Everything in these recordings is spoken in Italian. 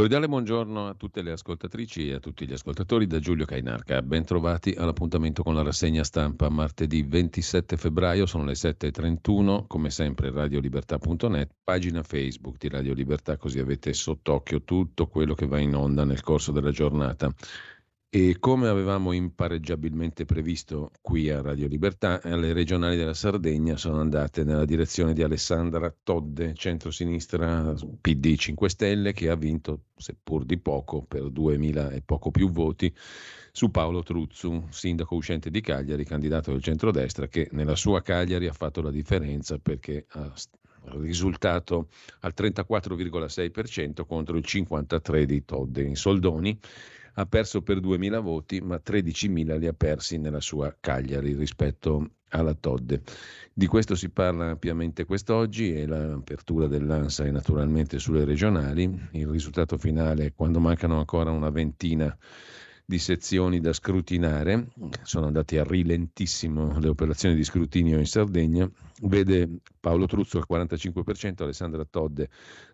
Cordiale buongiorno a tutte le ascoltatrici e a tutti gli ascoltatori da Giulio Cainarca. Ben trovati all'appuntamento con la rassegna stampa martedì 27 febbraio, sono le 7.31, come sempre radiolibertà.net, pagina Facebook di Radio Libertà, così avete sott'occhio tutto quello che va in onda nel corso della giornata. E come avevamo impareggiabilmente previsto qui a Radio Libertà, le regionali della Sardegna sono andate nella direzione di Alessandra Todde, centrosinistra PD 5 Stelle, che ha vinto, seppur di poco, per 2000 e poco più voti, su Paolo Truzzu, sindaco uscente di Cagliari, candidato del centrodestra, che nella sua Cagliari ha fatto la differenza perché ha risultato al 34,6% contro il 53% di Todde in soldoni ha perso per 2.000 voti, ma 13.000 li ha persi nella sua Cagliari rispetto alla Todde. Di questo si parla ampiamente quest'oggi e l'apertura dell'ANSA è naturalmente sulle regionali. Il risultato finale, quando mancano ancora una ventina di sezioni da scrutinare, sono andate a rilentissimo le operazioni di scrutinio in Sardegna, vede Paolo Truzzo al 45%, Alessandra Todde,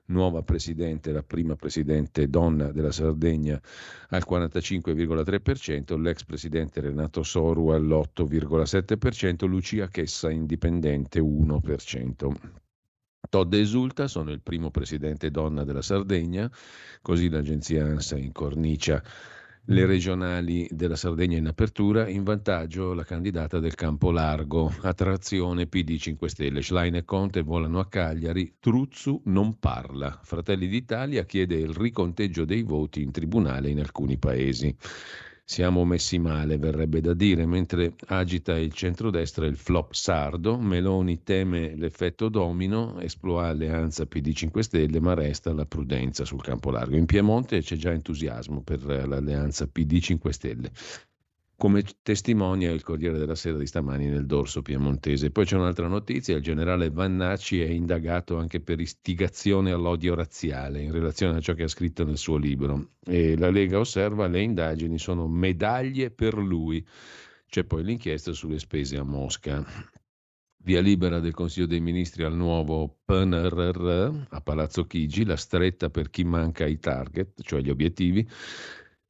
nuova presidente, la prima presidente donna della Sardegna, al 45,3%, l'ex presidente Renato Soru all'8,7%, Lucia Chessa indipendente 1%. Todde esulta, sono il primo presidente donna della Sardegna, così l'agenzia ANSA incornicia le regionali della Sardegna in apertura, in vantaggio la candidata del campo largo, attrazione PD 5 Stelle. Schlein e Conte volano a Cagliari, Truzzu non parla. Fratelli d'Italia chiede il riconteggio dei voti in tribunale in alcuni paesi. Siamo messi male, verrebbe da dire, mentre agita il centrodestra il flop sardo, Meloni teme l'effetto domino, esploa alleanza PD 5 Stelle, ma resta la prudenza sul campo largo. In Piemonte c'è già entusiasmo per l'alleanza PD 5 Stelle come testimonia il Corriere della Sera di stamani nel dorso piemontese. Poi c'è un'altra notizia, il generale Vannacci è indagato anche per istigazione all'odio razziale in relazione a ciò che ha scritto nel suo libro e la Lega osserva le indagini sono medaglie per lui. C'è poi l'inchiesta sulle spese a Mosca. Via libera del Consiglio dei Ministri al nuovo PNRR a Palazzo Chigi, la stretta per chi manca i target, cioè gli obiettivi.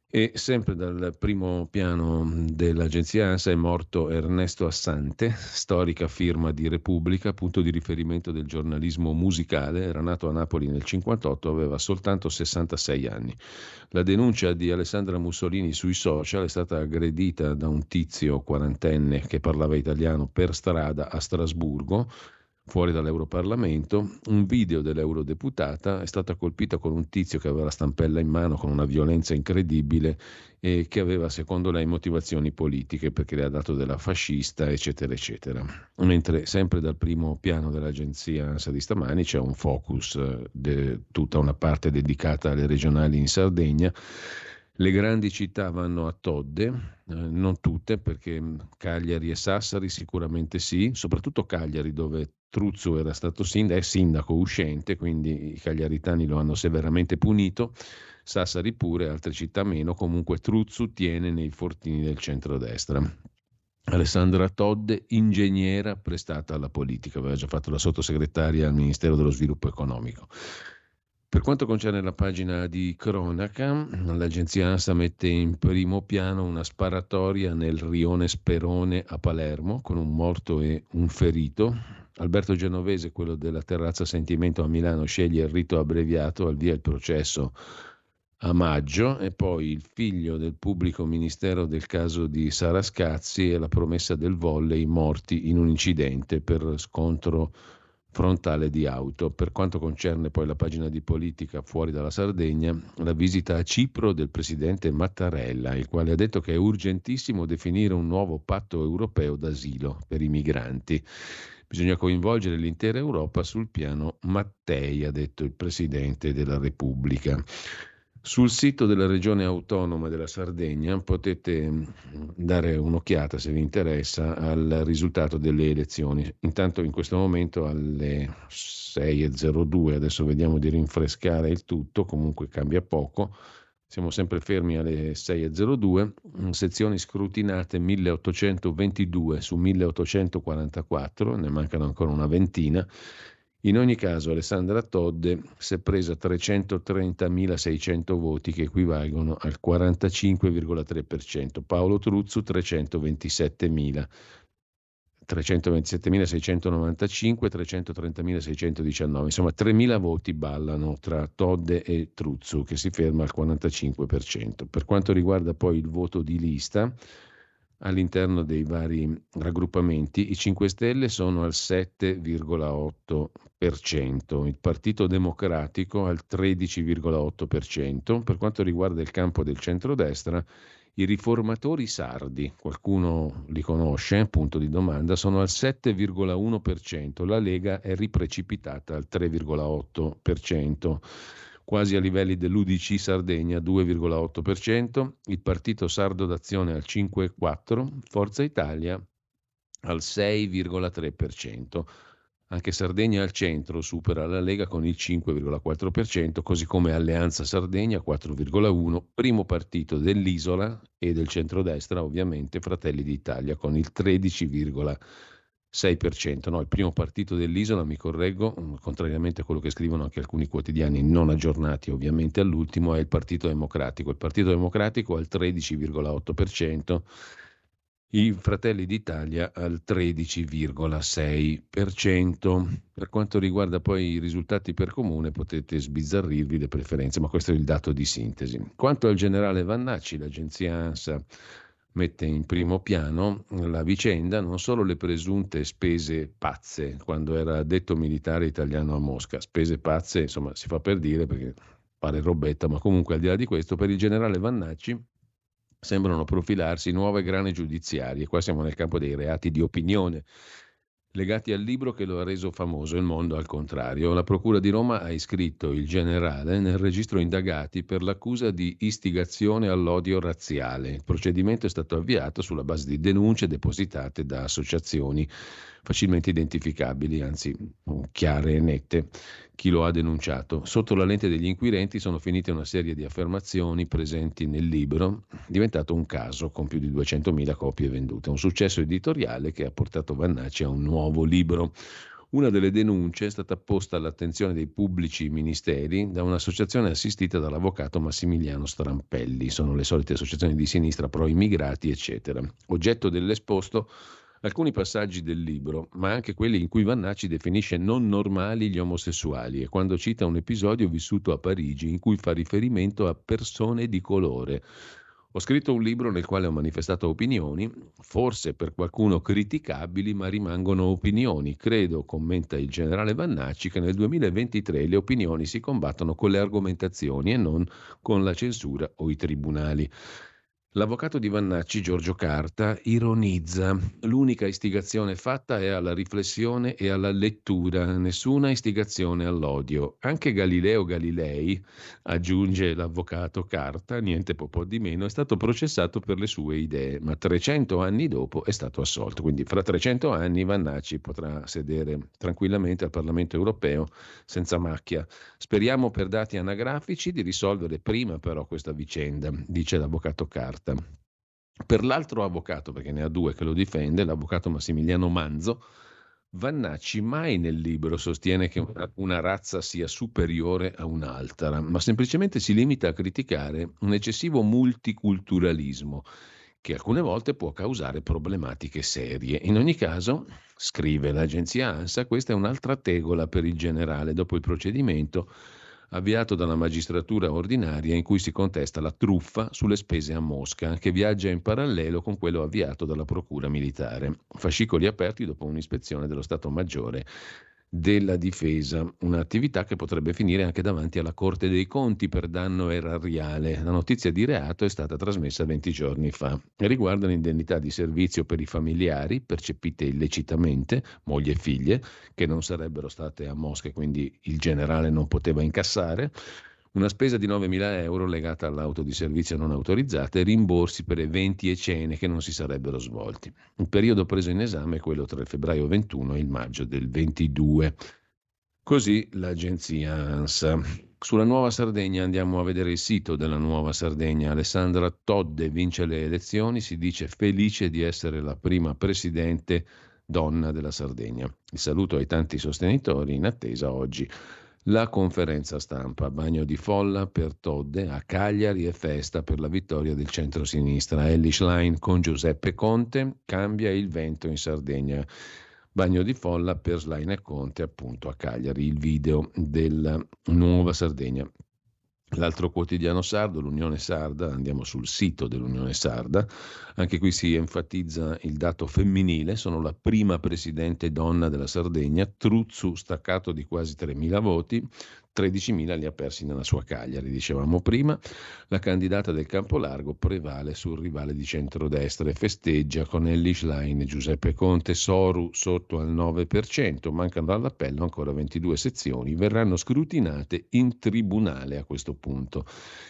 E sempre dal primo piano dell'agenzia ANSA è morto Ernesto Assante, storica firma di Repubblica, punto di riferimento del giornalismo musicale, era nato a Napoli nel 1958, aveva soltanto 66 anni. La denuncia di Alessandra Mussolini sui social è stata aggredita da un tizio quarantenne che parlava italiano per strada a Strasburgo, fuori dall'Europarlamento, un video dell'eurodeputata è stata colpita con un tizio che aveva la stampella in mano con una violenza incredibile e che aveva secondo lei motivazioni politiche perché le ha dato della fascista eccetera eccetera. Mentre sempre dal primo piano dell'agenzia ANSA di stamani c'è un focus, eh, de, tutta una parte dedicata alle regionali in Sardegna le grandi città vanno a Todde, eh, non tutte perché Cagliari e Sassari sicuramente sì, soprattutto Cagliari dove Truzzo era stato sindaco, è sindaco uscente, quindi i cagliaritani lo hanno severamente punito, Sassari pure, altre città meno, comunque Truzzo tiene nei fortini del centrodestra. Alessandra Todde, ingegnera prestata alla politica, aveva già fatto la sottosegretaria al Ministero dello Sviluppo Economico. Per quanto concerne la pagina di cronaca, l'agenzia ANSA mette in primo piano una sparatoria nel rione Sperone a Palermo con un morto e un ferito. Alberto Genovese, quello della terrazza Sentimento a Milano, sceglie il rito abbreviato, al via il processo a maggio e poi il figlio del pubblico ministero del caso di Sara Scazzi e la promessa del volley morti in un incidente per scontro frontale di auto. Per quanto concerne poi la pagina di politica fuori dalla Sardegna, la visita a Cipro del presidente Mattarella, il quale ha detto che è urgentissimo definire un nuovo patto europeo d'asilo per i migranti. Bisogna coinvolgere l'intera Europa sul piano Mattei, ha detto il Presidente della Repubblica. Sul sito della regione autonoma della Sardegna potete mm, dare un'occhiata se vi interessa al risultato delle elezioni. Intanto in questo momento alle 6.02, adesso vediamo di rinfrescare il tutto, comunque cambia poco. Siamo sempre fermi alle 6.02, mm, sezioni scrutinate 1822 su 1844, ne mancano ancora una ventina. In ogni caso Alessandra Todde si è presa 330.600 voti che equivalgono al 45,3%, Paolo Truzzu 327.000. 327.695, 330.619, insomma 3.000 voti ballano tra Todde e Truzzu che si ferma al 45%. Per quanto riguarda poi il voto di lista, all'interno dei vari raggruppamenti, i 5 Stelle sono al 7,8%, il Partito Democratico al 13,8%, per quanto riguarda il campo del centrodestra, i riformatori sardi, qualcuno li conosce, punto di domanda, sono al 7,1%, la Lega è riprecipitata al 3,8% quasi a livelli dell'UDC Sardegna 2,8%, il Partito Sardo d'Azione al 5,4%, Forza Italia al 6,3%. Anche Sardegna al centro supera la Lega con il 5,4%, così come Alleanza Sardegna 4,1%, primo partito dell'isola e del centrodestra ovviamente Fratelli d'Italia con il 13,4%. 6%, no? il primo partito dell'isola, mi correggo, mm, contrariamente a quello che scrivono anche alcuni quotidiani non aggiornati ovviamente all'ultimo, è il Partito Democratico. Il Partito Democratico al 13,8%, i Fratelli d'Italia al 13,6%. Per quanto riguarda poi i risultati per comune potete sbizzarrirvi le preferenze, ma questo è il dato di sintesi. Quanto al generale Vannacci, l'agenzia ANSA mette in primo piano la vicenda, non solo le presunte spese pazze, quando era detto militare italiano a Mosca, spese pazze, insomma, si fa per dire perché pare robetta, ma comunque al di là di questo, per il generale Vannacci sembrano profilarsi nuove grane giudiziarie, qua siamo nel campo dei reati di opinione, legati al libro che lo ha reso famoso, Il mondo al contrario. La Procura di Roma ha iscritto il generale nel registro indagati per l'accusa di istigazione all'odio razziale. Il procedimento è stato avviato sulla base di denunce depositate da associazioni facilmente identificabili, anzi chiare e nette, chi lo ha denunciato. Sotto la lente degli inquirenti sono finite una serie di affermazioni presenti nel libro, diventato un caso con più di 200.000 copie vendute, un successo editoriale che ha portato Vannacci a un nuovo libro. Una delle denunce è stata posta all'attenzione dei pubblici ministeri da un'associazione assistita dall'avvocato Massimiliano Strampelli. Sono le solite associazioni di sinistra pro immigrati, eccetera. Oggetto dell'esposto alcuni passaggi del libro, ma anche quelli in cui Vannacci definisce non normali gli omosessuali e quando cita un episodio vissuto a Parigi in cui fa riferimento a persone di colore. Ho scritto un libro nel quale ho manifestato opinioni, forse per qualcuno criticabili, ma rimangono opinioni. Credo, commenta il generale Vannacci, che nel 2023 le opinioni si combattono con le argomentazioni e non con la censura o i tribunali. L'avvocato di Vannacci, Giorgio Carta, ironizza. L'unica istigazione fatta è alla riflessione e alla lettura, nessuna istigazione all'odio. Anche Galileo Galilei, aggiunge l'avvocato Carta, niente po' di meno, è stato processato per le sue idee, ma 300 anni dopo è stato assolto. Quindi fra 300 anni Vannacci potrà sedere tranquillamente al Parlamento europeo senza macchia. Speriamo per dati anagrafici di risolvere prima però questa vicenda, dice l'avvocato Carta carta. Per l'altro avvocato, perché ne ha due che lo difende, l'avvocato Massimiliano Manzo, Vannacci mai nel libro sostiene che una razza sia superiore a un'altra, ma semplicemente si limita a criticare un eccessivo multiculturalismo che alcune volte può causare problematiche serie. In ogni caso, scrive l'agenzia ANSA, questa è un'altra tegola per il generale dopo il procedimento avviato dalla magistratura ordinaria in cui si contesta la truffa sulle spese a Mosca, che viaggia in parallelo con quello avviato dalla Procura militare. Fascicoli aperti dopo un'ispezione dello Stato Maggiore della difesa, un'attività che potrebbe finire anche davanti alla Corte dei Conti per danno erariale. La notizia di reato è stata trasmessa 20 giorni fa riguarda l'indennità di servizio per i familiari percepite illecitamente, moglie e figlie, che non sarebbero state a Mosca quindi il generale non poteva incassare, una spesa di 9.000 euro legata all'auto di servizio non autorizzata e rimborsi per eventi e cene che non si sarebbero svolti. Il periodo preso in esame è quello tra il febbraio 21 e il maggio del 22. Così l'agenzia ANSA. Sulla Nuova Sardegna andiamo a vedere il sito della Nuova Sardegna. Alessandra Todde vince le elezioni, si dice felice di essere la prima presidente donna della Sardegna. Il saluto ai tanti sostenitori in attesa oggi la conferenza stampa, bagno di folla per Todde a Cagliari e festa per la vittoria del centro-sinistra. Ellis Line con Giuseppe Conte cambia il vento in Sardegna. Bagno di folla per Slain e Conte appunto a Cagliari, il video della Nuova Sardegna. L'altro quotidiano sardo, l'Unione Sarda, andiamo sul sito dell'Unione Sarda, anche qui si enfatizza il dato femminile, sono la prima presidente donna della Sardegna, Truzzu staccato di quasi 3.000 voti, 13.000 li ha persi nella sua Cagliari, dicevamo prima. La candidata del Campolargo prevale sul rivale di centrodestra e festeggia con Ellie Schlein Giuseppe Conte, Soru sotto al 9%, mancano all'appello ancora 22 sezioni, verranno scrutinate in tribunale a questo punto.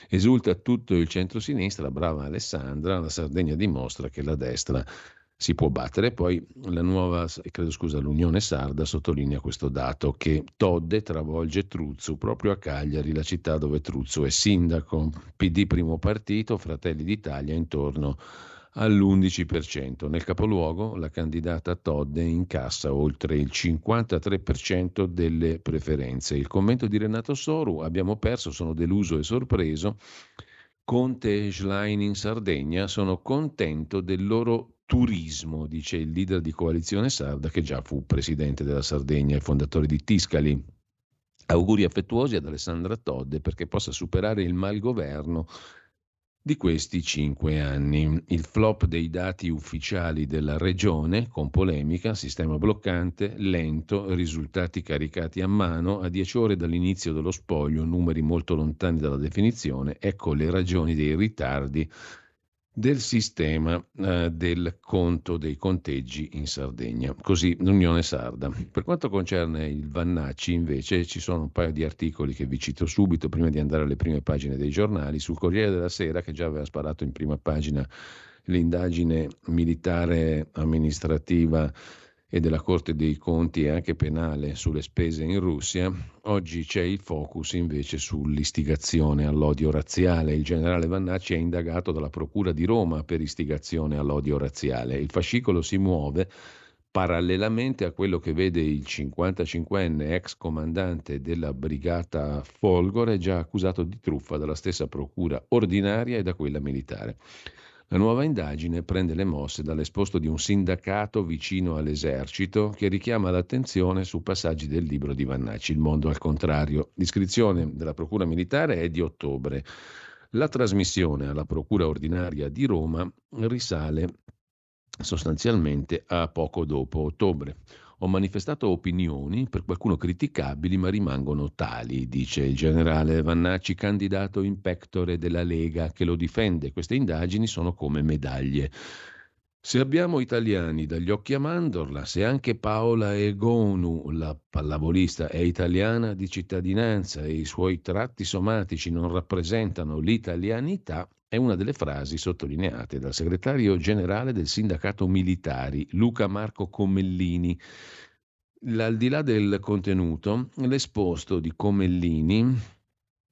Esulta tutto il centro-sinistra, brava Alessandra, la Sardegna dimostra che la destra si può battere. Poi la nuova, credo scusa, l'Unione Sarda sottolinea questo dato che Todde travolge Truzzu proprio a Cagliari, la città dove Truzzu è sindaco. PD primo partito, Fratelli d'Italia intorno all'11%. Nel capoluogo la candidata Todde incassa oltre il 53% delle preferenze. Il commento di Renato Soru, abbiamo perso, sono deluso e sorpreso. Conte e Schlein in Sardegna, sono contento del loro turismo, dice il leader di Coalizione Sarda che già fu presidente della Sardegna e fondatore di Tiscali. Auguri affettuosi ad Alessandra Todde perché possa superare il malgoverno di questi cinque anni. Il flop dei dati ufficiali della regione, con polemica, sistema bloccante, lento, risultati caricati a mano, a dieci ore dall'inizio dello spoglio, numeri molto lontani dalla definizione, ecco le ragioni dei ritardi del sistema eh, del conto dei conteggi in Sardegna, così l'Unione Sarda. Per quanto concerne il Vannacci, invece, ci sono un paio di articoli che vi cito subito prima di andare alle prime pagine dei giornali. Sul Corriere della Sera, che già aveva sparato in prima pagina l'indagine militare amministrativa e della Corte dei Conti e anche penale sulle spese in Russia, oggi c'è il focus invece sull'istigazione all'odio razziale. Il generale Vannacci è indagato dalla Procura di Roma per istigazione all'odio razziale. Il fascicolo si muove parallelamente a quello che vede il 55enne ex comandante della brigata Folgore già accusato di truffa dalla stessa procura ordinaria e da quella militare. La nuova indagine prende le mosse dall'esposto di un sindacato vicino all'esercito che richiama l'attenzione su passaggi del libro di Vannacci, Il mondo al contrario. L'iscrizione della Procura Militare è di ottobre. La trasmissione alla Procura ordinaria di Roma risale sostanzialmente a poco dopo ottobre. Ho manifestato opinioni, per qualcuno criticabili, ma rimangono tali, dice il generale Vannacci, candidato in pectore della Lega, che lo difende. Queste indagini sono come medaglie. Se abbiamo italiani dagli occhi a mandorla, se anche Paola Egonu, la pallavolista, è italiana di cittadinanza e i suoi tratti somatici non rappresentano l'italianità, è una delle frasi sottolineate dal segretario generale del sindacato militari, Luca Marco Comellini. Al di là del contenuto, l'esposto di Comellini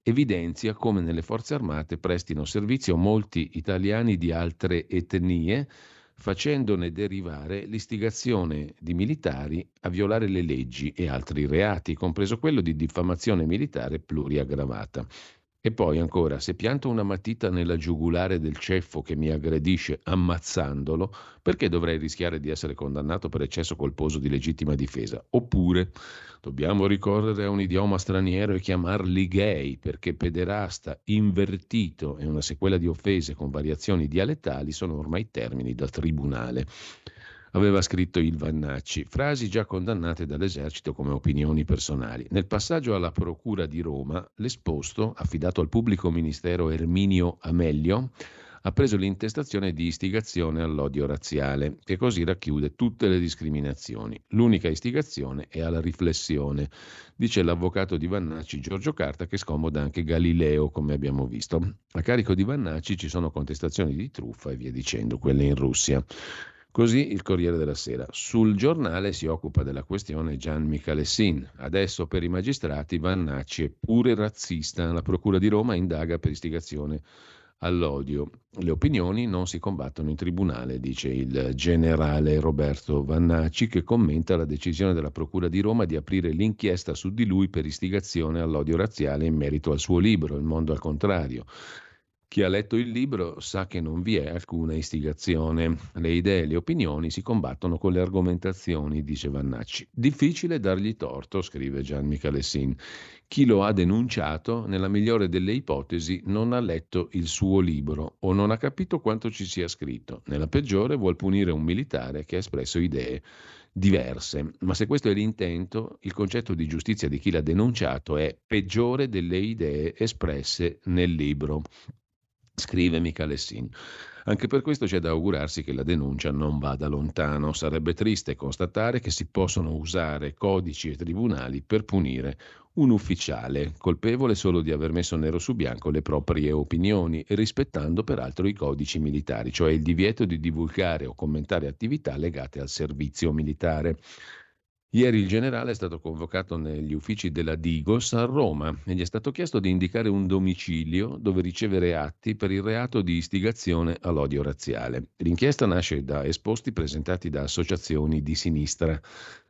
evidenzia come nelle forze armate prestino servizio molti italiani di altre etnie, facendone derivare l'istigazione di militari a violare le leggi e altri reati, compreso quello di diffamazione militare pluriaggravata. E poi ancora, se pianto una matita nella giugulare del ceffo che mi aggredisce ammazzandolo, perché dovrei rischiare di essere condannato per eccesso colposo di legittima difesa? Oppure dobbiamo ricorrere a un idioma straniero e chiamarli gay, perché pederasta, invertito e una sequela di offese con variazioni dialettali sono ormai termini da tribunale. Aveva scritto il Vannacci, frasi già condannate dall'esercito come opinioni personali. Nel passaggio alla Procura di Roma, l'esposto, affidato al pubblico ministero Erminio Amelio, ha preso l'intestazione di istigazione all'odio razziale, che così racchiude tutte le discriminazioni. L'unica istigazione è alla riflessione, dice l'avvocato di Vannacci Giorgio Carta, che scomoda anche Galileo, come abbiamo visto. A carico di Vannacci ci sono contestazioni di truffa e via dicendo, quelle in Russia. Così il Corriere della Sera. Sul giornale si occupa della questione Gian Michalessin. Adesso per i magistrati Vannacci è pure razzista. La Procura di Roma indaga per istigazione all'odio. Le opinioni non si combattono in tribunale, dice il generale Roberto Vannacci, che commenta la decisione della Procura di Roma di aprire l'inchiesta su di lui per istigazione all'odio razziale in merito al suo libro, Il mondo al contrario. Chi ha letto il libro sa che non vi è alcuna istigazione. Le idee e le opinioni si combattono con le argomentazioni, dice Vannacci. Difficile dargli torto, scrive Gian Michalessin. Chi lo ha denunciato, nella migliore delle ipotesi, non ha letto il suo libro o non ha capito quanto ci sia scritto. Nella peggiore vuol punire un militare che ha espresso idee diverse. Ma se questo è l'intento, il concetto di giustizia di chi l'ha denunciato è peggiore delle idee espresse nel libro scrive Michalessin. Anche per questo c'è da augurarsi che la denuncia non vada lontano. Sarebbe triste constatare che si possono usare codici e tribunali per punire un ufficiale, colpevole solo di aver messo nero su bianco le proprie opinioni e rispettando peraltro i codici militari, cioè il divieto di divulgare o commentare attività legate al servizio militare. Ieri il generale è stato convocato negli uffici della Digos a Roma e gli è stato chiesto di indicare un domicilio dove ricevere atti per il reato di istigazione all'odio razziale. L'inchiesta nasce da esposti presentati da associazioni di sinistra.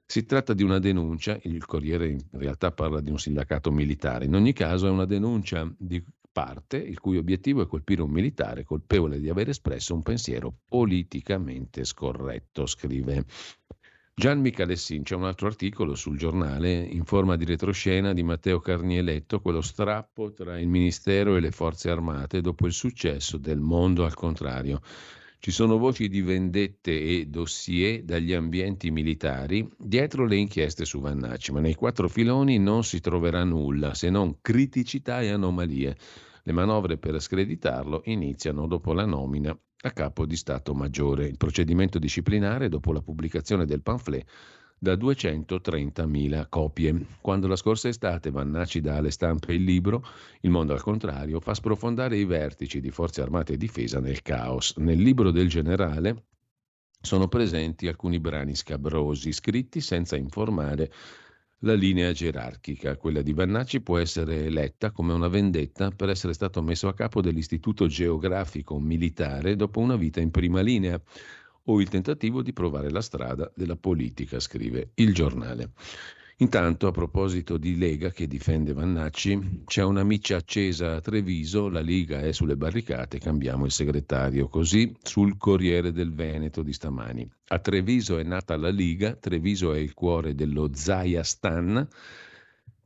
Si tratta di una denuncia, il Corriere in realtà parla di un sindacato militare, in ogni caso è una denuncia di parte il cui obiettivo è colpire un militare colpevole di aver espresso un pensiero politicamente scorretto, scrive Gian Michalessin, c'è un altro articolo sul giornale in forma di retroscena di Matteo Carnieletto, quello strappo tra il Ministero e le Forze Armate dopo il successo del mondo al contrario. Ci sono voci di vendette e dossier dagli ambienti militari dietro le inchieste su Vannacci, ma nei quattro filoni non si troverà nulla se non criticità e anomalie. Le manovre per screditarlo iniziano dopo la nomina a capo di Stato Maggiore. Il procedimento disciplinare dopo la pubblicazione del pamphlet da 230.000 copie. Quando la scorsa estate Vannacci dà alle stampe il libro, Il mondo al contrario, fa sprofondare i vertici di Forze Armate e Difesa nel caos. Nel libro del generale sono presenti alcuni brani scabrosi, scritti senza informare la linea gerarchica, quella di Vannacci, può essere letta come una vendetta per essere stato messo a capo dell'Istituto Geografico Militare dopo una vita in prima linea o il tentativo di provare la strada della politica, scrive il giornale. Intanto, a proposito di Lega che difende Vannacci, c'è una miccia accesa a Treviso, la Liga è sulle barricate, cambiamo il segretario, così sul Corriere del Veneto di stamani. A Treviso è nata la Liga, Treviso è il cuore dello Zaia Stan,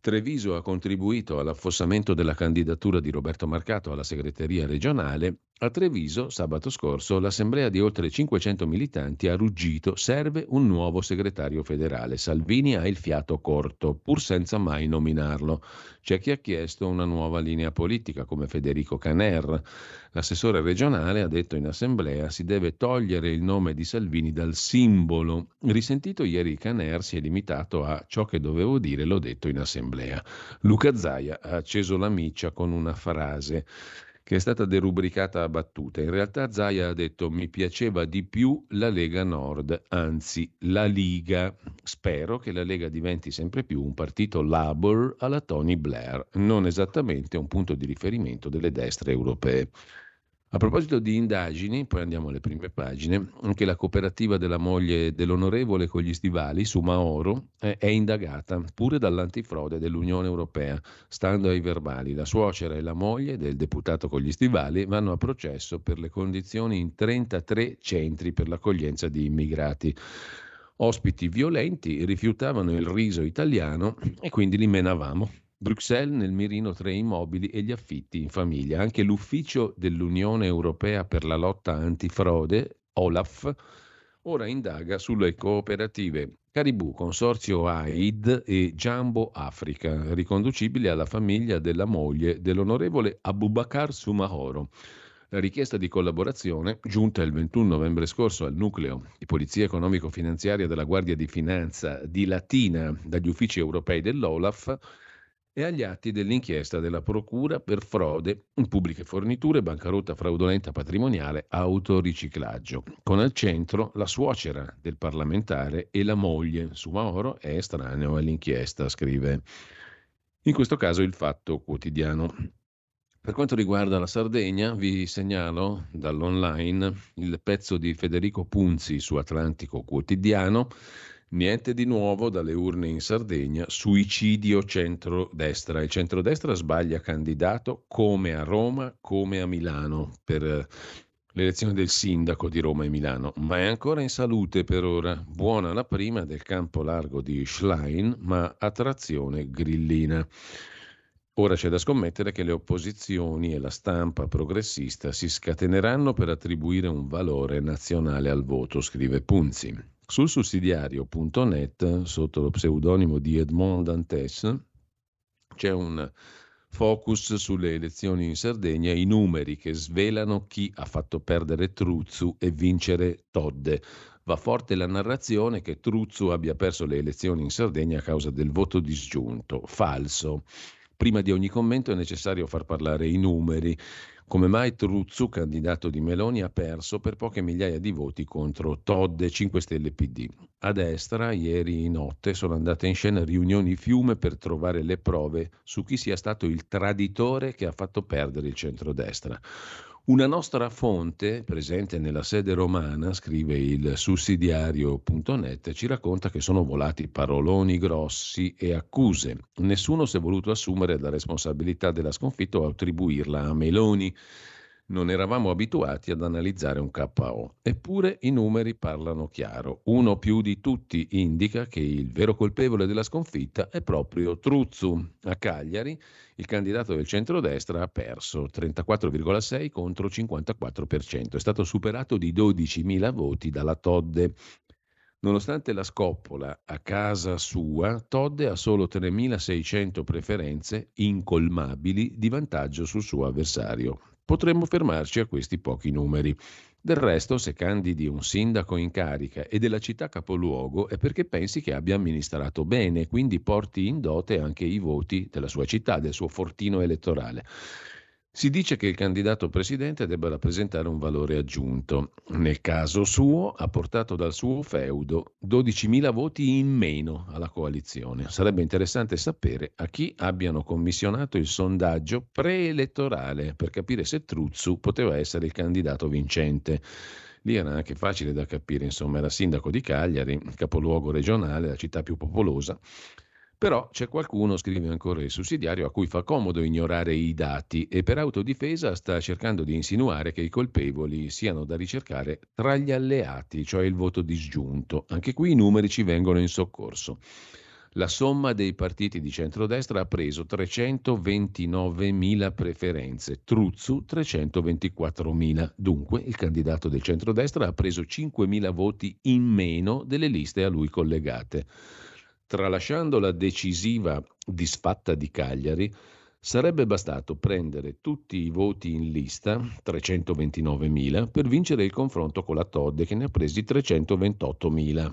Treviso ha contribuito all'affossamento della candidatura di Roberto Marcato alla segreteria regionale. A Treviso, sabato scorso, l'assemblea di oltre 500 militanti ha ruggito serve un nuovo segretario federale. Salvini ha il fiato corto, pur senza mai nominarlo. C'è chi ha chiesto una nuova linea politica, come Federico Caner. L'assessore regionale ha detto in assemblea si deve togliere il nome di Salvini dal simbolo. Risentito ieri Caner si è limitato a ciò che dovevo dire, l'ho detto in assemblea. Luca Zaia ha acceso la miccia con una frase che è stata derubricata a battuta. In realtà Zaia ha detto mi piaceva di più la Lega Nord, anzi la Liga. Spero che la Lega diventi sempre più un partito Labour alla Tony Blair, non esattamente un punto di riferimento delle destre europee. A proposito di indagini, poi andiamo alle prime pagine, anche la cooperativa della moglie dell'onorevole con gli stivali su Maoro è, è indagata pure dall'antifrode dell'Unione Europea. Stando ai verbali, la suocera e la moglie del deputato con gli stivali vanno a processo per le condizioni in 33 centri per l'accoglienza di immigrati. Ospiti violenti rifiutavano il riso italiano e quindi li menavamo. Bruxelles nel mirino tre immobili e gli affitti in famiglia. Anche l'ufficio dell'Unione Europea per la lotta antifrode, OLAF, ora indaga sulle cooperative Caribou, Consorzio AID e Jumbo Africa, riconducibili alla famiglia della moglie dell'onorevole Abubakar Sumahoro. La richiesta di collaborazione, giunta il 21 novembre scorso al nucleo di Polizia Economico-Finanziaria della Guardia di Finanza di Latina dagli uffici europei dell'OLAF, e agli atti dell'inchiesta della Procura per frode pubbliche forniture, bancarotta fraudolenta patrimoniale, autoriciclaggio. Con al centro la suocera del parlamentare e la moglie. Sumaoro è estraneo all'inchiesta, scrive. In questo caso il fatto quotidiano. Per quanto riguarda la Sardegna, vi segnalo dall'online il pezzo di Federico Punzi su Atlantico Quotidiano Niente di nuovo dalle urne in Sardegna, suicidio centrodestra. Il centrodestra sbaglia candidato come a Roma, come a Milano per eh, l'elezione del sindaco di Roma e Milano, ma è ancora in salute per ora. Buona la prima del campo largo di Schlein, ma a trazione grillina. Ora c'è da scommettere che le opposizioni e la stampa progressista si scateneranno per attribuire un valore nazionale al voto, scrive Punzi. Sul sussidiario.net, sotto lo pseudonimo di Edmond Dantes, c'è un focus sulle elezioni in Sardegna, i numeri che svelano chi ha fatto perdere Truzzu e vincere Todde. Va forte la narrazione che Truzzu abbia perso le elezioni in Sardegna a causa del voto disgiunto. Falso. Prima di ogni commento è necessario far parlare i numeri. Come mai Truzzu, candidato di Meloni, ha perso per poche migliaia di voti contro Todd e 5 Stelle PD? A destra, ieri notte, sono andate in scena riunioni fiume per trovare le prove su chi sia stato il traditore che ha fatto perdere il centrodestra. Una nostra fonte, presente nella sede romana, scrive il sussidiario.net, ci racconta che sono volati paroloni grossi e accuse. Nessuno si è voluto assumere la responsabilità della sconfitta o attribuirla a Meloni. Non eravamo abituati ad analizzare un KO. Eppure i numeri parlano chiaro. Uno più di tutti indica che il vero colpevole della sconfitta è proprio Truzzu. A Cagliari il candidato del centrodestra ha perso 34,6 contro 54%. È stato superato di 12.000 voti dalla Todde. Nonostante la scoppola a casa sua, Todde ha solo 3.600 preferenze incolmabili di vantaggio sul suo avversario. Potremmo fermarci a questi pochi numeri. Del resto, se candidi un sindaco in carica e della città capoluogo è perché pensi che abbia amministrato bene, quindi porti in dote anche i voti della sua città, del suo fortino elettorale. Si dice che il candidato presidente debba rappresentare un valore aggiunto. Nel caso suo ha portato dal suo feudo 12.000 voti in meno alla coalizione. Sarebbe interessante sapere a chi abbiano commissionato il sondaggio preelettorale per capire se Truzzu poteva essere il candidato vincente. Lì era anche facile da capire, insomma, era sindaco di Cagliari, capoluogo regionale, la città più popolosa però c'è qualcuno, scrive ancora il sussidiario, a cui fa comodo ignorare i dati e per autodifesa sta cercando di insinuare che i colpevoli siano da ricercare tra gli alleati, cioè il voto disgiunto. Anche qui i numeri ci vengono in soccorso. La somma dei partiti di centrodestra ha preso 329.000 preferenze, Truzzu 324.000. Dunque il candidato del centrodestra ha preso 5.000 voti in meno delle liste a lui collegate. Tralasciando la decisiva disfatta di Cagliari, sarebbe bastato prendere tutti i voti in lista, 329.000, per vincere il confronto con la Todde che ne ha presi 328.000.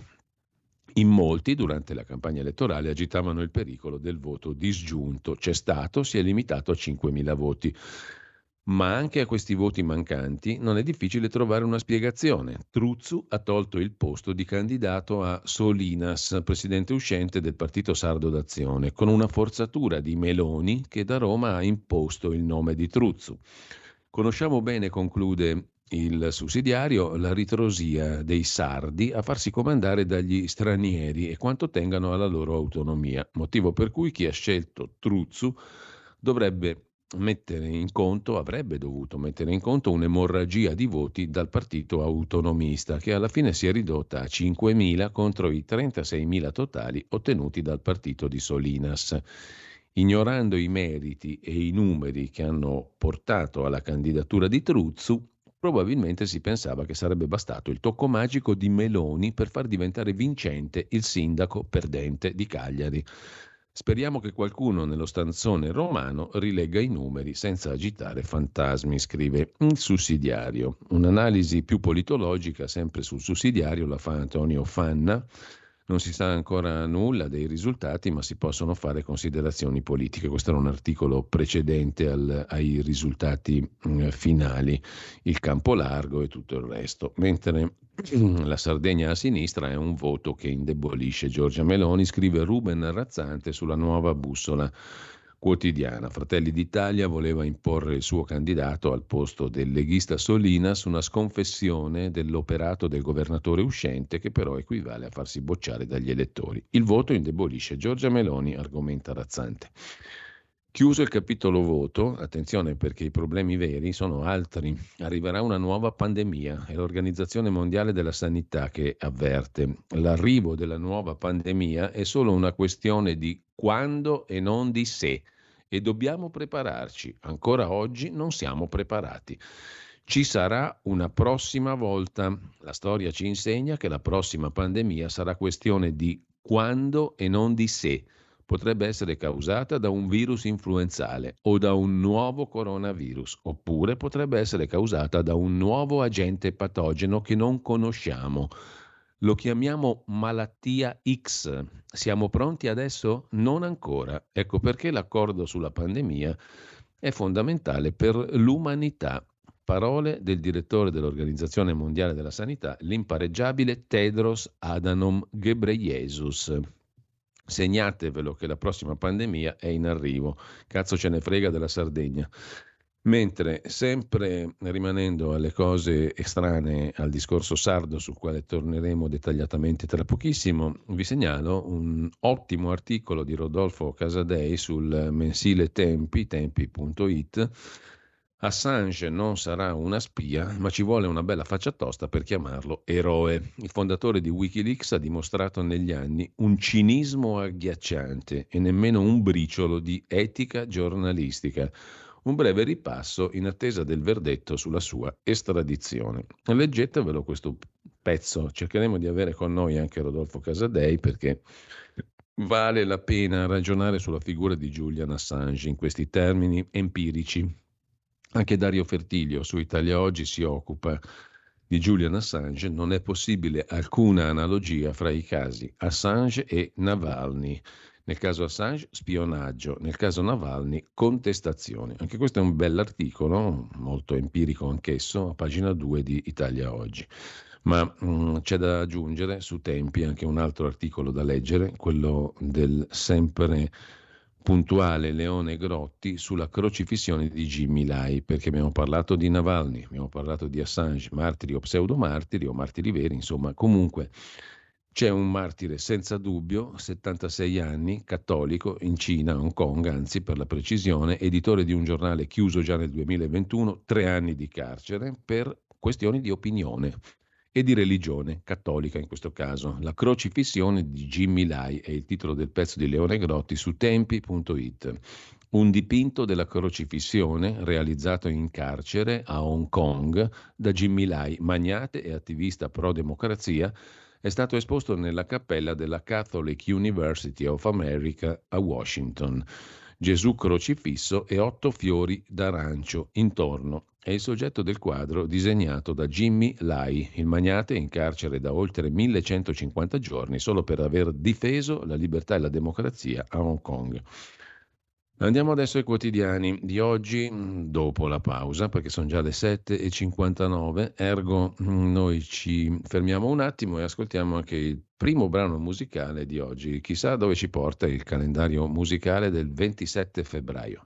In molti, durante la campagna elettorale, agitavano il pericolo del voto disgiunto. C'è stato, si è limitato a 5.000 voti. Ma anche a questi voti mancanti non è difficile trovare una spiegazione. Truzzu ha tolto il posto di candidato a Solinas, presidente uscente del Partito Sardo d'Azione, con una forzatura di Meloni che da Roma ha imposto il nome di Truzzu. Conosciamo bene, conclude il sussidiario, la ritrosia dei sardi a farsi comandare dagli stranieri e quanto tengano alla loro autonomia, motivo per cui chi ha scelto Truzzu dovrebbe mettere in conto, avrebbe dovuto mettere in conto un'emorragia di voti dal partito autonomista, che alla fine si è ridotta a 5.000 contro i 36.000 totali ottenuti dal partito di Solinas. Ignorando i meriti e i numeri che hanno portato alla candidatura di Truzzu, probabilmente si pensava che sarebbe bastato il tocco magico di Meloni per far diventare vincente il sindaco perdente di Cagliari. Speriamo che qualcuno nello stanzone romano rilegga i numeri senza agitare fantasmi, scrive il sussidiario. Un'analisi più politologica, sempre sul sussidiario, la fa Antonio Fanna non si sa ancora nulla dei risultati, ma si possono fare considerazioni politiche. Questo era un articolo precedente al, ai risultati mm, finali, il campo largo e tutto il resto. Mentre la Sardegna a sinistra è un voto che indebolisce Giorgia Meloni, scrive Ruben Razzante sulla nuova bussola quotidiana. Fratelli d'Italia voleva imporre il suo candidato al posto del leghista Solinas, una sconfessione dell'operato del governatore uscente che però equivale a farsi bocciare dagli elettori. Il voto indebolisce Giorgia Meloni, argomenta Razzante. Chiuso il capitolo voto, attenzione perché i problemi veri sono altri. Arriverà una nuova pandemia, è l'Organizzazione Mondiale della Sanità che avverte. L'arrivo della nuova pandemia è solo una questione di quando e non di se e dobbiamo prepararci. Ancora oggi non siamo preparati. Ci sarà una prossima volta. La storia ci insegna che la prossima pandemia sarà questione di quando e non di se. Potrebbe essere causata da un virus influenzale o da un nuovo coronavirus, oppure potrebbe essere causata da un nuovo agente patogeno che non conosciamo lo chiamiamo malattia X. Siamo pronti adesso? Non ancora. Ecco perché l'accordo sulla pandemia è fondamentale per l'umanità. Parole del direttore dell'Organizzazione Mondiale della Sanità, l'impareggiabile Tedros Adhanom Ghebreyesus. Segnatevelo che la prossima pandemia è in arrivo. Cazzo ce ne frega della Sardegna. Mentre, sempre rimanendo alle cose estranee al discorso sardo, sul quale torneremo dettagliatamente tra pochissimo, vi segnalo un ottimo articolo di Rodolfo Casadei sul mensile Tempi, tempi.it. Assange non sarà una spia, ma ci vuole una bella faccia tosta per chiamarlo eroe. Il fondatore di Wikileaks ha dimostrato negli anni un cinismo agghiacciante e nemmeno un briciolo di etica giornalistica un breve ripasso in attesa del verdetto sulla sua estradizione. Leggetevelo questo pezzo, cercheremo di avere con noi anche Rodolfo Casadei perché vale la pena ragionare sulla figura di Julian Assange in questi termini empirici. Anche Dario Fertilio su Italia Oggi si occupa di Julian Assange, non è possibile alcuna analogia fra i casi Assange e Navalny. Nel caso Assange, spionaggio. Nel caso Navalny, contestazione. Anche questo è un bell'articolo, molto empirico anch'esso, a pagina 2 di Italia Oggi. Ma mh, mm, c'è da aggiungere su Tempi anche un altro articolo da leggere, quello del sempre puntuale Leone Grotti sulla crocifissione di Jimmy Lai, perché abbiamo parlato di Navalny, abbiamo parlato di Assange, martiri o pseudomartiri o martiri veri, insomma, comunque c'è un martire senza dubbio, 76 anni, cattolico, in Cina, Hong Kong, anzi per la precisione, editore di un giornale chiuso già nel 2021, tre anni di carcere per questioni di opinione e di religione, cattolica in questo caso. La crocifissione di Jimmy Lai è il titolo del pezzo di Leone Grotti su tempi.it. Un dipinto della crocifissione realizzato in carcere a Hong Kong da Jimmy Lai, magnate e attivista pro-democrazia, è stato esposto nella cappella della Catholic University of America a Washington. Gesù crocifisso e otto fiori d'arancio intorno. È il soggetto del quadro disegnato da Jimmy Lai, il magnate in carcere da oltre 1150 giorni solo per aver difeso la libertà e la democrazia a Hong Kong. Andiamo adesso ai quotidiani di oggi, mm, dopo la pausa, perché sono già le 7.59, ergo mm, noi ci fermiamo un attimo e ascoltiamo anche il primo brano musicale di oggi. Chissà dove ci porta il calendario musicale del 27 febbraio.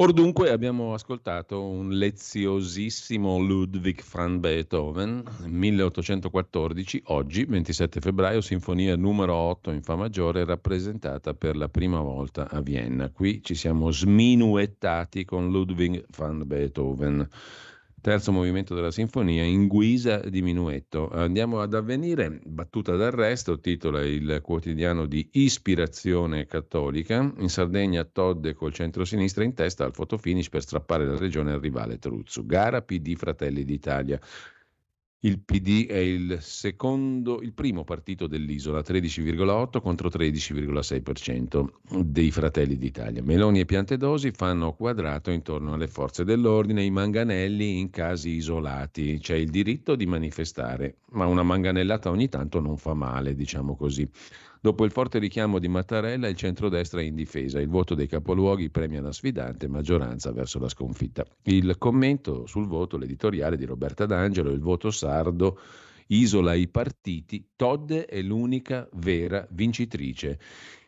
Or dunque abbiamo ascoltato un leziosissimo Ludwig van Beethoven, 1814, oggi 27 febbraio, sinfonia numero 8 in Fa maggiore, rappresentata per la prima volta a Vienna. Qui ci siamo sminuettati con Ludwig van Beethoven terzo movimento della sinfonia in guisa di minuetto. Andiamo ad avvenire, battuta d'arresto, titola il quotidiano di ispirazione cattolica. In Sardegna Todde col centro-sinistra in testa al fotofinish per strappare la regione al rivale Truzzo. Gara PD Fratelli d'Italia. Il PD è il secondo, il primo partito dell'isola, 13,8 contro 13,6% dei Fratelli d'Italia. Meloni e Piantedosi fanno quadrato intorno alle forze dell'ordine, i manganelli in casi isolati. C'è il diritto di manifestare, ma una manganellata ogni tanto non fa male, diciamo così. Dopo il forte richiamo di Mattarella, il centrodestra è in difesa. Il voto dei capoluoghi premia la sfidante maggioranza verso la sconfitta. Il commento sul voto, l'editoriale di Roberta D'Angelo, il voto sardo isola i partiti, Todde è l'unica vera vincitrice.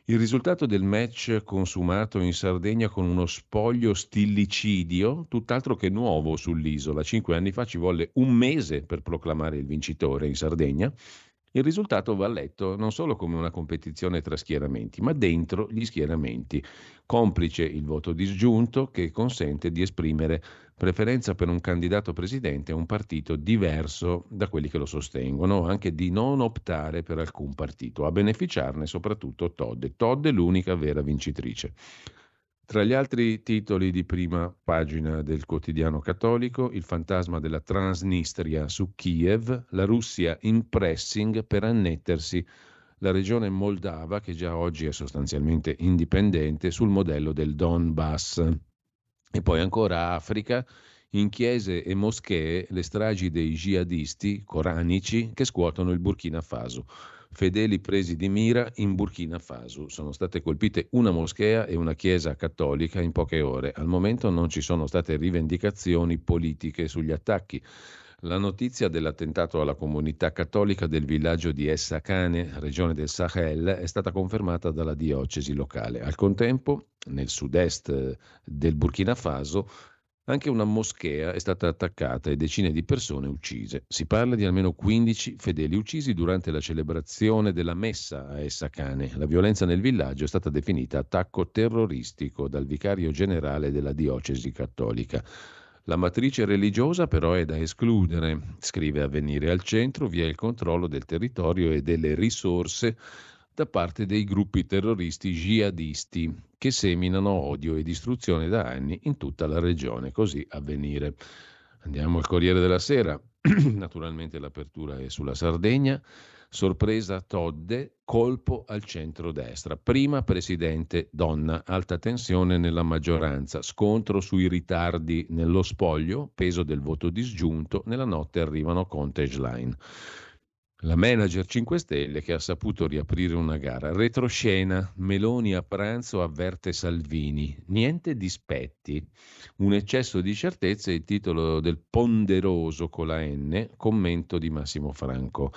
Il risultato del match consumato in Sardegna con uno spoglio stillicidio, tutt'altro che nuovo sull'isola. Cinque anni fa ci volle un mese per proclamare il vincitore in Sardegna il risultato va letto non solo come una competizione tra schieramenti, ma dentro gli schieramenti, complice il voto disgiunto che consente di esprimere preferenza per un candidato presidente a un partito diverso da quelli che lo sostengono, anche di non optare per alcun partito, a beneficiarne soprattutto Todd. Todd è l'unica vera vincitrice. Tra gli altri titoli di prima pagina del quotidiano cattolico, il fantasma della Transnistria su Kiev, la Russia in pressing per annettersi la regione moldava, che già oggi è sostanzialmente indipendente, sul modello del Donbass. E poi ancora Africa, in chiese e moschee, le stragi dei jihadisti coranici che scuotono il Burkina Faso fedeli presi di mira in Burkina Faso. Sono state colpite una moschea e una chiesa cattolica in poche ore. Al momento non ci sono state rivendicazioni politiche sugli attacchi. La notizia dell'attentato alla comunità cattolica del villaggio di Essakane, regione del Sahel, è stata confermata dalla diocesi locale. Al contempo, nel sud-est del Burkina Faso, anche una moschea è stata attaccata e decine di persone uccise. Si parla di almeno 15 fedeli uccisi durante la celebrazione della messa a Essakane. La violenza nel villaggio è stata definita attacco terroristico dal vicario generale della diocesi cattolica. La matrice religiosa però è da escludere, scrive Avvenire. Al centro vi è il controllo del territorio e delle risorse da parte dei gruppi terroristi jihadisti che seminano odio e distruzione da anni in tutta la regione, così avvenire. Andiamo al Corriere della Sera, naturalmente l'apertura è sulla Sardegna, sorpresa Todde, colpo al centro-destra, prima presidente donna, alta tensione nella maggioranza, scontro sui ritardi nello spoglio, peso del voto disgiunto, nella notte arrivano Conte e Schlein. La manager 5 Stelle che ha saputo riaprire una gara. Retroscena, Meloni a pranzo avverte Salvini. Niente dispetti. Un eccesso di certezze è il titolo del ponderoso con la N, commento di Massimo Franco.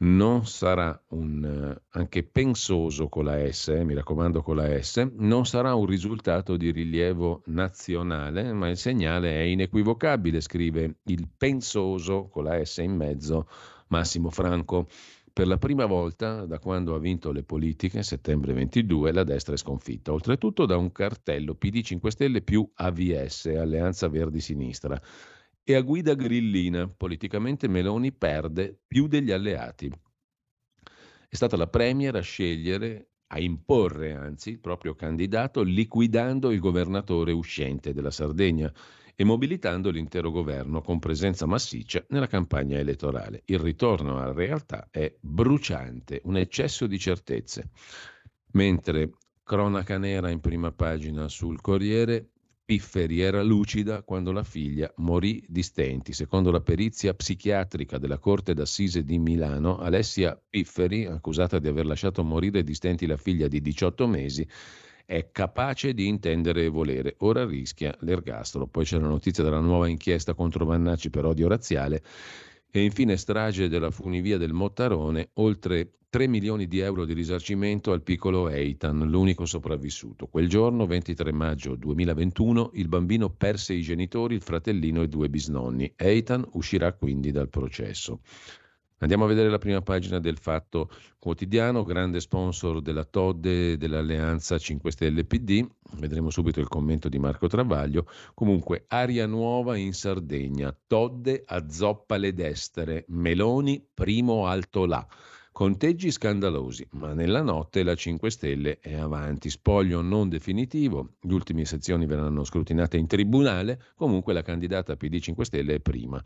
non sarà un, anche pensoso con la S, eh, mi raccomando con la S, non sarà un risultato di rilievo nazionale, ma il segnale è inequivocabile, scrive il pensoso con la S in mezzo Massimo Franco. Per la prima volta da quando ha vinto le politiche, settembre 22, la destra è sconfitta, oltretutto da un cartello PD 5 Stelle più AVS, Alleanza Verdi Sinistra e a guida grillina. Politicamente Meloni perde più degli alleati. È stata la Premier a scegliere, a imporre anzi, il proprio candidato, liquidando il governatore uscente della Sardegna e mobilitando l'intero governo con presenza massiccia nella campagna elettorale. Il ritorno alla realtà è bruciante, un eccesso di certezze. Mentre cronaca nera in prima pagina sul Corriere, Pifferi era lucida quando la figlia morì di stenti. Secondo la perizia psichiatrica della Corte d'Assise di Milano, Alessia Pifferi, accusata di aver lasciato morire di stenti la figlia di 18 mesi, è capace di intendere e volere. Ora rischia l'ergastolo. Poi c'è la notizia della nuova inchiesta contro Vannacci per odio razziale. E infine strage della funivia del Mottarone, oltre 3 milioni di euro di risarcimento al piccolo Eitan, l'unico sopravvissuto. Quel giorno, 23 maggio 2021, il bambino perse i genitori, il fratellino e due bisnonni. Eitan uscirà quindi dal processo. Andiamo a vedere la prima pagina del Fatto Quotidiano, grande sponsor della Todde dell'Alleanza 5 Stelle PD. Vedremo subito il commento di Marco Travaglio. Comunque, aria nuova in Sardegna. Todde azzoppa le destere. Meloni primo alto là. Conteggi scandalosi, ma nella notte la 5 Stelle è avanti. Spoglio non definitivo, le ultime sezioni verranno scrutinate in tribunale, comunque la candidata PD 5 Stelle è prima.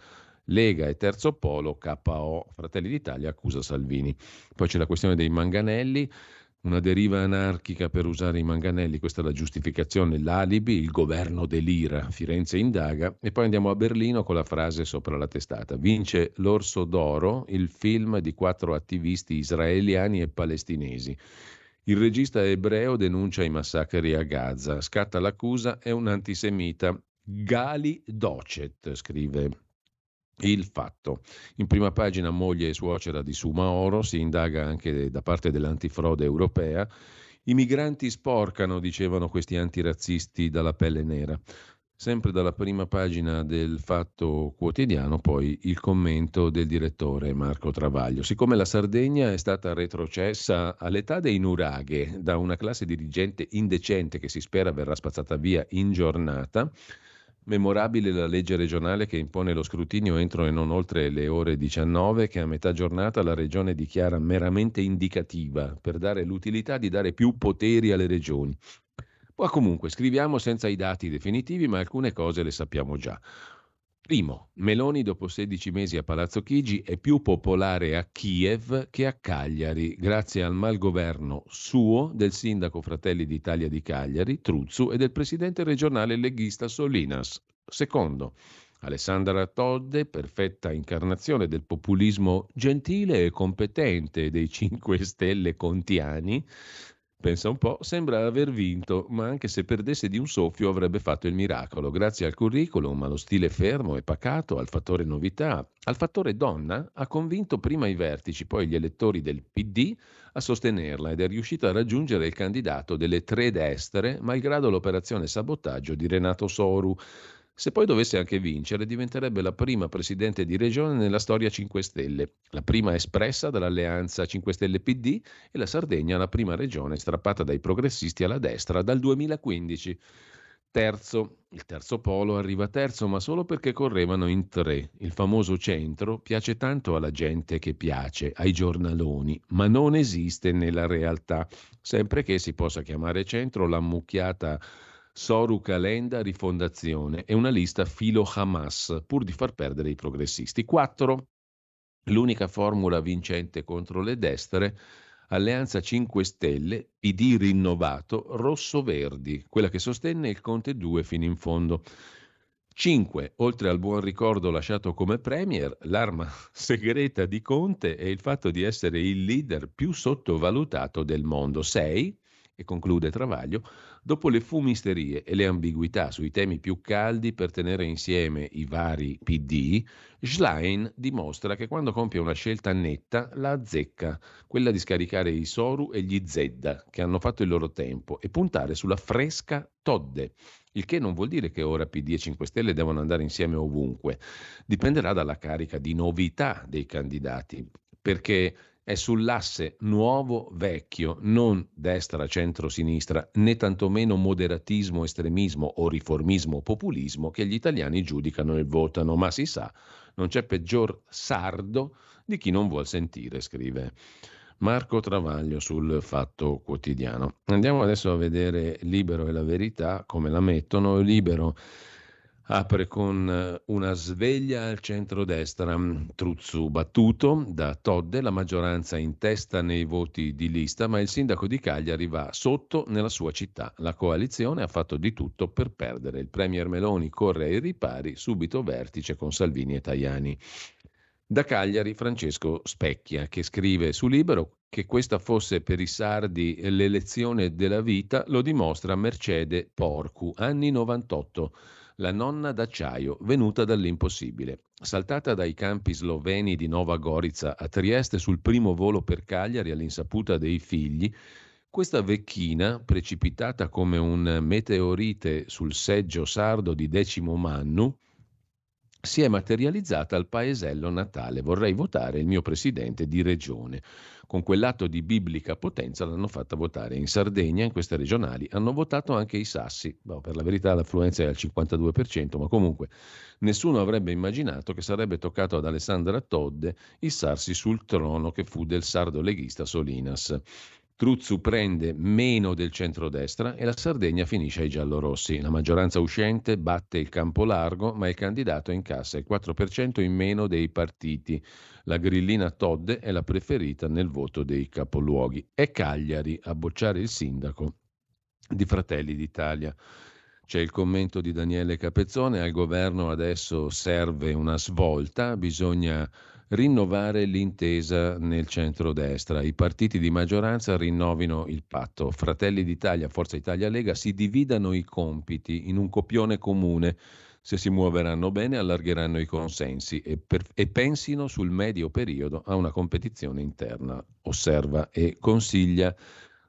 Lega e Terzo Polo, KO, Fratelli d'Italia accusa Salvini. Poi c'è la questione dei manganelli, una deriva anarchica per usare i manganelli, questa è la giustificazione, l'alibi, il governo delira, Firenze indaga e poi andiamo a Berlino con la frase sopra la testata. Vince l'Orso d'Oro, il film di quattro attivisti israeliani e palestinesi. Il regista ebreo denuncia i massacri a Gaza, scatta l'accusa, è un antisemita. Gali Docet, scrive il fatto. In prima pagina moglie e suocera di Suma Oro, si indaga anche da parte dell'antifrode europea. I migranti sporcano, dicevano questi antirazzisti dalla pelle nera. Sempre dalla prima pagina del Fatto Quotidiano, poi il commento del direttore Marco Travaglio. Siccome la Sardegna è stata retrocessa all'età dei nuraghe da una classe dirigente indecente che si spera verrà spazzata via in giornata, Memorabile la legge regionale che impone lo scrutinio entro e non oltre le ore 19 che a metà giornata la regione dichiara meramente indicativa per dare l'utilità di dare più poteri alle regioni. Poi comunque scriviamo senza i dati definitivi ma alcune cose le sappiamo già. Primo, Meloni dopo 16 mesi a Palazzo Chigi è più popolare a Kiev che a Cagliari, grazie al malgoverno suo, del sindaco Fratelli d'Italia di Cagliari, Truzzu, e del presidente regionale leghista Solinas. Secondo, Alessandra Todde, perfetta incarnazione del populismo gentile e competente dei 5 Stelle contiani, Pensa un po', sembra aver vinto, ma anche se perdesse di un soffio avrebbe fatto il miracolo, grazie al curriculum, allo stile fermo e pacato, al fattore novità, al fattore donna, ha convinto prima i vertici, poi gli elettori del PD a sostenerla ed è riuscito a raggiungere il candidato delle tre destere, malgrado l'operazione sabotaggio di Renato Soru, se poi dovesse anche vincere, diventerebbe la prima presidente di regione nella storia 5 Stelle, la prima espressa dall'alleanza 5 Stelle PD e la Sardegna la prima regione strappata dai progressisti alla destra dal 2015. Terzo, il terzo polo arriva terzo, ma solo perché correvano in tre. Il famoso centro piace tanto alla gente che piace, ai giornaloni, ma non esiste nella realtà, sempre che si possa chiamare centro l'ammucchiata Soru Calenda Rifondazione e una lista filo Hamas, pur di far perdere i progressisti. 4. L'unica formula vincente contro le destre, Alleanza 5 Stelle, PD rinnovato, rosso-verdi, quella che sostenne il Conte 2 fino in fondo. 5. Oltre al buon ricordo lasciato come Premier, l'arma segreta di Conte è il fatto di essere il leader più sottovalutato del mondo. 6 E conclude Travaglio, dopo le fumisterie e le ambiguità sui temi più caldi per tenere insieme i vari PD, Schlein dimostra che quando compie una scelta netta la azzecca, quella di scaricare i Soru e gli Zedda, che hanno fatto il loro tempo, e puntare sulla fresca Todde. Il che non vuol dire che ora PD e 5 Stelle devono andare insieme ovunque. Dipenderà dalla carica di novità dei candidati, perché è sull'asse nuovo-vecchio, non destra-centro-sinistra, né tantomeno moderatismo-estremismo o riformismo-populismo che gli italiani giudicano e votano, ma si sa, non c'è peggior sardo di chi non vuol sentire, scrive Marco Travaglio sul Fatto Quotidiano. Andiamo adesso a vedere Libero e la Verità, come la mettono. Libero apre con eh, una sveglia al centro-destra. Truzzu battuto da Todde, la maggioranza in testa nei voti di lista, ma il sindaco di Cagliari va sotto nella sua città. La coalizione ha fatto di tutto per perdere. Il premier Meloni corre ai ripari, subito vertice con Salvini e Tajani. Da Cagliari Francesco Specchia, che scrive su Libero che questa fosse per i sardi l'elezione della vita, lo dimostra Mercede Porcu, anni 98 la nonna d'acciaio venuta dall'impossibile. Saltata dai campi sloveni di Nova Gorica a Trieste sul primo volo per Cagliari all'insaputa dei figli, questa vecchina, precipitata come un meteorite sul seggio sardo di Decimo Mannu, si è materializzata al paesello natale. Vorrei votare il mio presidente di regione. Con quell'atto di biblica potenza l'hanno fatta votare. In Sardegna, in queste regionali, hanno votato anche i sassi. Boh, per la verità l'affluenza è al 52%, ma comunque nessuno avrebbe immaginato che sarebbe toccato ad Alessandra Todde issarsi sul trono che fu del sardo leghista Solinas. Truzzu prende meno del centrodestra e la Sardegna finisce ai giallorossi. La maggioranza uscente batte il campo largo, ma il candidato incassa il 4% in meno dei partiti. La grillina Todde è la preferita nel voto dei capoluoghi. È Cagliari a bocciare il sindaco di Fratelli d'Italia. C'è il commento di Daniele Capezzone, al governo adesso serve una svolta, bisogna rinnovare l'intesa nel centro-destra. I partiti di maggioranza rinnovino il patto. Fratelli d'Italia, Forza Italia Lega si dividano i compiti in un copione comune. Se si muoveranno bene allargheranno i consensi e, per, e pensino sul medio periodo a una competizione interna, osserva e consiglia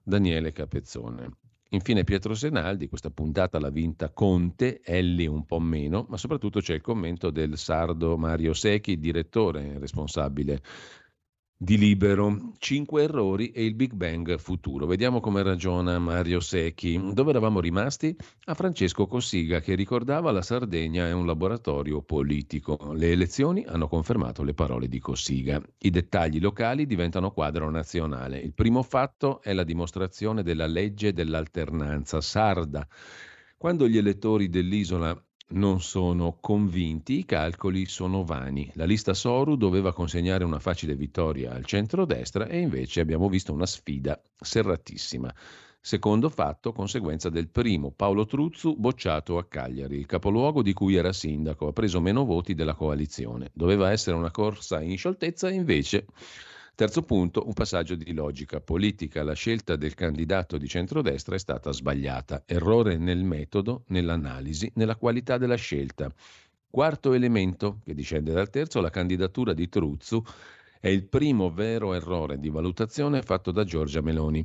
Daniele Capezzone. Infine Pietro Senaldi, questa puntata l'ha vinta Conte, Elli un po' meno, ma soprattutto c'è il commento del sardo Mario Secchi, direttore responsabile di Libero. Cinque errori e il Big Bang futuro. Vediamo come ragiona Mario Secchi. Dove eravamo rimasti? A Francesco Cossiga che ricordava la Sardegna è un laboratorio politico. Le elezioni hanno confermato le parole di Cossiga. I dettagli locali diventano quadro nazionale. Il primo fatto è la dimostrazione della legge dell'alternanza sarda. Quando gli elettori dell'isola non sono convinti, i calcoli sono vani. La lista Soru doveva consegnare una facile vittoria al centro-destra e invece abbiamo visto una sfida serratissima. Secondo fatto, conseguenza del primo, Paolo Truzzu bocciato a Cagliari, il capoluogo di cui era sindaco, ha preso meno voti della coalizione. Doveva essere una corsa in scioltezza e invece Terzo punto, un passaggio di logica politica. La scelta del candidato di centrodestra è stata sbagliata. Errore nel metodo, nell'analisi, nella qualità della scelta. Quarto elemento, che discende dal terzo, la candidatura di Truzzu è il primo vero errore di valutazione fatto da Giorgia Meloni.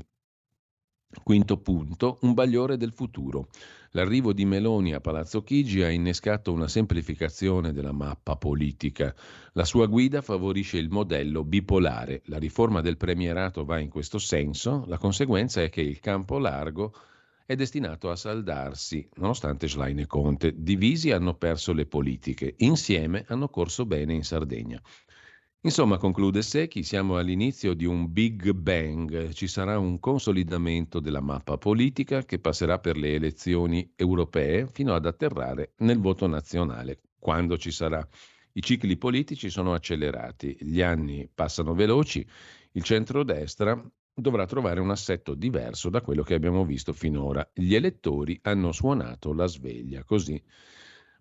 Quinto punto, un bagliore del futuro. L'arrivo di Meloni a Palazzo Chigi ha innescato una semplificazione della mappa politica. La sua guida favorisce il modello bipolare. La riforma del premierato va in questo senso. La conseguenza è che il campo largo è destinato a saldarsi, nonostante Schlein e Conte, divisi hanno perso le politiche, insieme hanno corso bene in Sardegna. Insomma, conclude Secchi, siamo all'inizio di un Big Bang, ci sarà un consolidamento della mappa politica che passerà per le elezioni europee fino ad atterrare nel voto nazionale, quando ci sarà. I cicli politici sono accelerati, gli anni passano veloci, il centrodestra dovrà trovare un assetto diverso da quello che abbiamo visto finora. Gli elettori hanno suonato la sveglia, così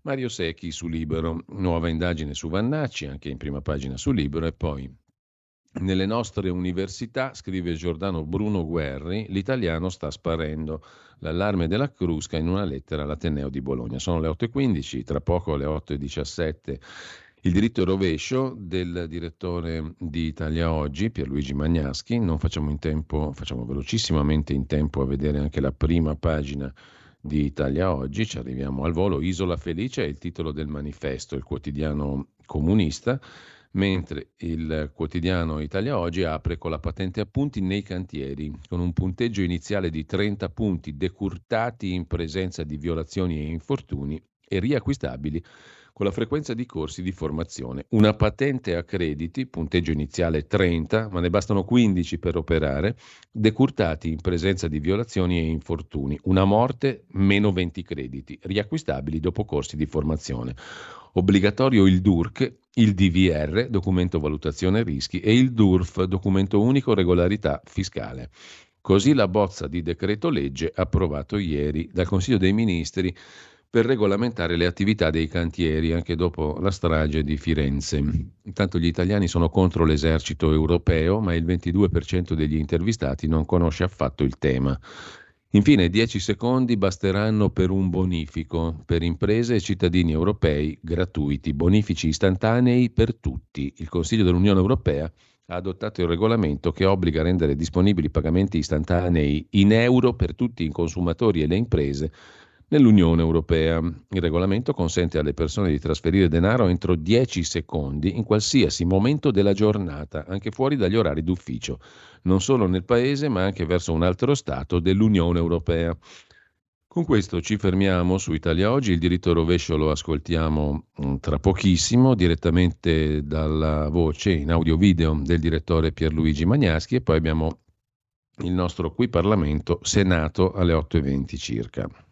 Mario Secchi su Libero, nuova indagine su Vannacci, anche in prima pagina su Libero, e poi Nelle nostre università, scrive Giordano Bruno Guerri, l'italiano sta sparendo. L'allarme della Crusca in una lettera all'Ateneo di Bologna. Sono le 8.15, tra poco alle 8.17 il diritto rovescio del direttore di Italia Oggi, Pierluigi Magnaschi. Non facciamo in tempo, facciamo velocissimamente in tempo a vedere anche la prima pagina di Italia Oggi, ci arriviamo al volo. Isola Felice è il titolo del manifesto, il quotidiano comunista, mentre il quotidiano Italia Oggi apre con la patente appunti nei cantieri, con un punteggio iniziale di 30 punti decurtati in presenza di violazioni e infortuni e riacquistabili con la frequenza di corsi di formazione. Una patente a crediti, punteggio iniziale 30, ma ne bastano 15 per operare, decurtati in presenza di violazioni e infortuni. Una morte, meno 20 crediti, riacquistabili dopo corsi di formazione. Obbligatorio il DURC, il DVR, documento valutazione rischi, e il DURF, documento unico regolarità fiscale. Così la bozza di decreto legge approvato ieri dal Consiglio dei Ministri per regolamentare le attività dei cantieri anche dopo la strage di Firenze. Intanto gli italiani sono contro l'esercito europeo, ma il 22% degli intervistati non conosce affatto il tema. Infine, 10 secondi basteranno per un bonifico per imprese e cittadini europei gratuiti, bonifici istantanei per tutti. Il Consiglio dell'Unione Europea ha adottato il regolamento che obbliga a rendere disponibili pagamenti istantanei in euro per tutti i consumatori e le imprese nell'Unione Europea. Il regolamento consente alle persone di trasferire denaro entro 10 secondi in qualsiasi momento della giornata, anche fuori dagli orari d'ufficio, non solo nel Paese ma anche verso un altro Stato dell'Unione Europea. Con questo ci fermiamo su Italia Oggi, il diritto rovescio lo ascoltiamo mm, tra pochissimo direttamente dalla voce in audio-video del direttore Pierluigi Magnaschi e poi abbiamo il nostro qui Parlamento Senato alle 8.20 circa.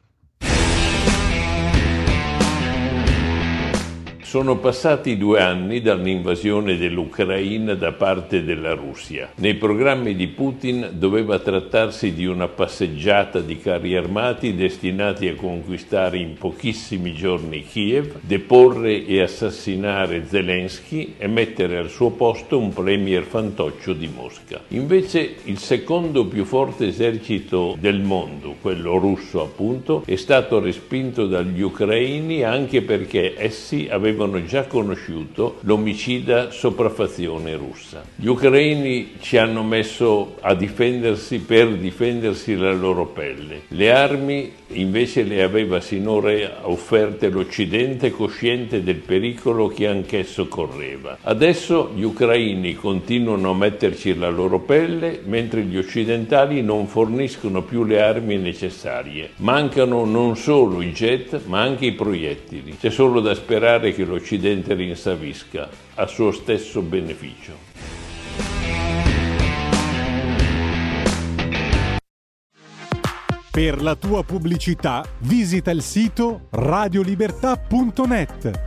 Sono passati due anni dall'invasione dell'Ucraina da parte della Russia. Nei programmi di Putin doveva trattarsi di una passeggiata di carri armati destinati a conquistare in pochissimi giorni Kiev, deporre e assassinare Zelensky e mettere al suo posto un premier fantoccio di Mosca. Invece il secondo più forte esercito del mondo, quello russo appunto, è stato respinto dagli ucraini anche perché essi avevano avevano già conosciuto l'omicida sopraffazione russa. Gli ucraini ci hanno messo a difendersi per difendersi la loro pelle. Le armi invece le aveva sinora offerte l'Occidente cosciente del pericolo che anch'esso correva. Adesso gli ucraini continuano a metterci la loro pelle mentre gli occidentali non forniscono più le armi necessarie. Mancano non solo i jet ma anche i proiettili. C'è solo da sperare che l'Occidente rinsavisca a suo stesso beneficio. Per la tua pubblicità visita il sito radiolibertà.net.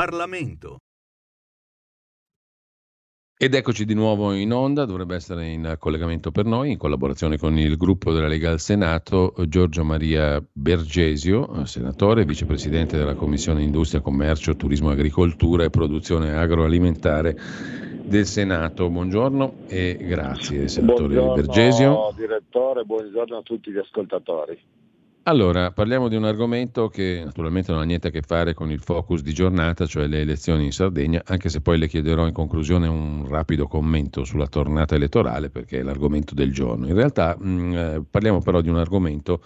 Parlamento. Ed eccoci di nuovo in onda, dovrebbe essere in collegamento per noi, in collaborazione con il gruppo della Lega al Senato, Giorgio Maria Bergesio, senatore, vicepresidente della Commissione Industria, Commercio, Turismo, Agricoltura e Produzione Agroalimentare del Senato. Buongiorno e grazie, senatore buongiorno, Bergesio. Direttore, buongiorno a tutti gli ascoltatori. Allora, parliamo di un argomento che naturalmente non ha niente a che fare con il focus di giornata, cioè le elezioni in Sardegna, anche se poi le chiederò in conclusione un rapido commento sulla tornata elettorale perché è l'argomento del giorno. In realtà mh, mm, eh, parliamo però di un argomento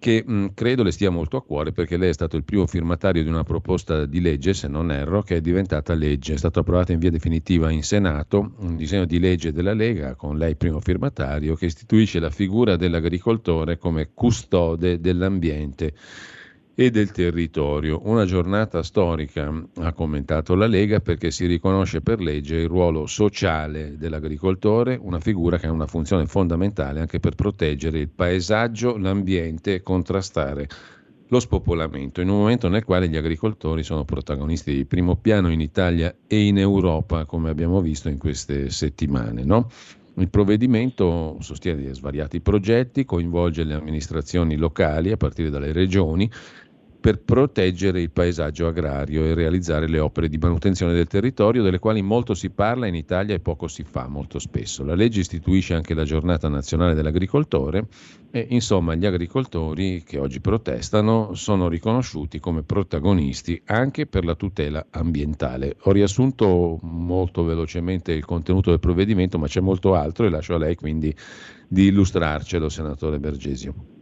che mh, credo le stia molto a cuore perché lei è stato il primo firmatario di una proposta di legge, se non erro, che è diventata legge. È stato approvato in via definitiva in Senato un disegno di legge della Lega, con lei primo firmatario, che istituisce la figura dell'agricoltore come custode dell'ambiente e del territorio. Una giornata storica, ha commentato la Lega, perché si riconosce per legge il ruolo sociale dell'agricoltore, una figura che ha una funzione fondamentale anche per proteggere il paesaggio, l'ambiente e contrastare lo spopolamento, in un momento nel quale gli agricoltori sono protagonisti di primo piano in Italia e in Europa, come abbiamo visto in queste settimane. No? Il provvedimento sostiene svariati progetti, coinvolge le amministrazioni locali a partire dalle regioni per proteggere il paesaggio agrario e realizzare le opere di manutenzione del territorio, delle quali molto si parla in Italia e poco si fa molto spesso. La legge istituisce anche la giornata nazionale dell'agricoltore e insomma gli agricoltori che oggi protestano sono riconosciuti come protagonisti anche per la tutela ambientale. Ho riassunto molto velocemente il contenuto del provvedimento, ma c'è molto altro e lascio a lei quindi di illustrarcelo, senatore Bergesio.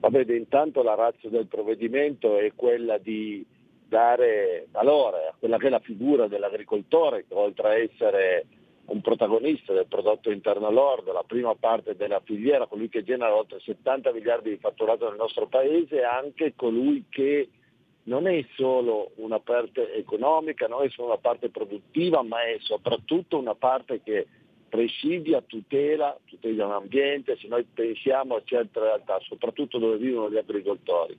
Vede, intanto la razza del provvedimento è quella di dare valore a quella che è la figura dell'agricoltore, che oltre a essere un protagonista del prodotto interno lordo, la prima parte della filiera, colui che genera oltre 70 miliardi di fatturato nel nostro paese, è anche colui che non è solo una parte economica, non è solo una parte produttiva, ma è soprattutto una parte che presidia, tutela, tutela l'ambiente, se noi pensiamo a certe realtà, soprattutto dove vivono gli agricoltori.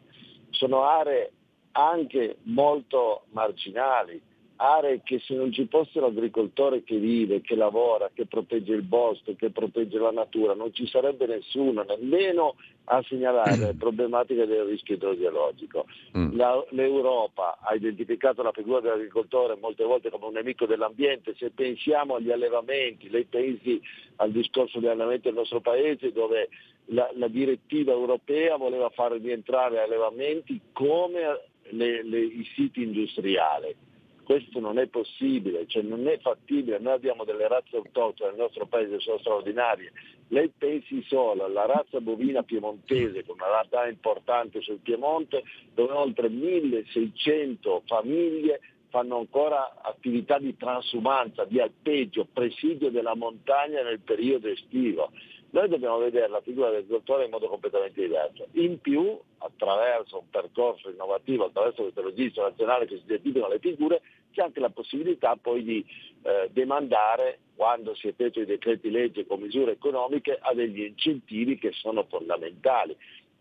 Sono aree anche molto marginali, aree che se non ci fosse l'agricoltore che vive, che lavora, che protegge il bosco, che protegge la natura, non ci sarebbe nessuno, nemmeno a segnalare le problematiche del rischio idrogeologico. Mm. La, L'Europa ha identificato la figura dell'agricoltore molte volte come un nemico dell'ambiente, se pensiamo agli allevamenti, lei pensi al discorso degli allevamenti del nostro paese dove la, la direttiva europea voleva far rientrare allevamenti come le, le, i siti industriali questo non è possibile, cioè non è fattibile, noi abbiamo delle razze autoctone nel nostro paese sono straordinarie. Lei pensi solo alla razza bovina piemontese, con una realtà importante sul Piemonte, dove oltre 1600 famiglie fanno ancora attività di transumanza, di alpeggio, presidio della montagna nel periodo estivo. Noi dobbiamo vedere la figura del dottore in modo completamente diverso. In più, attraverso un percorso innovativo, attraverso questo registro nazionale che si identificano le figure, c'è anche la possibilità poi di eh, demandare, quando si effettuano i decreti legge con misure economiche, a degli incentivi che sono fondamentali.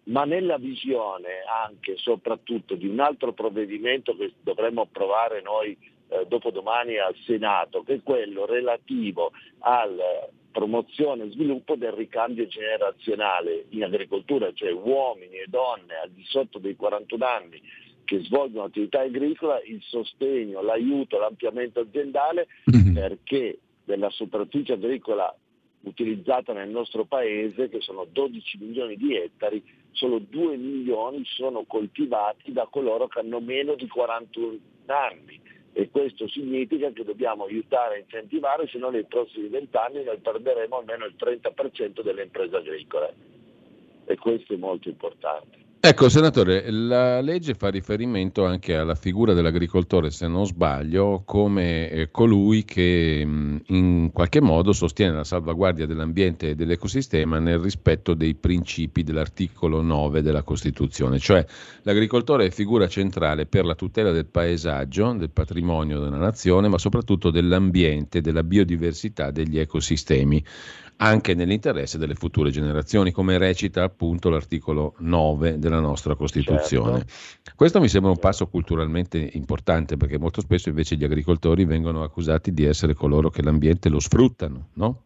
Ma nella visione anche e soprattutto di un altro provvedimento che dovremmo approvare noi eh, dopodomani al Senato, che è quello relativo alla promozione e sviluppo del ricambio generazionale in agricoltura, cioè uomini e donne al di sotto dei 41 anni che svolgono attività agricola, il sostegno, l'aiuto, l'ampliamento aziendale mm-hmm. perché della superficie agricola utilizzata nel nostro paese, che sono 12 milioni di ettari, solo 2 milioni sono coltivati da coloro che hanno meno di 41 anni e questo significa che dobbiamo aiutare e incentivare, se no nei prossimi vent'anni noi perderemo almeno il 30% delle imprese agricole e questo è molto importante. Ecco, senatore, la legge fa riferimento anche alla figura dell'agricoltore, se non sbaglio, come eh, colui che mm, in qualche modo sostiene la salvaguardia dell'ambiente e dell'ecosistema nel rispetto dei principi dell'articolo 9 della Costituzione, cioè l'agricoltore è figura centrale per la tutela del paesaggio, del patrimonio della nazione, ma soprattutto dell'ambiente, della biodiversità, degli ecosistemi anche nell'interesse delle future generazioni, come recita appunto l'articolo 9 della nostra Costituzione. Certo. Questo mi sembra un passo culturalmente importante perché molto spesso invece gli agricoltori vengono accusati di essere coloro che l'ambiente lo sfruttano, no?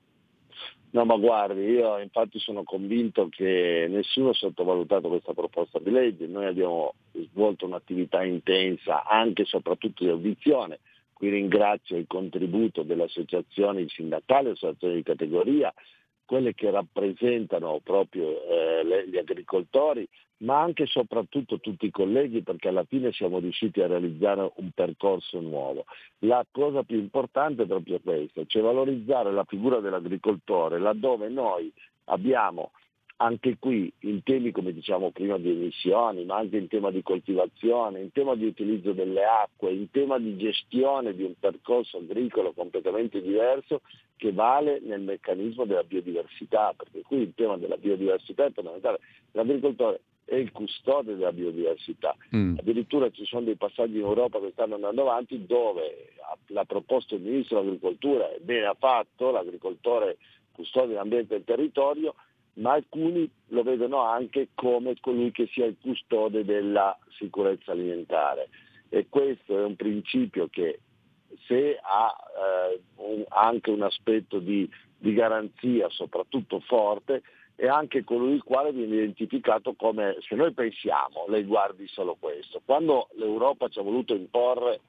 No, ma guardi, io infatti sono convinto che nessuno ha sottovalutato questa proposta di legge, noi abbiamo svolto un'attività intensa anche e soprattutto di audizione, qui ringrazio il contributo delle associazioni sindacali, associazioni di categoria, quelle che rappresentano proprio eh, gli agricoltori, ma anche e soprattutto tutti i colleghi perché alla fine siamo riusciti a realizzare un percorso nuovo. La cosa più importante è proprio questa, cioè valorizzare la figura dell'agricoltore laddove noi abbiamo anche qui in temi, come diciamo prima, di emissioni, ma anche in tema di coltivazione, in tema di utilizzo delle acque, in tema di gestione di un percorso agricolo completamente diverso che vale nel meccanismo della biodiversità, perché qui il tema della biodiversità è fondamentale. L'agricoltore è il custode della biodiversità. Mm. Addirittura ci sono dei passaggi in Europa che stanno andando avanti dove l'ha proposto il Ministro dell'Agricoltura e bene ha fatto, l'agricoltore custode dell'ambiente e del territorio, ma alcuni lo vedono anche come colui che sia il custode della sicurezza alimentare. E questo è un principio che se ha eh, un, anche un aspetto di, di garanzia soprattutto forte, è anche colui il quale viene identificato come, se noi pensiamo, lei guardi solo questo, quando l'Europa ci ha voluto imporre,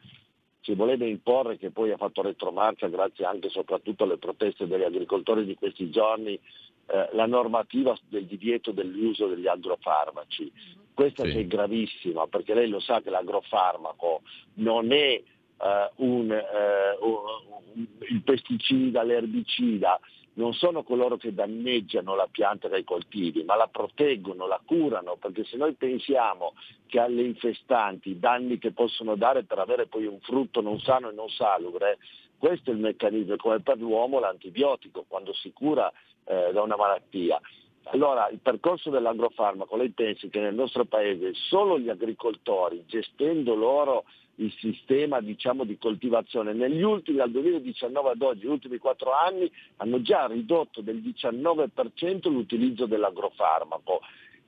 ci voleva imporre, che poi ha fatto retromarcia grazie anche e soprattutto alle proteste degli agricoltori di questi giorni, eh, la normativa del divieto dell'uso degli agrofarmaci. Questa sì. è gravissima perché lei lo sa che l'agrofarmaco non è uh, un, uh, un, il pesticida, l'erbicida, non sono coloro che danneggiano la pianta dai coltivi, ma la proteggono, la curano, perché se noi pensiamo che alle infestanti i danni che possono dare per avere poi un frutto non sano e non salubre, questo è il meccanismo, come per l'uomo l'antibiotico, quando si cura eh, da una malattia. Allora, il percorso dell'agrofarmaco, lei pensi che nel nostro paese solo gli agricoltori, gestendo loro il sistema diciamo, di coltivazione, negli ultimi, dal 2019 ad oggi, gli ultimi quattro anni, hanno già ridotto del 19% l'utilizzo dell'agrofarmaco.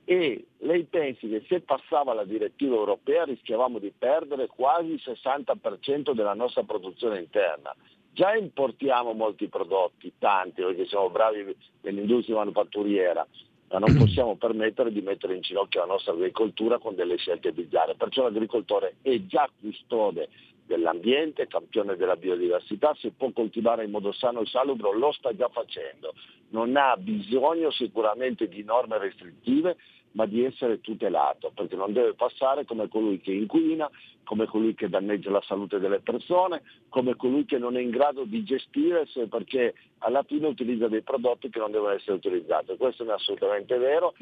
E lei pensi che se passava la direttiva europea rischiavamo di perdere quasi il 60% della nostra produzione interna. Già importiamo molti prodotti, tanti, perché siamo bravi nell'industria manufatturiera, ma non possiamo permettere di mettere in ginocchio la nostra agricoltura con delle scelte bizzarre. Perciò l'agricoltore è già custode dell'ambiente, campione della biodiversità, se può coltivare in modo sano e salubre lo sta già facendo. Non ha bisogno sicuramente di norme restrittive, ma di essere tutelato, perché non deve passare come colui che inquina, come colui che danneggia la salute delle persone, come colui che non è in grado di gestire perché alla fine utilizza dei prodotti che non devono essere utilizzati. Questo è assolutamente vero.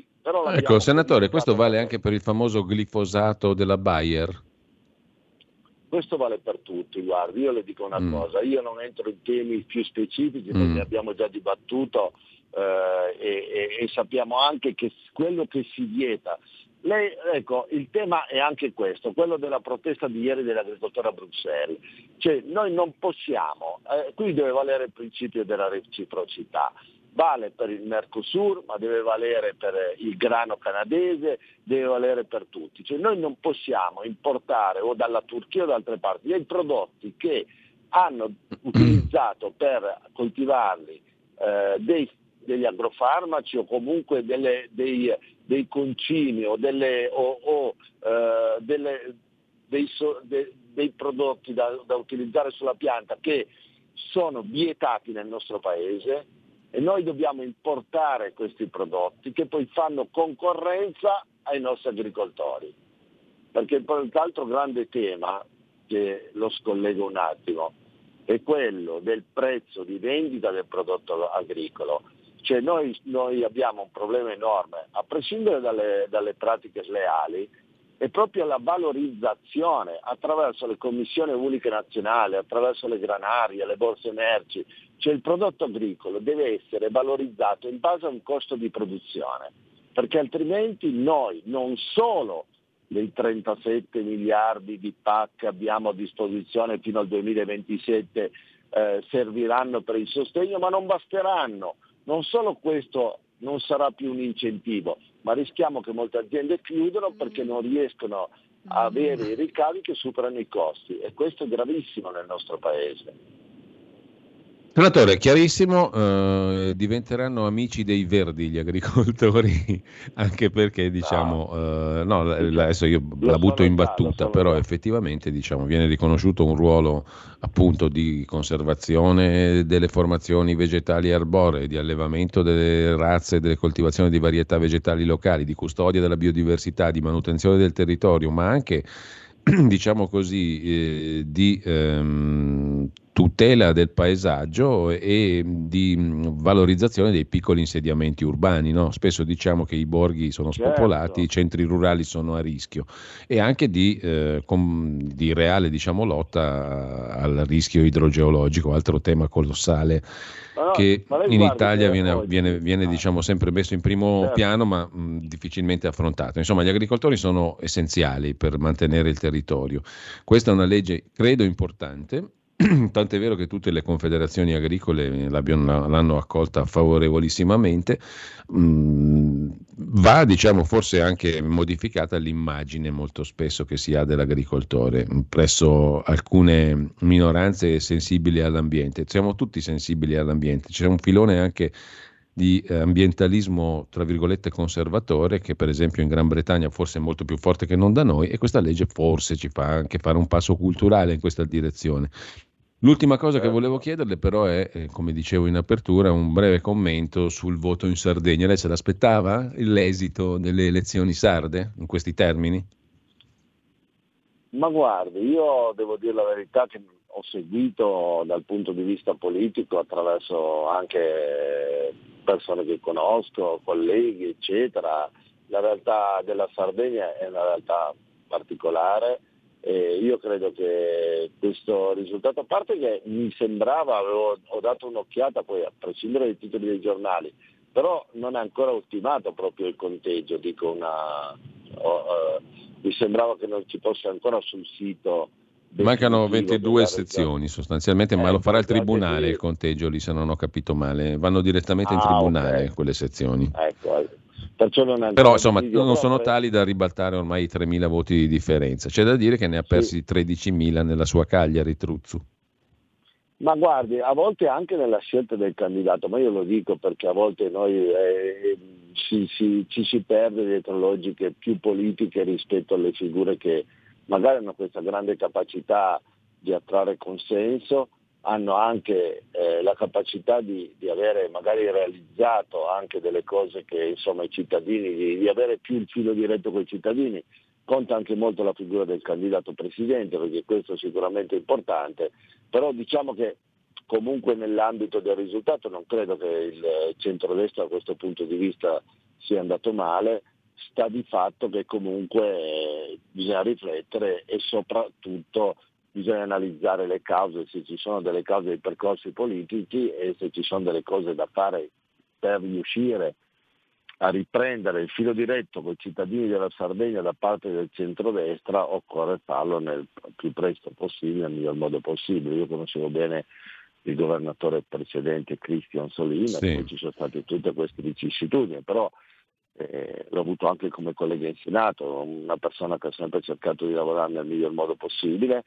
ecco, senatore, questo vale anche per il famoso glifosato della Bayer? Questo vale per tutti, guardi, io le dico una mm. cosa, io non entro in temi più specifici perché mm. abbiamo già dibattuto eh, e, e, sappiamo anche che quello che si vieta lei, ecco, il tema è anche questo, quello della protesta di ieri dell'agricoltore a Bruxelles. Cioè, noi non possiamo, eh, qui deve valere il principio della reciprocità. Vale per il Mercosur, ma deve valere per il grano canadese, deve valere per tutti. Cioè, noi non possiamo importare o dalla Turchia o da altre parti dei prodotti che hanno utilizzato per coltivarli eh, dei degli agrofarmaci o comunque delle, dei, dei, concimi o, delle, o, o uh, delle, dei, so, de, dei, prodotti da, da utilizzare sulla pianta che sono vietati nel nostro paese e noi dobbiamo importare questi prodotti che poi fanno concorrenza ai nostri agricoltori. Perché l'altro grande tema, che lo scollego un attimo, è quello del prezzo di vendita del prodotto agricolo. Cioè noi, noi, abbiamo un problema enorme, a prescindere dalle, dalle pratiche sleali, è proprio la valorizzazione attraverso le commissioni uniche nazionali, attraverso le granarie, le borse merci, cioè il prodotto agricolo deve essere valorizzato in base a un costo di produzione, perché altrimenti noi non solo dei 37 miliardi di PAC che abbiamo a disposizione fino al 2027 eh, serviranno per il sostegno, ma non basteranno non solo questo non sarà più un incentivo, ma rischiamo che molte aziende chiudono perché non riescono a avere i ricavi che superano i costi e questo è gravissimo nel nostro paese. Senatore, chiarissimo, eh, diventeranno amici dei verdi gli agricoltori, anche perché diciamo, no, eh, no adesso io la butto in battuta, però effettivamente diciamo, viene riconosciuto un ruolo appunto di conservazione delle formazioni vegetali arboree, di allevamento delle razze e delle coltivazioni di varietà vegetali locali, di custodia della biodiversità, di manutenzione del territorio, ma anche diciamo così, eh, di ehm, tutela del paesaggio e di valorizzazione dei piccoli insediamenti urbani. No? Spesso diciamo che i borghi sono certo. spopolati, i centri rurali sono a rischio e anche di, eh, com, di reale diciamo, lotta al rischio idrogeologico, altro tema colossale no, che in Italia viene, viene, viene diciamo, sempre messo in primo certo. piano ma mh, difficilmente affrontato. Insomma, gli agricoltori sono essenziali per mantenere il territorio. Questa è una legge, credo, importante tant'è vero che tutte le confederazioni agricole l'hanno accolta favorevolissimamente, mm, va diciamo forse anche modificata l'immagine molto spesso che si ha dell'agricoltore presso alcune minoranze sensibili all'ambiente, siamo tutti sensibili all'ambiente, c'è un filone anche di ambientalismo, tra virgolette, conservatore, che per esempio in Gran Bretagna forse è molto più forte che non da noi, e questa legge forse ci fa anche fare un passo culturale in questa direzione. L'ultima cosa che volevo chiederle però è, eh, come dicevo in apertura, un breve commento sul voto in Sardegna. Lei se l'aspettava l'esito delle elezioni sarde in questi termini? Ma guardi, io devo dire la verità che ho seguito dal punto di vista politico attraverso anche persone che conosco, colleghi, eccetera. La realtà della Sardegna è una realtà particolare eh, io credo che questo risultato, a parte che mi sembrava, avevo, ho dato un'occhiata poi a prescindere dai titoli dei giornali, però non è ancora ultimato proprio il conteggio, dico una, oh, uh, mi sembrava che non ci fosse ancora sul sito. Mancano 22 sezioni sostanzialmente, eh, ma lo farà il tribunale il conteggio lì se non ho capito male. Vanno direttamente ah, in tribunale okay. quelle sezioni. Ecco, eh. Però insomma non sono tali da ribaltare ormai i 3.000 voti di differenza. C'è da dire che ne ha persi sì. 13.000 nella sua Cagliari Truzzu. Ma guardi, a volte anche nella scelta del candidato, ma io lo dico perché a volte noi eh, ci, ci, ci si perde dietro logiche più politiche rispetto alle figure che magari hanno questa grande capacità di attrarre consenso hanno anche eh, la capacità di, di, avere magari realizzato anche delle cose che insomma i cittadini, di, di, avere più il filo diretto con i cittadini. Conta anche molto la figura del candidato presidente perché questo è sicuramente importante, però diciamo che comunque nell'ambito del risultato non credo che il centrodestra da questo punto di vista sia andato male, sta di fatto che comunque eh, bisogna riflettere e soprattutto bisogna analizzare le cause, se ci sono delle cause dei percorsi politici e se ci sono delle cose da fare per riuscire a riprendere il filo diretto con i cittadini della Sardegna da parte del centrodestra, occorre farlo nel più presto possibile, nel miglior modo possibile. Io conoscevo bene il governatore precedente Cristian Solina, sì. ci sono state tutte queste vicissitudini, però eh, l'ho avuto anche come collega in Senato, una persona che ha sempre cercato di lavorare nel miglior modo possibile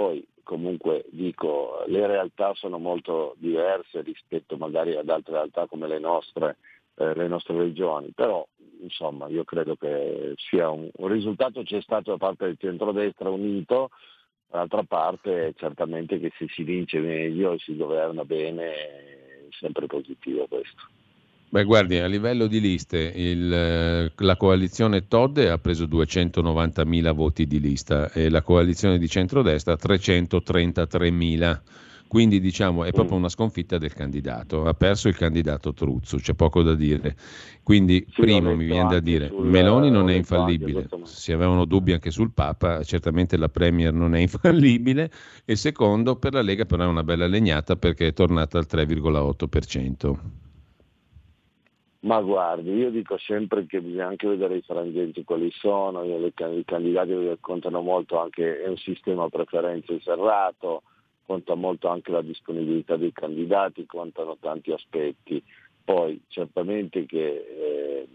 poi comunque dico, le realtà sono molto diverse rispetto magari ad altre realtà come le nostre, eh, le nostre regioni, però insomma io credo che sia un, un risultato c'è stato da parte del centrodestra unito, d'altra parte certamente che se si vince meglio e si governa bene è sempre positivo questo. Beh, guardi, a livello di liste, il, eh, la coalizione Todde ha preso 290.000 voti di lista e la coalizione di centrodestra 333.000. Quindi diciamo è proprio una sconfitta del candidato, ha perso il candidato Truzzo, c'è poco da dire. Quindi sì, primo mi viene da dire, sul, Meloni non è infallibile, si avevano dubbi anche sul Papa, certamente la Premier non è infallibile e secondo per la Lega però è una bella legnata perché è tornata al 3,8%. Ma guardi, io dico sempre che bisogna anche vedere i frangenti quali sono, i candidati contano molto anche, è un sistema preferenze serrato, conta molto anche la disponibilità dei candidati, contano tanti aspetti. Poi certamente che eh,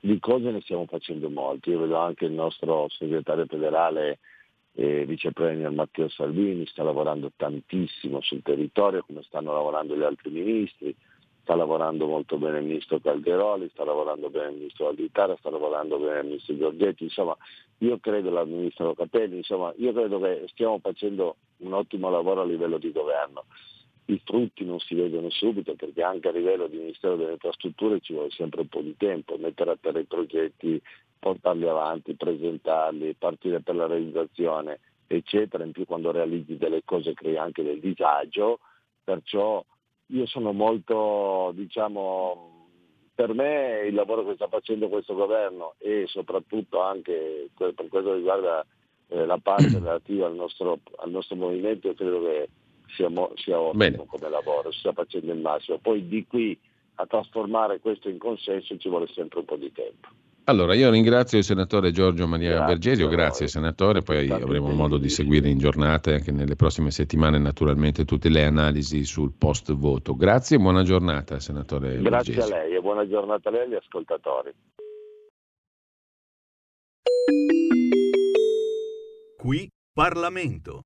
di cose ne stiamo facendo molte, io vedo anche il nostro segretario federale e vice premier Matteo Salvini sta lavorando tantissimo sul territorio come stanno lavorando gli altri ministri, sta lavorando molto bene il ministro Calderoli, sta lavorando bene il ministro Valditara, sta lavorando bene il ministro Giorgetti, insomma io credo la ministra Capelli, insomma io credo che stiamo facendo un ottimo lavoro a livello di governo. I frutti non si vedono subito perché anche a livello di Ministero delle Infrastrutture ci vuole sempre un po' di tempo, mettere a terra i progetti, portarli avanti, presentarli, partire per la realizzazione, eccetera. In più quando realizzi delle cose crei anche del disagio, perciò io sono molto, diciamo, per me il lavoro che sta facendo questo governo e soprattutto anche per che riguarda eh, la parte relativa al nostro, al nostro movimento, io credo che sia, sia ottimo Bene. come lavoro, si sta facendo il massimo. Poi di qui a trasformare questo in consenso ci vuole sempre un po' di tempo. Allora, io ringrazio il senatore Giorgio Maria grazie, Bergesio, grazie senatore, poi avremo modo di seguire in giornata e anche nelle prossime settimane naturalmente tutte le analisi sul post voto. Grazie e buona giornata senatore Grazie Bergesio. a lei e buona giornata a lei e agli ascoltatori. Qui Parlamento.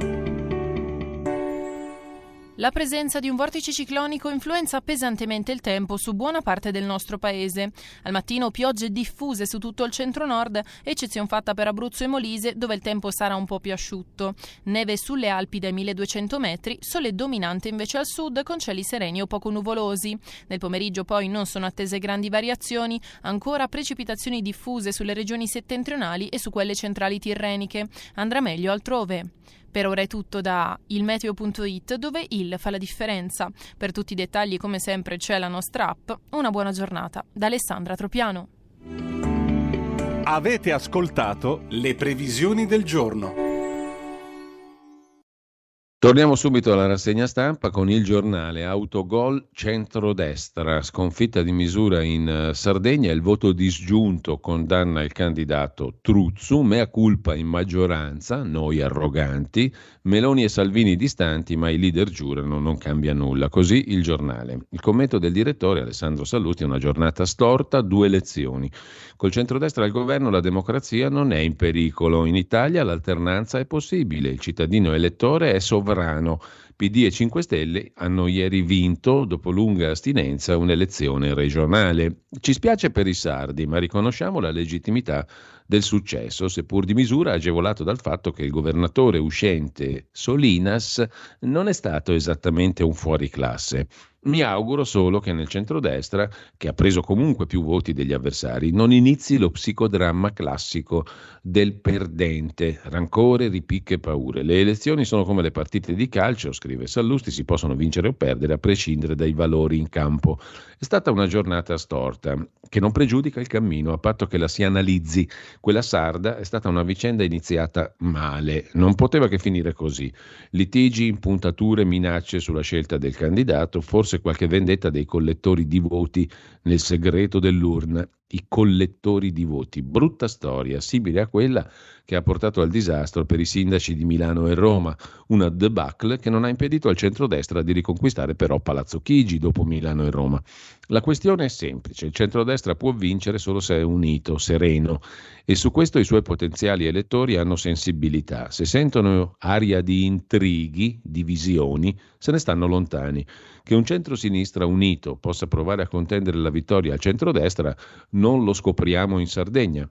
La presenza di un vortice ciclonico influenza pesantemente il tempo su buona parte del nostro paese. Al mattino piogge diffuse su tutto il centro-nord, eccezione fatta per Abruzzo e Molise, dove il tempo sarà un po' più asciutto. Neve sulle Alpi dai 1200 metri, sole dominante invece al sud con cieli sereni o poco nuvolosi. Nel pomeriggio poi non sono attese grandi variazioni, ancora precipitazioni diffuse sulle regioni settentrionali e su quelle centrali tirreniche. Andrà meglio altrove. Per ora è tutto da ilmeteo.it dove il fa la differenza. Per tutti i dettagli come sempre c'è la nostra app. Una buona giornata da Alessandra Tropiano. Avete ascoltato le previsioni del giorno. Torniamo subito alla rassegna stampa con il giornale Autogol centrodestra, sconfitta di misura in eh, Sardegna, il voto disgiunto condanna il candidato Truzzu, mea culpa in maggioranza, noi arroganti, Meloni e Salvini distanti, ma i leader giurano non cambia nulla. Così il giornale. Il commento del direttore Alessandro Salluti è una giornata storta, due elezioni. Col centrodestra al governo la democrazia non è in pericolo. In Italia l'alternanza è possibile, il cittadino elettore è sovrano. PD e 5 Stelle hanno ieri vinto, dopo lunga astinenza, un'elezione regionale. Ci spiace per i sardi, ma riconosciamo la legittimità del successo, seppur di misura agevolato dal fatto che il governatore uscente Solinas non è stato esattamente un fuoriclasse. Mi auguro solo che nel centrodestra, che ha preso comunque più voti degli avversari, non inizi lo psicodramma classico del perdente, rancore, ripicche e paure. Le elezioni sono come le partite di calcio, scrive Sallusti, si possono vincere o perdere a prescindere dai valori in campo. È stata una giornata storta, che non pregiudica il cammino, a patto che la si analizzi. Quella sarda è stata una vicenda iniziata male, non poteva che finire così. Litigi, impuntature, minacce sulla scelta del candidato, forse forse qualche vendetta dei collettori di voti nel segreto dell'urna, i collettori di voti. Brutta storia, simile a quella che ha portato al disastro per i sindaci di Milano e Roma, una debacle che non ha impedito al centrodestra di riconquistare però Palazzo Chigi dopo Milano e Roma. La questione è semplice, il centrodestra può vincere solo se è unito, sereno e su questo i suoi potenziali elettori hanno sensibilità. Se sentono aria di intrighi, divisioni, se ne stanno lontani. Che un centro-sinistra unito possa provare a contendere la vittoria al centrodestra non lo scopriamo in Sardegna.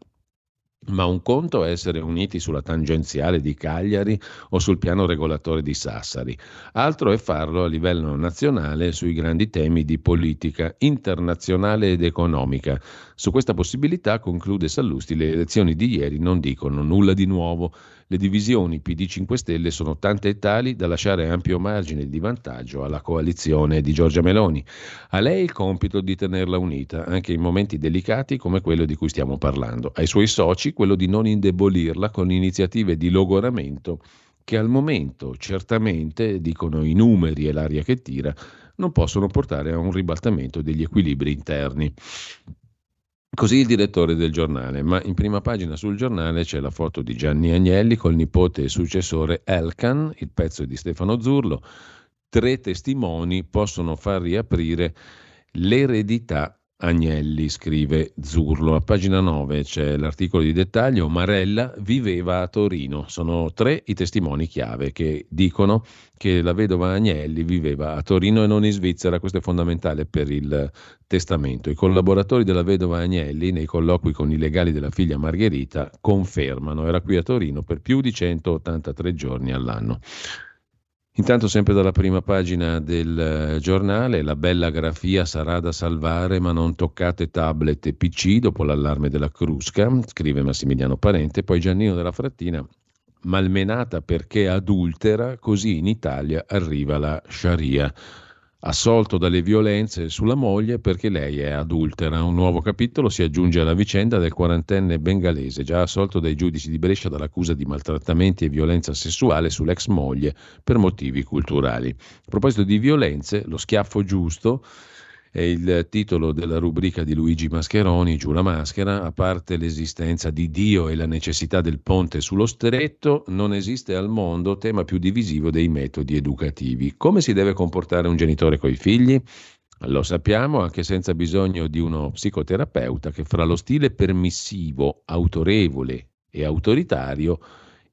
Ma un conto è essere uniti sulla tangenziale di Cagliari o sul piano regolatore di Sassari, altro è farlo a livello nazionale sui grandi temi di politica internazionale ed economica. Su questa possibilità, conclude Sallusti, le elezioni di ieri non dicono nulla di nuovo. Le divisioni PD 5 Stelle sono tante e tali da lasciare ampio margine di vantaggio alla coalizione di Giorgia Meloni. A lei il compito di tenerla unita, anche in momenti delicati come quello di cui stiamo parlando. Ai suoi soci quello di non indebolirla con iniziative di logoramento che al momento certamente, dicono i numeri e l'aria che tira, non possono portare a un ribaltamento degli equilibri interni. Così il direttore del giornale, ma in prima pagina sul giornale c'è la foto di Gianni Agnelli col nipote e successore Elkan, il pezzo di Stefano Zurlo, tre testimoni possono far riaprire l'eredità Agnelli, scrive Zurlo. A pagina 9 c'è l'articolo di dettaglio. Marella viveva a Torino. Sono tre i testimoni chiave che dicono che la vedova Agnelli viveva a Torino e non in Svizzera. Questo è fondamentale per il testamento. I collaboratori della vedova Agnelli, nei colloqui con i legali della figlia Margherita, confermano. Era qui a Torino per più di 183 giorni all'anno. Intanto sempre dalla prima pagina del eh, giornale, la bella grafia sarà da salvare ma non toccate tablet e PC dopo l'allarme della Crusca, scrive Massimiliano Parente, poi Giannino della Frattina, malmenata perché adultera, così in Italia arriva la Sharia assolto dalle violenze sulla moglie perché lei è adultera. Un nuovo capitolo si aggiunge alla vicenda del quarantenne bengalese, già assolto dai giudici di Brescia dall'accusa di maltrattamenti e violenza sessuale sull'ex moglie per motivi culturali. A proposito di violenze, lo schiaffo giusto è il titolo della rubrica di Luigi Mascheroni, Giù la maschera, a parte l'esistenza di Dio e la necessità del ponte sullo stretto, non esiste al mondo tema più divisivo dei metodi educativi. Come si deve comportare un genitore coi figli? Lo sappiamo anche senza bisogno di uno psicoterapeuta che fra lo stile permissivo, autorevole e autoritario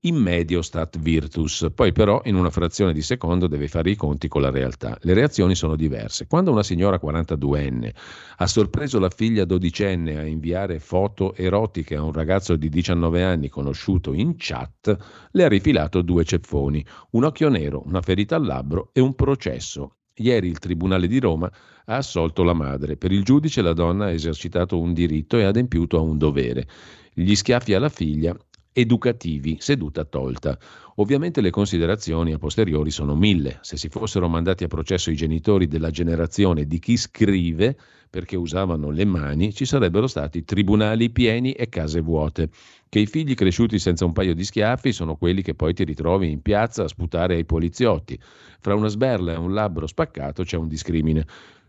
in medio stat virtus, poi però in una frazione di secondo deve fare i conti con la realtà. Le reazioni sono diverse. Quando una signora 42enne ha sorpreso la figlia dodicenne a inviare foto erotiche a un ragazzo di 19 anni conosciuto in chat, le ha rifilato due ceffoni, un occhio nero, una ferita al labbro e un processo. Ieri il Tribunale di Roma ha assolto la madre. Per il giudice la donna ha esercitato un diritto e adempiuto a un dovere. Gli schiaffi alla figlia educativi, seduta tolta. Ovviamente le considerazioni a posteriori sono mille. Se si fossero mandati a processo i genitori della generazione di chi scrive, perché usavano le mani, ci sarebbero stati tribunali pieni e case vuote. Che i figli cresciuti senza un paio di schiaffi sono quelli che poi ti ritrovi in piazza a sputare ai poliziotti. Fra una sberla e un labbro spaccato c'è un discrimine.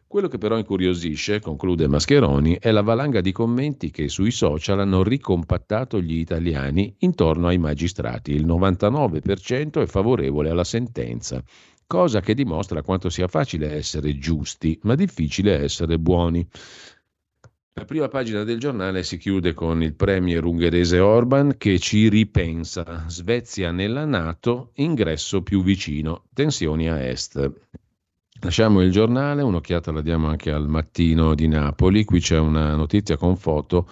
Quello che però incuriosisce, conclude Mascheroni, è la valanga di commenti che sui social hanno ricompattato gli italiani intorno ai magistrati. Il 99% è favorevole alla sentenza, cosa che dimostra quanto sia facile essere giusti, ma difficile essere buoni. La prima pagina del giornale si chiude con il premier ungherese Orban che ci ripensa. Svezia nella Nato, ingresso più vicino, tensioni a est. Lasciamo il giornale, un'occhiata la diamo anche al mattino di Napoli, qui c'è una notizia con foto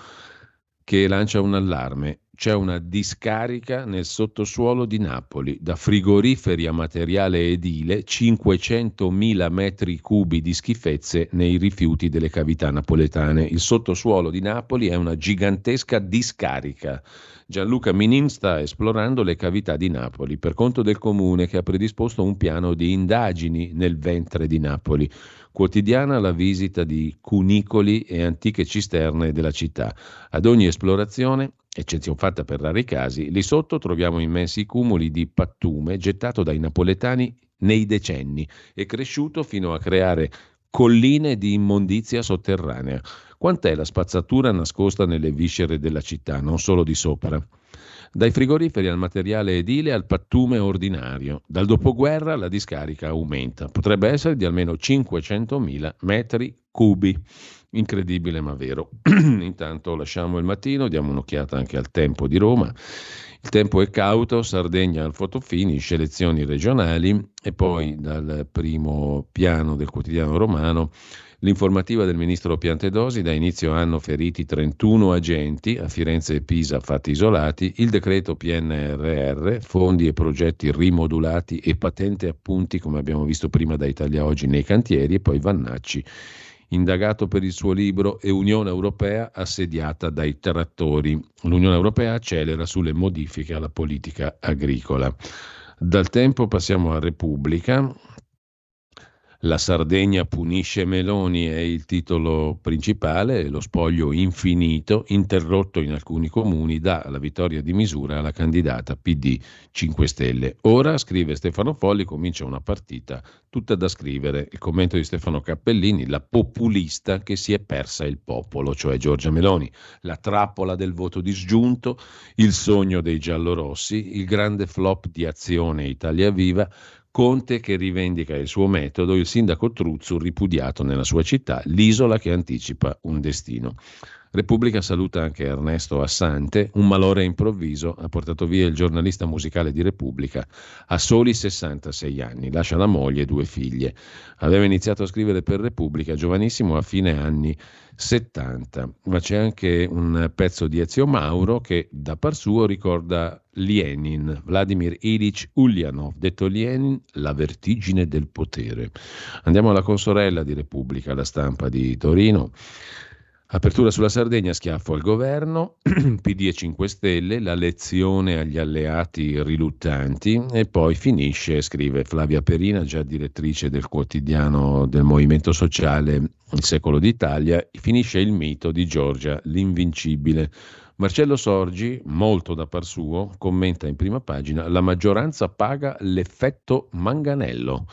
che lancia un allarme. C'è una discarica nel sottosuolo di Napoli, da frigoriferi a materiale edile, 500.000 metri cubi di schifezze nei rifiuti delle cavità napoletane. Il sottosuolo di Napoli è una gigantesca discarica Gianluca Minin sta esplorando le cavità di Napoli per conto del comune che ha predisposto un piano di indagini nel ventre di Napoli. Quotidiana la visita di cunicoli e antiche cisterne della città. Ad ogni esplorazione eccezione fatta per rari casi, lì sotto troviamo immensi cumuli di pattume gettato dai napoletani nei decenni e cresciuto fino a creare colline di immondizia sotterranea. Quant'è la spazzatura nascosta nelle viscere della città, non solo di sopra? Dai frigoriferi al materiale edile al pattume ordinario. Dal dopoguerra la discarica aumenta. Potrebbe essere di almeno 500.000 metri cubi. Incredibile ma vero. Intanto lasciamo il mattino, diamo un'occhiata anche al tempo di Roma. Il tempo è cauto, Sardegna al fotofinish, elezioni regionali e poi dal primo piano del quotidiano romano L'informativa del ministro Piantedosi da inizio anno feriti 31 agenti, a Firenze e Pisa fatti isolati, il decreto PNRR, fondi e progetti rimodulati e patente appunti, come abbiamo visto prima da Italia Oggi, nei cantieri, e poi Vannacci, indagato per il suo libro e Unione Europea assediata dai trattori. L'Unione Europea accelera sulle modifiche alla politica agricola. Dal tempo passiamo a Repubblica. La Sardegna punisce Meloni è il titolo principale, lo spoglio infinito, interrotto in alcuni comuni, dà la vittoria di misura alla candidata PD 5 Stelle. Ora, scrive Stefano Folli, comincia una partita tutta da scrivere. Il commento di Stefano Cappellini, la populista che si è persa il popolo, cioè Giorgia Meloni, la trappola del voto disgiunto, il sogno dei giallorossi, il grande flop di azione Italia Viva, Conte che rivendica il suo metodo, il sindaco Truzzu ripudiato nella sua città, l'isola che anticipa un destino. Repubblica saluta anche Ernesto Assante, un malore improvviso ha portato via il giornalista musicale di Repubblica a soli 66 anni, lascia la moglie e due figlie. Aveva iniziato a scrivere per Repubblica giovanissimo a fine anni 70, ma c'è anche un pezzo di Ezio Mauro che da par suo ricorda Lenin, Vladimir Ilyich Ulyanov, detto Lenin, la vertigine del potere. Andiamo alla consorella di Repubblica, la stampa di Torino. Apertura sulla Sardegna, schiaffo al governo, PD e 5 Stelle, la lezione agli alleati riluttanti e poi finisce, scrive Flavia Perina, già direttrice del quotidiano del Movimento Sociale Il Secolo d'Italia, finisce il mito di Giorgia l'Invincibile. Marcello Sorgi, molto da par suo, commenta in prima pagina la maggioranza paga l'effetto manganello.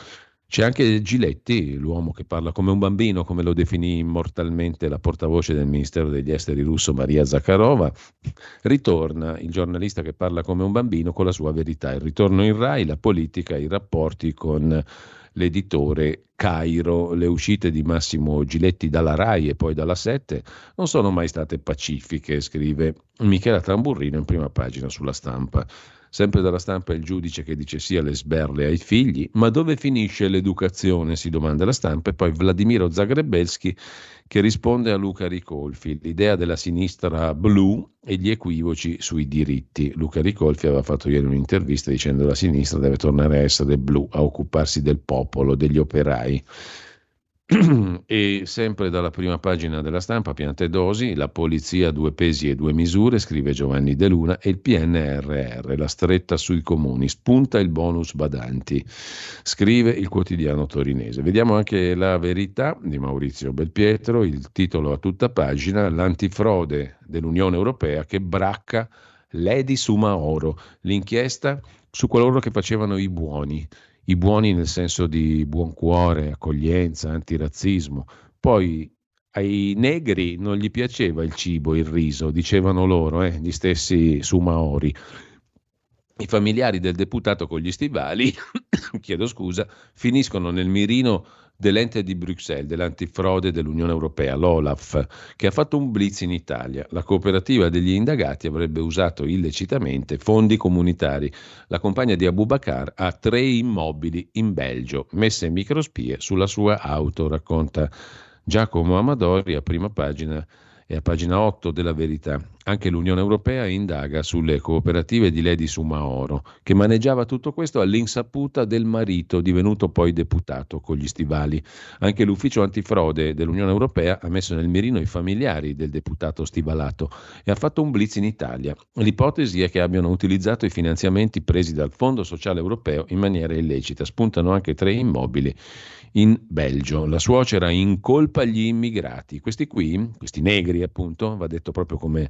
C'è anche Giletti, l'uomo che parla come un bambino, come lo definì immortalmente la portavoce del Ministero degli Esteri russo Maria Zakharova. Ritorna il giornalista che parla come un bambino con la sua verità. Il ritorno in Rai, la politica, i rapporti con l'editore Cairo. Le uscite di Massimo Giletti dalla RAI e poi dalla 7 non sono mai state pacifiche, scrive Michela Tamburrino in prima pagina sulla stampa. Sempre dalla stampa il giudice che dice sì alle sberle ai figli, ma dove finisce l'educazione? si domanda la stampa e poi Vladimiro Zagrebelski che risponde a Luca Ricolfi, l'idea della sinistra blu e gli equivoci sui diritti. Luca Ricolfi aveva fatto ieri un'intervista dicendo che la sinistra deve tornare a essere blu, a occuparsi del popolo, degli operai. e sempre dalla prima pagina della stampa, piante dosi, la polizia due pesi e due misure, scrive Giovanni De Luna, e il PNRR, la stretta sui comuni, spunta il bonus badanti, scrive il quotidiano torinese. Vediamo anche la verità di Maurizio Belpietro, il titolo a tutta pagina, l'antifrode dell'Unione Europea che bracca l'Edi Suma Oro, l'inchiesta su coloro che facevano i buoni i buoni nel senso di buon cuore, accoglienza, antirazzismo. Poi ai negri non gli piaceva il cibo, il riso, dicevano loro, eh, gli stessi sumaori. I familiari del deputato con gli stivali, chiedo scusa, finiscono nel mirino dell'ente di Bruxelles, dell'antifrode dell'Unione Europea, l'OLAF, che ha fatto un blitz in Italia. La cooperativa degli indagati avrebbe usato illecitamente fondi comunitari. La compagna di Abubakar ha tre immobili in Belgio, messe in microspie sulla sua auto, racconta Giacomo Amadori a prima pagina e a pagina 8 della Verità. Anche l'Unione Europea indaga sulle cooperative di Lady Sumaoro, che maneggiava tutto questo all'insaputa del marito, divenuto poi deputato con gli stivali. Anche l'ufficio antifrode dell'Unione Europea ha messo nel mirino i familiari del deputato stivalato e ha fatto un blitz in Italia. L'ipotesi è che abbiano utilizzato i finanziamenti presi dal Fondo Sociale Europeo in maniera illecita. Spuntano anche tre immobili in Belgio. La suocera incolpa gli immigrati. Questi qui, questi negri appunto, va detto proprio come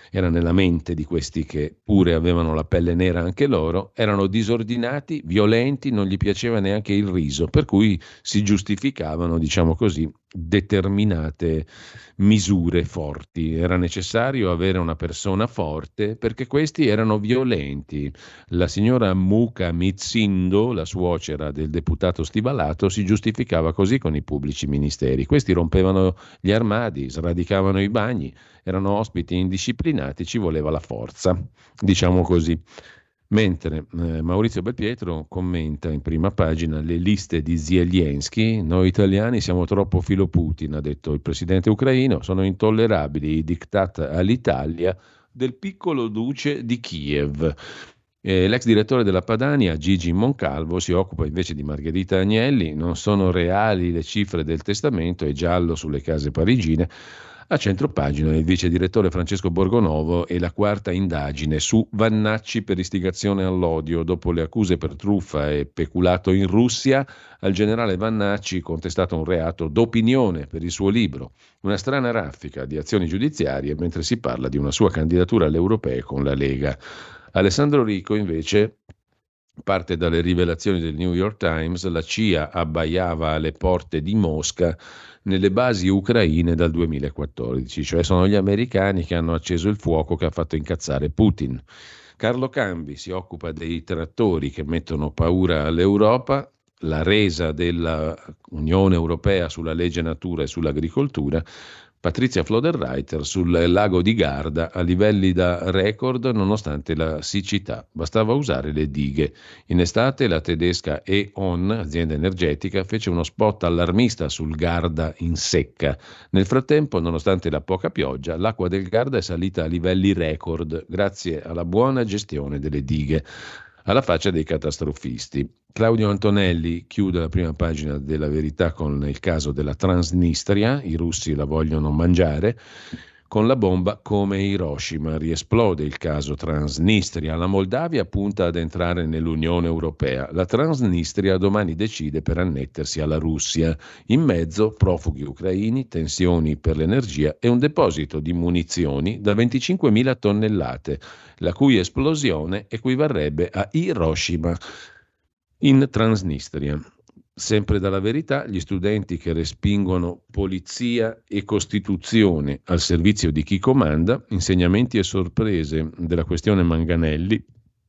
era nella mente di questi che pure avevano la pelle nera anche loro, erano disordinati, violenti, non gli piaceva neanche il riso, per cui si giustificavano, diciamo così, determinate misure forti. Era necessario avere una persona forte perché questi erano violenti. La signora Muka Mitzindo, la suocera del deputato stivalato, si giustificava così con i pubblici ministeri. Questi rompevano gli armadi, sradicavano i bagni, erano ospiti indisciplinati, ci voleva la forza, diciamo così. Mentre eh, Maurizio Belpietro commenta in prima pagina le liste di Zelensky, noi italiani siamo troppo filo Putin, ha detto il presidente ucraino, sono intollerabili i diktat all'Italia del piccolo duce di Kiev. Eh, l'ex direttore della Padania, Gigi Moncalvo, si occupa invece di Margherita Agnelli, non sono reali le cifre del testamento, è giallo sulle case parigine, A centro pagina il vice direttore Francesco Borgonovo e la quarta indagine su Vannacci per istigazione all'odio. Dopo le accuse per truffa e peculato in Russia, al generale Vannacci contestato un reato d'opinione per il suo libro. Una strana raffica di azioni giudiziarie mentre si parla di una sua candidatura alle europee con la Lega. Alessandro Rico invece parte dalle rivelazioni del New York Times, la CIA abbaiava alle porte di Mosca nelle basi ucraine dal 2014, cioè sono gli americani che hanno acceso il fuoco che ha fatto incazzare Putin. Carlo Cambi si occupa dei trattori che mettono paura all'Europa, la resa dell'Unione Europea sulla legge natura e sull'agricoltura, Patrizia Floderreiter sul lago di Garda a livelli da record nonostante la siccità. Bastava usare le dighe. In estate la tedesca E.ON, azienda energetica, fece uno spot allarmista sul Garda in secca. Nel frattempo, nonostante la poca pioggia, l'acqua del Garda è salita a livelli record grazie alla buona gestione delle dighe alla faccia dei catastrofisti. Claudio Antonelli chiude la prima pagina della verità con il caso della Transnistria, i russi la vogliono mangiare, con la bomba come Hiroshima. Riesplode il caso Transnistria. La Moldavia punta ad entrare nell'Unione Europea. La Transnistria domani decide per annettersi alla Russia. In mezzo profughi ucraini, tensioni per l'energia e un deposito di munizioni da 25.000 tonnellate, la cui esplosione equivarrebbe a Hiroshima in Transnistria. Sempre dalla verità, gli studenti che respingono polizia e Costituzione al servizio di chi comanda, insegnamenti e sorprese della questione Manganelli,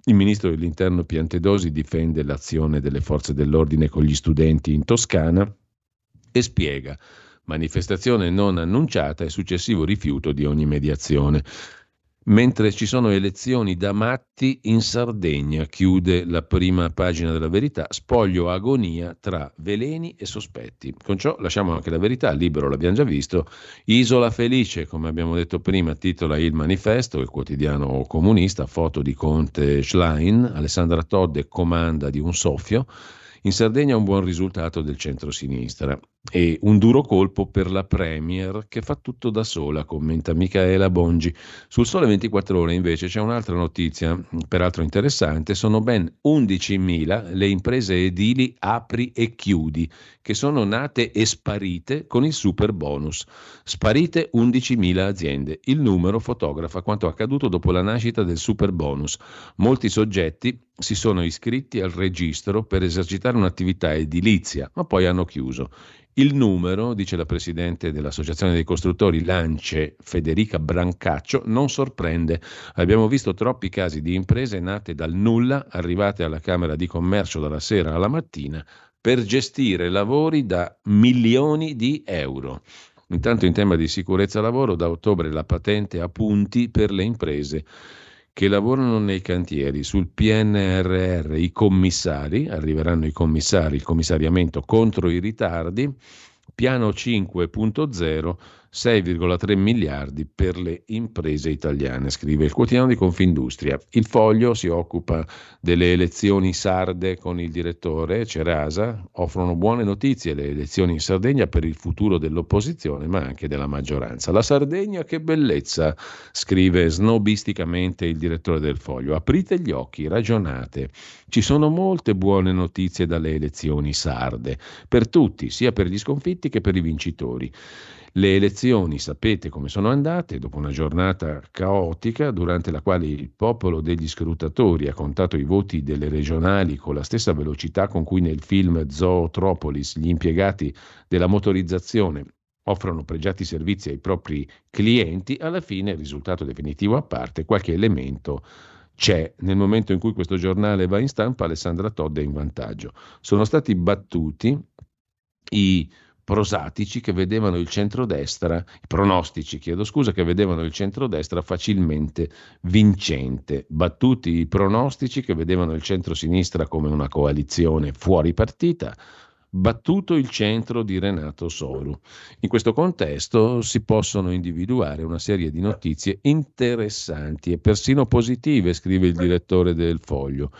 il ministro dell'Interno Piantedosi difende l'azione delle forze dell'ordine con gli studenti in Toscana e spiega. Manifestazione non annunciata e successivo rifiuto di ogni mediazione mentre ci sono elezioni da matti in Sardegna, chiude la prima pagina della verità, spoglio agonia tra veleni e sospetti. Con ciò lasciamo anche la verità, libero l'abbiamo già visto, Isola Felice, come abbiamo detto prima, titola il manifesto, il quotidiano comunista, foto di Conte Schlein, Alessandra Todde comanda di un soffio, in Sardegna un buon risultato del centro-sinistra e un duro colpo per la Premier che fa tutto da sola, commenta Michaela Bongi. Sul Sole 24 Ore invece c'è un'altra notizia, peraltro interessante, sono ben 11.000 le imprese edili apri e chiudi che sono nate e sparite con il super bonus. Sparite 11.000 aziende. Il numero fotografa quanto accaduto dopo la nascita del super bonus. Molti soggetti si sono iscritti al registro per esercitare un'attività edilizia, ma poi hanno chiuso. Il numero, dice la presidente dell'Associazione dei Costruttori Lance, Federica Brancaccio, non sorprende. Abbiamo visto troppi casi di imprese nate dal nulla, arrivate alla Camera di Commercio dalla sera alla mattina, per gestire lavori da milioni di euro. Intanto in tema di sicurezza lavoro, da ottobre la patente a punti per le imprese che lavorano nei cantieri sul PNRR, i commissari, arriveranno i commissari, il commissariamento contro i ritardi, piano 5.0 6,3 miliardi per le imprese italiane, scrive il quotidiano di Confindustria. Il foglio si occupa delle elezioni sarde con il direttore Cerasa, offrono buone notizie le elezioni in Sardegna per il futuro dell'opposizione ma anche della maggioranza. La Sardegna che bellezza, scrive snobisticamente il direttore del foglio. Aprite gli occhi, ragionate. Ci sono molte buone notizie dalle elezioni sarde, per tutti, sia per gli sconfitti che per i vincitori. Le elezioni sapete come sono andate, dopo una giornata caotica durante la quale il popolo degli scrutatori ha contato i voti delle regionali con la stessa velocità con cui nel film Zootropolis gli impiegati della motorizzazione offrono pregiati servizi ai propri clienti, alla fine, risultato definitivo a parte, qualche elemento c'è. Nel momento in cui questo giornale va in stampa, Alessandra Todd è in vantaggio. Sono stati battuti i prosatici che vedevano il centrodestra, i pronostici, chiedo scusa, che vedevano il centrodestra facilmente vincente, battuti i pronostici che vedevano il centrosinistra come una coalizione fuori partita, battuto il centro di Renato Soru. In questo contesto si possono individuare una serie di notizie interessanti e persino positive, scrive il direttore del Foglio.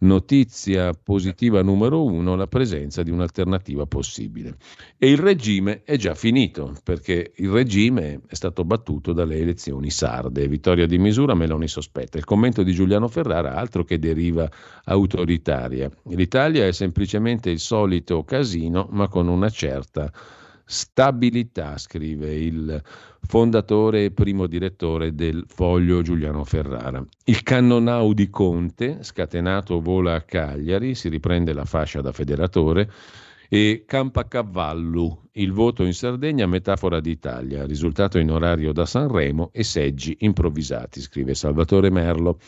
Notizia positiva numero uno, la presenza di un'alternativa possibile. E il regime è già finito, perché il regime è stato battuto dalle elezioni sarde. Vittoria di misura, Meloni sospetta. Il commento di Giuliano Ferrara, altro che deriva autoritaria. L'Italia è semplicemente il solito casino, ma con una certa stabilità, scrive il fondatore e primo direttore del Foglio Giuliano Ferrara. Il cannonau di Conte, scatenato vola a Cagliari, si riprende la fascia da federatore e Campacavallo, il voto in Sardegna metafora d'Italia, risultato in orario da Sanremo e seggi improvvisati, scrive Salvatore Merlo.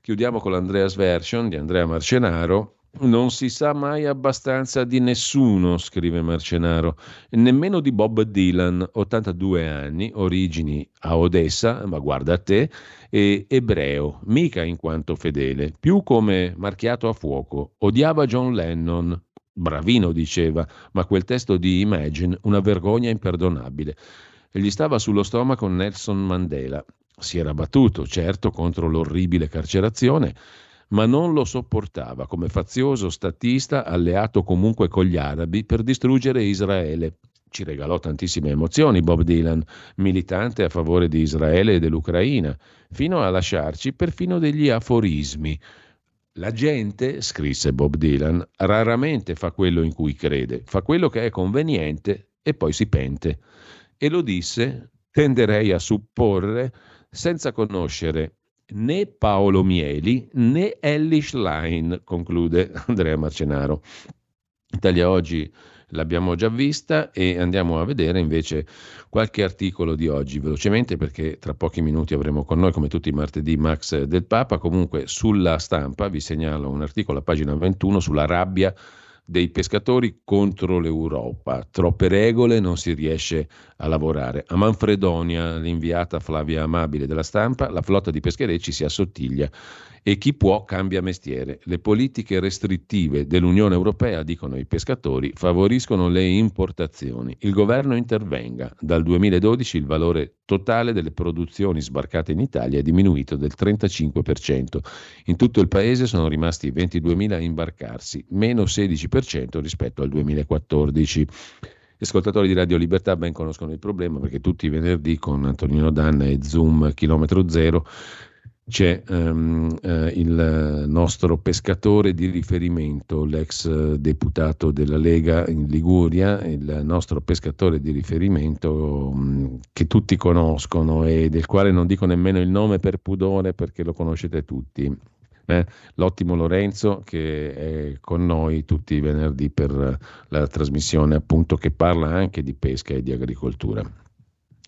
Chiudiamo con l'Andreas Version di Andrea Marcenaro, non si sa mai abbastanza di nessuno, scrive Marcenaro, nemmeno di Bob Dylan, 82 anni, origini a Odessa, ma guarda a te, e ebreo, mica in quanto fedele, più come marchiato a fuoco. Odiava John Lennon, bravino diceva, ma quel testo di Imagine una vergogna imperdonabile. E gli stava sullo stomaco Nelson Mandela. Si era battuto, certo, contro l'orribile carcerazione, ma non lo sopportava come fazioso statista alleato comunque con gli arabi per distruggere Israele. Ci regalò tantissime emozioni Bob Dylan, militante a favore di Israele e dell'Ucraina, fino a lasciarci perfino degli aforismi. La gente, scrisse Bob Dylan, raramente fa quello in cui crede, fa quello che è conveniente e poi si pente. E lo disse, tenderei a supporre, senza conoscere né Paolo Mieli né Ellie Schlein, conclude Andrea Marcenaro. Italia Oggi l'abbiamo già vista e andiamo a vedere invece qualche articolo di oggi velocemente perché tra pochi minuti avremo con noi come tutti i martedì Max del Papa. Comunque sulla stampa vi segnalo un articolo a pagina 21 sulla rabbia dei pescatori contro l'Europa. Troppe regole, non si riesce a lavorare. A Manfredonia, l'inviata Flavia Amabile della stampa, la flotta di pescherecci si assottiglia e chi può cambia mestiere. Le politiche restrittive dell'Unione Europea, dicono i pescatori, favoriscono le importazioni. Il governo intervenga. Dal 2012 il valore totale delle produzioni sbarcate in Italia è diminuito del 35%. In tutto il paese sono rimasti 22.000 a imbarcarsi, meno 16% rispetto al 2014. Gli ascoltatori di Radio Libertà ben conoscono il problema perché tutti i venerdì con Antonino Danna e Zoom Chilometro Zero c'è um, eh, il nostro pescatore di riferimento, l'ex deputato della Lega in Liguria, il nostro pescatore di riferimento um, che tutti conoscono e del quale non dico nemmeno il nome per pudore perché lo conoscete tutti. Eh? L'ottimo Lorenzo che è con noi tutti i venerdì per la trasmissione appunto che parla anche di pesca e di agricoltura.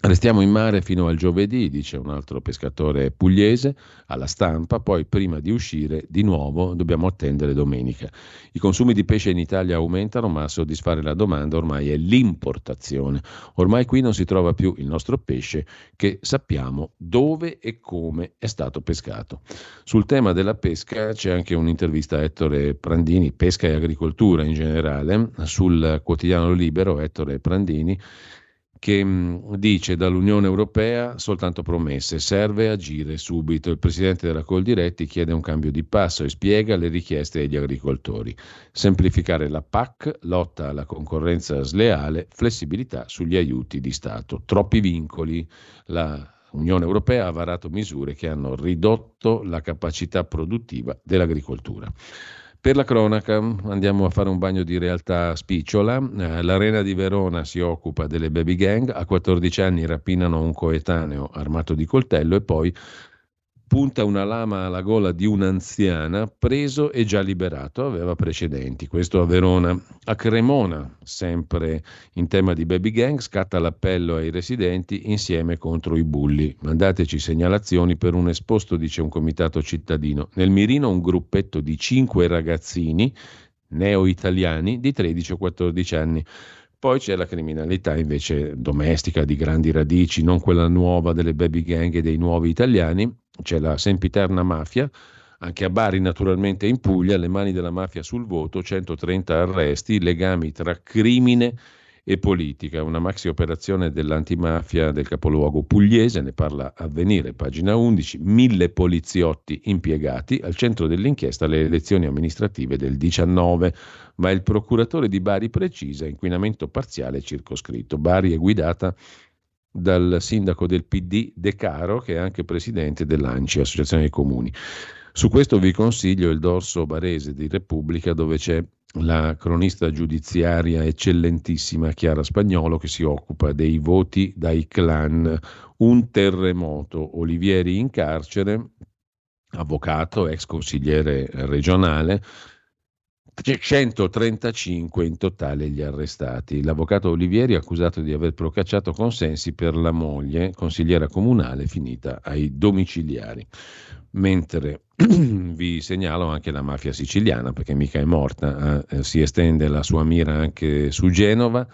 Restiamo in mare fino al giovedì, dice un altro pescatore pugliese, alla stampa, poi prima di uscire di nuovo dobbiamo attendere domenica. I consumi di pesce in Italia aumentano, ma a soddisfare la domanda ormai è l'importazione. Ormai qui non si trova più il nostro pesce che sappiamo dove e come è stato pescato. Sul tema della pesca c'è anche un'intervista a Ettore Prandini, pesca e agricoltura in generale, sul quotidiano libero Ettore Prandini che mm, dice dall'Unione Europea soltanto promesse, serve agire subito. Il presidente della Coldiretti chiede un cambio di passo e spiega le richieste agli agricoltori. Semplificare la PAC, lotta alla concorrenza sleale, flessibilità sugli aiuti di Stato. Troppi vincoli. La Unione Europea ha varato misure che hanno ridotto la capacità produttiva dell'agricoltura. Per la cronaca andiamo a fare un bagno di realtà spicciola. Eh, L'Arena di Verona si occupa delle baby gang, a 14 anni rapinano un coetaneo armato di coltello e poi punta una lama alla gola di un'anziana, preso e già liberato, aveva precedenti. Questo a Verona. A Cremona, sempre in tema di baby gang, scatta l'appello ai residenti insieme contro i bulli. Mandateci segnalazioni per un esposto, dice un comitato cittadino. Nel mirino un gruppetto di cinque ragazzini neo-italiani di 13 o 14 anni. Poi c'è la criminalità invece domestica di grandi radici, non quella nuova delle baby gang e dei nuovi italiani, c'è la sempiterna mafia, anche a Bari naturalmente in Puglia, le mani della mafia sul voto, 130 arresti, legami tra crimine e politica, una maxi operazione dell'antimafia del capoluogo pugliese, ne parla Avvenire, pagina 11, mille poliziotti impiegati, al centro dell'inchiesta le elezioni amministrative del 19, ma il procuratore di Bari precisa inquinamento parziale circoscritto. Bari è guidata dal sindaco del PD De Caro, che è anche presidente dell'ANCI, Associazione dei Comuni. Su questo vi consiglio il dorso barese di Repubblica dove c'è la cronista giudiziaria eccellentissima Chiara Spagnolo che si occupa dei voti dai clan. Un terremoto, Olivieri in carcere, avvocato, ex consigliere regionale, 135 in totale gli arrestati. L'avvocato Olivieri è accusato di aver procacciato consensi per la moglie, consigliera comunale, finita ai domiciliari. Mentre vi segnalo anche la mafia siciliana, perché mica è morta, eh, si estende la sua mira anche su Genova.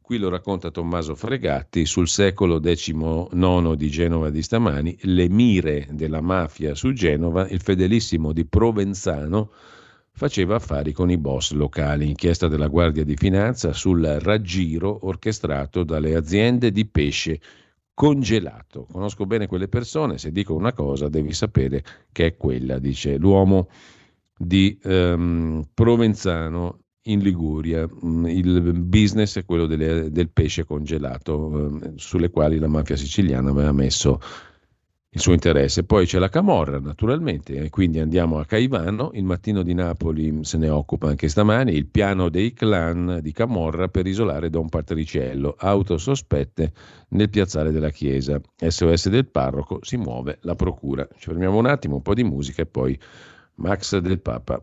Qui lo racconta Tommaso Fregatti sul secolo XIX di Genova di stamani, le mire della mafia su Genova, il fedelissimo di Provenzano faceva affari con i boss locali. Inchiesta della Guardia di Finanza sul raggiro orchestrato dalle aziende di pesce congelato. Conosco bene quelle persone, se dico una cosa devi sapere che è quella, dice l'uomo di um, Provenzano in Liguria. Mm, il business è quello delle, del pesce congelato, um, sulle quali la mafia siciliana aveva messo il suo interesse. Poi c'è la Camorra, naturalmente, e quindi andiamo a Caivano. Il mattino di Napoli se ne occupa anche stamani. Il piano dei clan di Camorra per isolare Don Patriciello. Auto sospette nel piazzale della chiesa. SOS del parroco, si muove la procura. Ci fermiamo un attimo, un po' di musica e poi Max del Papa.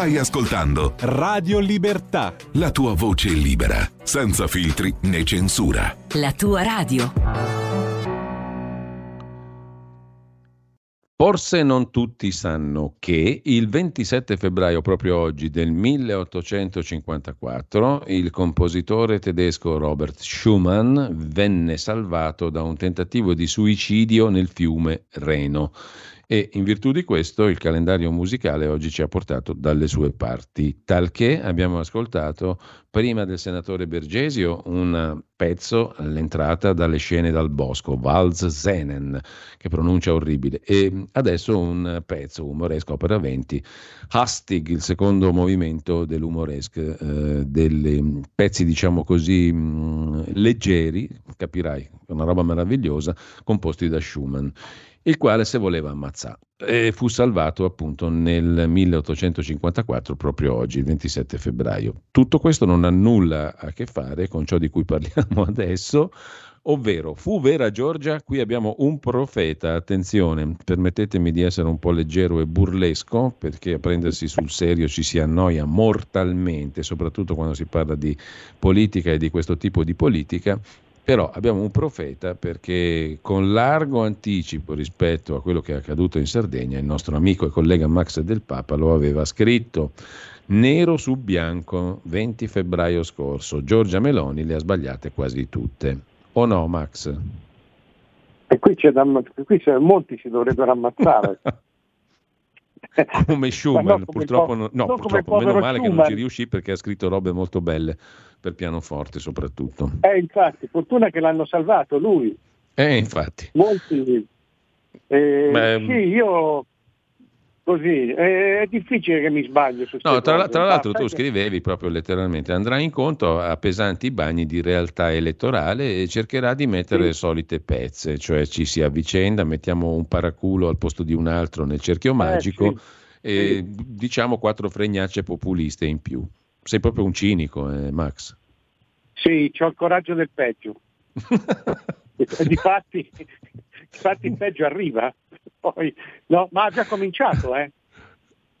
Stai ascoltando Radio Libertà. La tua voce libera, senza filtri né censura. La tua radio. Forse non tutti sanno che il 27 febbraio, proprio oggi, del 1854, il compositore tedesco Robert Schumann venne salvato da un tentativo di suicidio nel fiume Reno e in virtù di questo il calendario musicale oggi ci ha portato dalle sue parti, talché abbiamo ascoltato prima del senatore Bergesio un pezzo all'entrata dalle scene dal bosco, Vals Zenen, che pronuncia orribile, e adesso un pezzo umoresco, opera 20, Hastig, il secondo movimento dell'umoresque, eh, dei pezzi diciamo così mh, leggeri, capirai, una roba meravigliosa, composti da Schumann il quale se voleva ammazzare e fu salvato appunto nel 1854, proprio oggi, il 27 febbraio. Tutto questo non ha nulla a che fare con ciò di cui parliamo adesso, ovvero fu vera Giorgia, qui abbiamo un profeta, attenzione, permettetemi di essere un po' leggero e burlesco, perché a prendersi sul serio ci si annoia mortalmente, soprattutto quando si parla di politica e di questo tipo di politica, però abbiamo un profeta perché con largo anticipo rispetto a quello che è accaduto in Sardegna, il nostro amico e collega Max del Papa lo aveva scritto nero su bianco 20 febbraio scorso. Giorgia Meloni le ha sbagliate quasi tutte. O no, Max? E qui, c'è da, qui c'è, molti si dovrebbero ammazzare. come Schumann, no, purtroppo, no, no, purtroppo meno male Schumann. che non ci riuscì perché ha scritto robe molto belle per pianoforte soprattutto. Eh, infatti, fortuna che l'hanno salvato lui. Eh, infatti. Molti. Eh, Beh, sì, io così, è difficile che mi sbaglio su no, tra, tra, l'altro tu scrivevi proprio letteralmente, andrà incontro a pesanti bagni di realtà elettorale e cercherà di mettere sì. le solite pezze, cioè ci si avvicenda, mettiamo un paraculo al posto di un altro nel cerchio eh, magico eh, sì. e sì. diciamo quattro fregnacce populiste in più. Sei proprio un cinico, eh, Max. Sì, ho il coraggio del peggio. Difatti, infatti il peggio arriva. Poi, no, ma ha già cominciato, eh?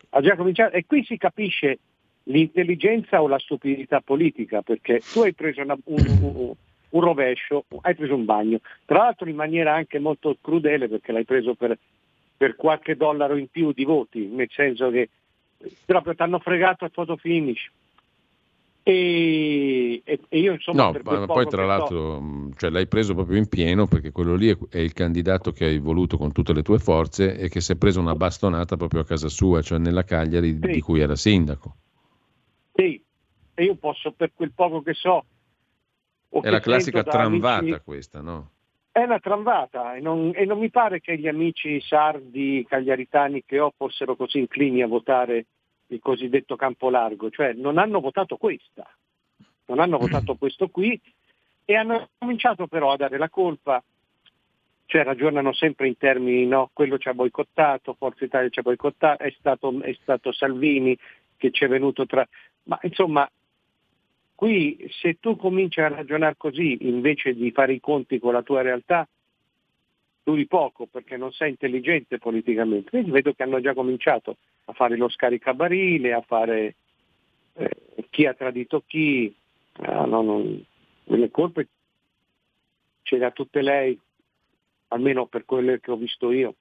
Ha già cominciato. E qui si capisce l'intelligenza o la stupidità politica, perché tu hai preso una, un, un, un, rovescio, hai preso un bagno, tra l'altro in maniera anche molto crudele perché l'hai preso per, per qualche dollaro in più di voti, nel senso che proprio ti hanno fregato a photo finish. E, e, io insomma... No, ma poi tra l'altro so... cioè, l'hai preso proprio in pieno perché quello lì è, il candidato che hai voluto con tutte le tue forze e che si è preso una bastonata proprio a casa sua, cioè nella Cagliari sì. di cui era sindaco. Sì, e io posso per quel poco che so... È la classica tramvata amici... questa, no? È una tramvata e non, e non mi pare che gli amici sardi, cagliaritani che ho fossero così inclini a votare il cosiddetto campo largo, cioè non hanno votato questa, non hanno votato questo qui e hanno cominciato però a dare la colpa, cioè ragionano sempre in termini, no, quello ci ha boicottato, Forza Italia ci ha boicottato, è stato, è stato Salvini che ci è venuto tra... Ma insomma, qui se tu cominci a ragionare così invece di fare i conti con la tua realtà, duri poco perché non sei intelligente politicamente. Quindi vedo che hanno già cominciato a fare lo scaricabarile, a fare eh, chi ha tradito chi, eh, no, non, le colpe ce le ha tutte lei, almeno per quelle che ho visto io.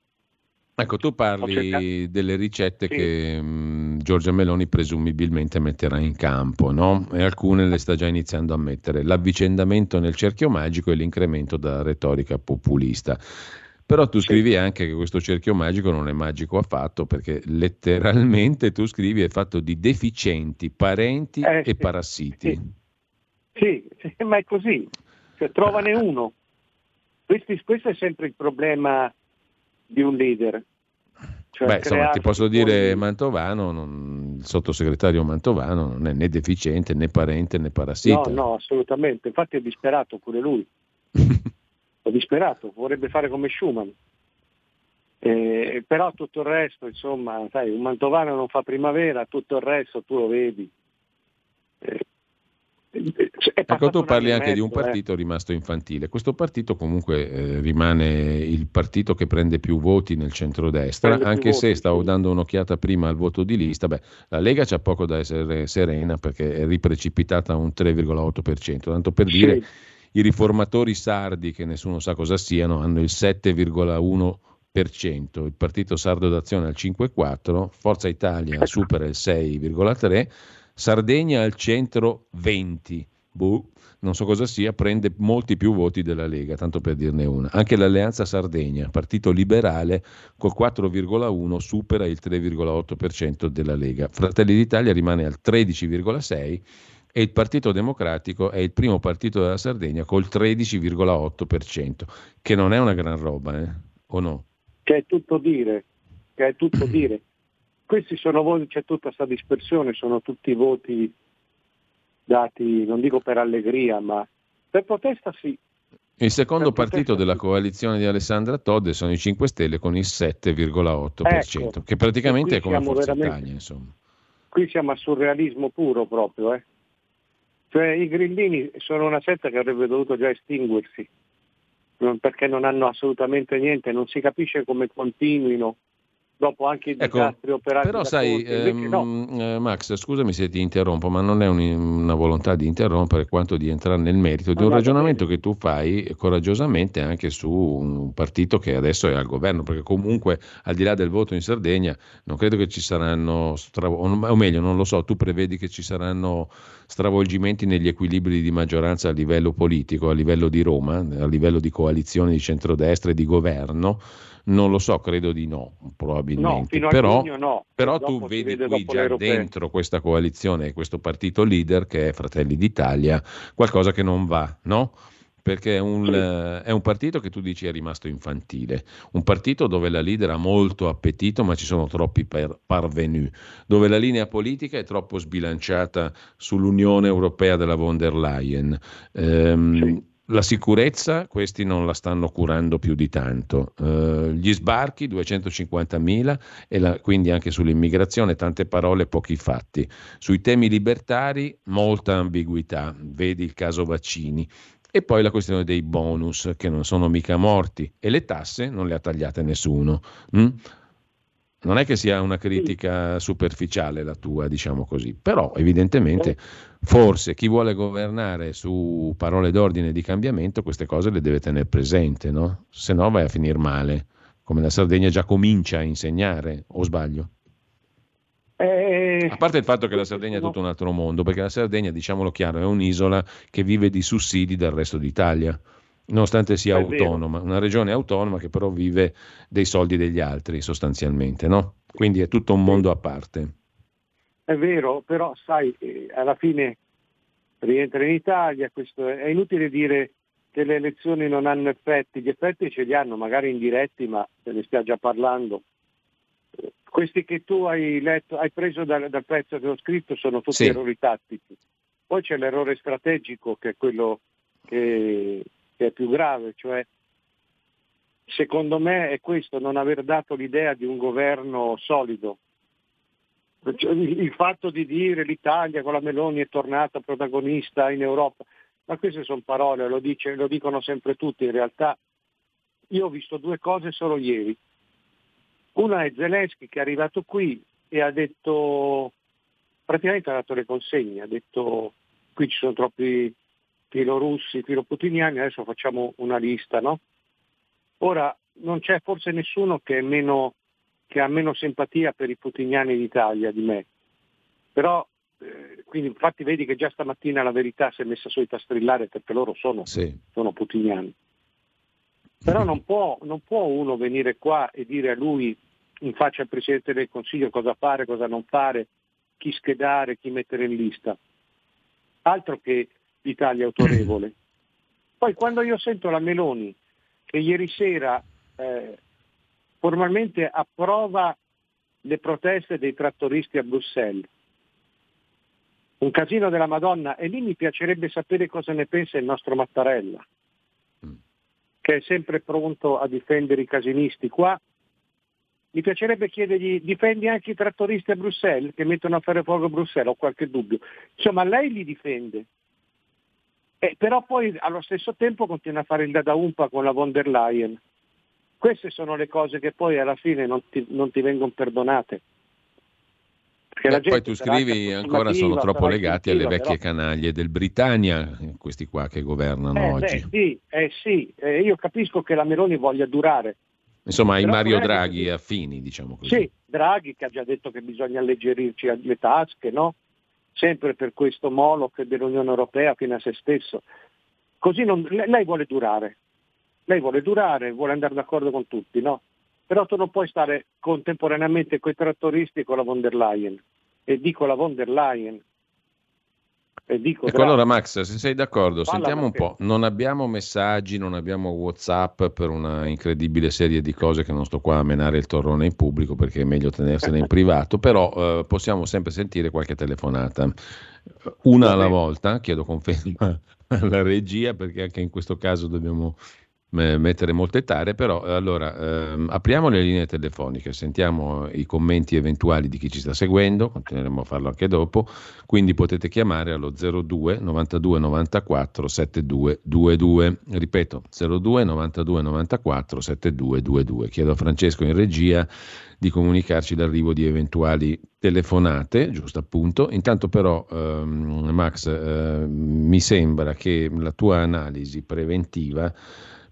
Ecco, tu parli delle ricette sì. che mh, Giorgia Meloni presumibilmente metterà in campo, no? E alcune le sta già iniziando a mettere. L'avvicendamento nel cerchio magico e l'incremento della retorica populista. Però tu scrivi anche che questo cerchio magico non è magico affatto, perché letteralmente tu scrivi è fatto di deficienti, parenti eh, e sì, parassiti. Sì. sì, ma è così. Cioè, trovane uno. Questi, questo è sempre il problema di un leader. Cioè Beh, insomma, ti posso dire Mantovano, non, il sottosegretario Mantovano non è né deficiente né parente né parassita. No, no, assolutamente, infatti è disperato pure lui. è disperato, vorrebbe fare come Schumann. Eh, però tutto il resto, insomma, sai, un Mantovano non fa primavera, tutto il resto tu lo vedi. Eh, Ecco, tu parli anche mezzo, di un eh. partito eh. rimasto infantile. Questo partito comunque eh, rimane il partito che prende più voti nel centrodestra, prende anche se voti, stavo sì. dando un'occhiata prima al voto di lista. Beh, la Lega c'ha poco da essere serena perché è riprecipitata a un 3,8%. Tanto per sì. dire, i riformatori sardi, che nessuno sa cosa siano, hanno il 7,1%, il partito sardo d'azione al 5,4%, Forza Italia supera il 6,3%. Sardegna al centro 20, boh, non so cosa sia, prende molti più voti della Lega, tanto per dirne una. Anche l'Alleanza Sardegna, partito liberale, col 4,1 supera il 3,8% della Lega. Fratelli d'Italia rimane al 13,6% e il Partito Democratico è il primo partito della Sardegna col 13,8%, che non è una gran roba, eh? o no? Che è tutto dire, che è tutto dire. Questi sono voti, c'è tutta questa dispersione, sono tutti voti dati, non dico per allegria, ma per protesta sì. Il secondo partito della coalizione di Alessandra Todde sono i 5 Stelle con il 7,8%, ecco, che praticamente è come Forza Italia. Insomma. Qui siamo a surrealismo puro proprio. Eh. Cioè i grillini sono una setta che avrebbe dovuto già estinguersi, perché non hanno assolutamente niente, non si capisce come continuino dopo anche i ecco, disastri operati però sai ehm, no. eh, Max scusami se ti interrompo ma non è un, una volontà di interrompere quanto di entrare nel merito di un ragionamento che tu fai coraggiosamente anche su un partito che adesso è al governo perché comunque al di là del voto in Sardegna non credo che ci saranno strav- o meglio non lo so tu prevedi che ci saranno stravolgimenti negli equilibri di maggioranza a livello politico a livello di Roma a livello di coalizione di centrodestra e di governo non lo so, credo di no, probabilmente. No, però, no. però tu vedi qui già dentro questa coalizione e questo partito leader che è Fratelli d'Italia qualcosa che non va, no? perché è un, sì. uh, è un, partito che tu dici è rimasto infantile, un partito dove la leader ha molto appetito ma ci sono troppi per parvenu, dove la linea politica è troppo sbilanciata sull'Unione Europea della von der Leyen. Um, sì. La sicurezza, questi non la stanno curando più di tanto. Uh, gli sbarchi, 250.000, e la, quindi anche sull'immigrazione, tante parole, pochi fatti. Sui temi libertari, molta ambiguità, vedi il caso vaccini. E poi la questione dei bonus, che non sono mica morti, e le tasse non le ha tagliate nessuno. Mm? Non è che sia una critica superficiale la tua, diciamo così, però evidentemente forse chi vuole governare su parole d'ordine di cambiamento queste cose le deve tenere presente, no? Se no vai a finire male, come la Sardegna già comincia a insegnare, o sbaglio? Eh, a parte il fatto che la Sardegna è tutto un altro mondo, perché la Sardegna, diciamolo chiaro, è un'isola che vive di sussidi dal resto d'Italia nonostante sia è autonoma, vero. una regione autonoma che però vive dei soldi degli altri sostanzialmente, no? Quindi è tutto un mondo a parte. È vero, però sai, eh, alla fine rientra in Italia, questo è, è inutile dire che le elezioni non hanno effetti, gli effetti ce li hanno, magari indiretti, ma se ne stia già parlando. Questi che tu hai letto, hai preso dal, dal pezzo che ho scritto sono tutti sì. errori tattici. Poi c'è l'errore strategico che è quello che che è più grave, cioè secondo me è questo, non aver dato l'idea di un governo solido. Cioè, il fatto di dire l'Italia con la Meloni è tornata protagonista in Europa, ma queste sono parole, lo, dice, lo dicono sempre tutti, in realtà io ho visto due cose solo ieri. Una è Zelensky che è arrivato qui e ha detto, praticamente ha dato le consegne, ha detto qui ci sono troppi filorussi, filoputiniani, adesso facciamo una lista, no? Ora non c'è forse nessuno che, meno, che ha meno simpatia per i putiniani d'Italia di me, però eh, quindi infatti vedi che già stamattina la verità si è messa solita a strillare perché loro sono, sì. sono putiniani. Però non può, non può uno venire qua e dire a lui in faccia al Presidente del Consiglio cosa fare, cosa non fare, chi schedare, chi mettere in lista. Altro che l'Italia autorevole. Poi quando io sento la Meloni che ieri sera eh, formalmente approva le proteste dei trattoristi a Bruxelles, un casino della Madonna, e lì mi piacerebbe sapere cosa ne pensa il nostro Mattarella, mm. che è sempre pronto a difendere i casinisti qua. Mi piacerebbe chiedergli, difendi anche i trattoristi a Bruxelles che mettono a fare fuoco a Bruxelles, ho qualche dubbio. Insomma, lei li difende, eh, però poi allo stesso tempo continua a fare il dada umpa con la von der Leyen. Queste sono le cose che poi alla fine non ti, non ti vengono perdonate. Beh, poi tu scrivi ancora sono troppo legati alle vecchie però... canaglie del Britannia, questi qua che governano eh, oggi. Beh, sì, eh, sì. Eh, io capisco che la Meloni voglia durare. Insomma, i Mario Draghi che... affini, diciamo così. Sì, Draghi che ha già detto che bisogna alleggerirci le tasche, no? Sempre per questo Moloch dell'Unione Europea fino a se stesso. Così non, lei vuole durare, lei vuole durare, vuole andare d'accordo con tutti, no? Però tu non puoi stare contemporaneamente con i trattoristi e con la von der Leyen. E dico la von der Leyen, e dico, ecco, allora Max, se sei d'accordo, sentiamo un po'. Non abbiamo messaggi, non abbiamo WhatsApp per una incredibile serie di cose che non sto qua a menare il torrone in pubblico perché è meglio tenersene in privato, però eh, possiamo sempre sentire qualche telefonata. Una alla volta, chiedo conferma alla regia perché anche in questo caso dobbiamo mettere molte tare, però allora ehm, apriamo le linee telefoniche, sentiamo i commenti eventuali di chi ci sta seguendo, continueremo a farlo anche dopo, quindi potete chiamare allo 02 92 94 7222, ripeto 02 92 94 7222, chiedo a Francesco in regia di comunicarci l'arrivo di eventuali telefonate, giusto appunto. Intanto però, ehm, Max, eh, mi sembra che la tua analisi preventiva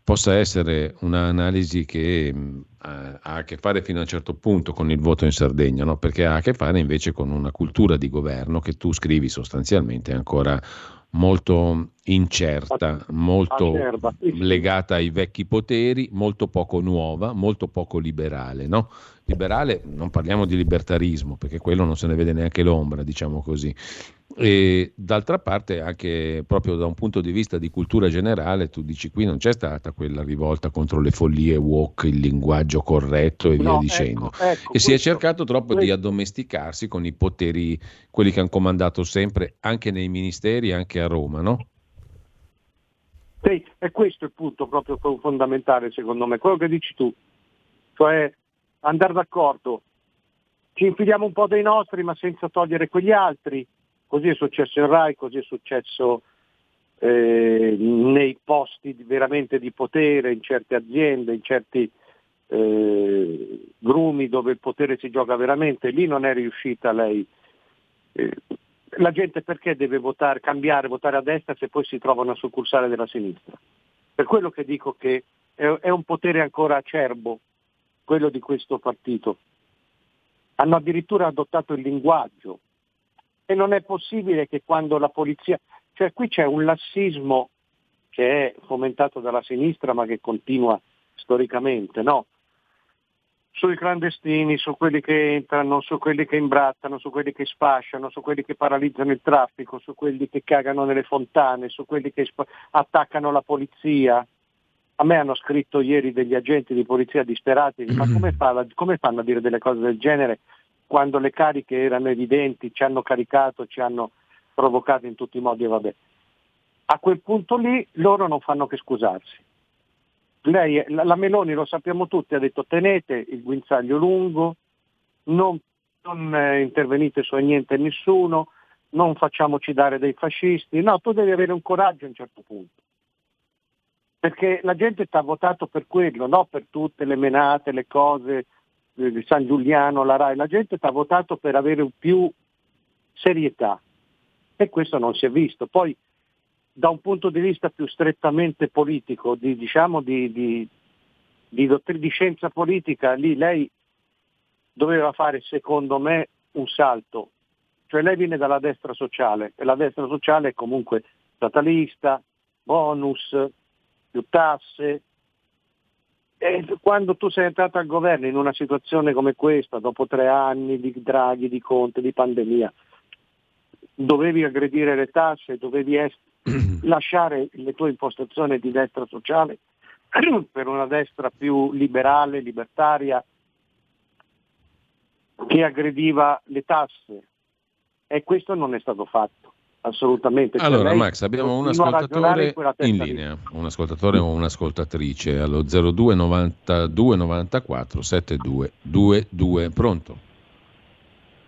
possa essere un'analisi che mh, ha a che fare fino a un certo punto con il voto in Sardegna, no? perché ha a che fare invece con una cultura di governo che tu scrivi sostanzialmente ancora molto incerta, molto legata ai vecchi poteri, molto poco nuova, molto poco liberale. No? Liberale, non parliamo di libertarismo, perché quello non se ne vede neanche l'ombra, diciamo così. E d'altra parte, anche proprio da un punto di vista di cultura generale, tu dici qui non c'è stata quella rivolta contro le follie walk, il linguaggio corretto e via dicendo. Ecco, ecco, e si è cercato troppo questo. di addomesticarsi con i poteri, quelli che hanno comandato sempre, anche nei ministeri, anche a Roma, no? Sì, e questo è il punto proprio fondamentale secondo me, quello che dici tu, cioè andare d'accordo, ci infiliamo un po' dei nostri ma senza togliere quegli altri, Così è successo in RAI, così è successo eh, nei posti veramente di potere, in certe aziende, in certi eh, grumi dove il potere si gioca veramente. Lì non è riuscita lei. Eh, la gente perché deve votare, cambiare, votare a destra se poi si trova una succursale della sinistra? Per quello che dico che è, è un potere ancora acerbo, quello di questo partito. Hanno addirittura adottato il linguaggio, e non è possibile che quando la polizia, cioè qui c'è un lassismo che è fomentato dalla sinistra ma che continua storicamente, no? Sui clandestini, su quelli che entrano, su quelli che imbrattano, su quelli che sfasciano, su quelli che paralizzano il traffico, su quelli che cagano nelle fontane, su quelli che sp- attaccano la polizia. A me hanno scritto ieri degli agenti di polizia disperati, ma come, fa, come fanno a dire delle cose del genere quando le cariche erano evidenti, ci hanno caricato, ci hanno provocato in tutti i modi e vabbè. A quel punto lì loro non fanno che scusarsi. Lei, la Meloni, lo sappiamo tutti, ha detto tenete il guinzaglio lungo, non, non eh, intervenite su niente e nessuno, non facciamoci dare dei fascisti. No, tu devi avere un coraggio a un certo punto. Perché la gente ti ha votato per quello, no per tutte le menate, le cose, di San Giuliano, la RAI, la gente ha votato per avere più serietà e questo non si è visto. Poi da un punto di vista più strettamente politico, di, diciamo di, di, di, di scienza politica, lì lei doveva fare secondo me un salto, cioè lei viene dalla destra sociale e la destra sociale è comunque statalista, bonus, più tasse, e quando tu sei entrato al governo in una situazione come questa, dopo tre anni di Draghi, di Conte, di pandemia, dovevi aggredire le tasse, dovevi es- lasciare le tue impostazioni di destra sociale per una destra più liberale, libertaria, che aggrediva le tasse. E questo non è stato fatto assolutamente. Cioè allora, Max, abbiamo un ascoltatore in linea, un ascoltatore o un'ascoltatrice allo 02 92 94 7222. Pronto?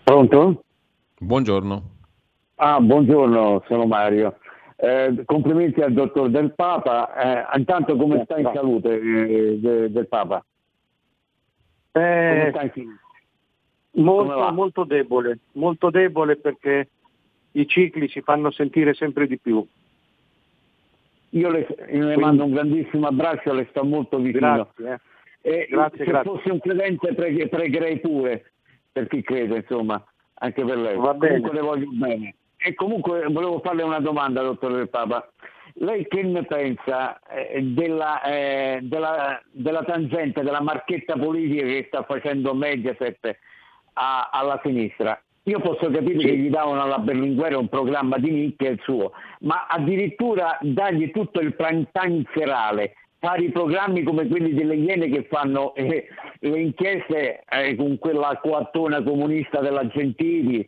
Pronto? Buongiorno. Ah, buongiorno, sono Mario. Eh, complimenti al dottor Del Papa. Eh, intanto come sta in salute eh, de, del Papa? Eh, molto, molto debole, molto debole perché i cicli si fanno sentire sempre di più. Io le, le mando un grandissimo abbraccio, le sto molto vicino. Grazie, eh. grazie, se grazie. fossi un credente preghe, pregherei pure, per chi crede, insomma, anche per lei. Va bene. Comunque le voglio bene. e comunque volevo farle una domanda, dottor Del Papa. Lei che ne pensa eh, della, eh, della, della, tangente, della marchetta politica che sta facendo Mediaset a, alla sinistra? Io posso capire sì. che gli davano alla Berlinguer un programma di nicchia il suo, ma addirittura dargli tutto il prime time serale, fare i programmi come quelli delle Iene che fanno eh, le inchieste eh, con quella coattona comunista della Gentili,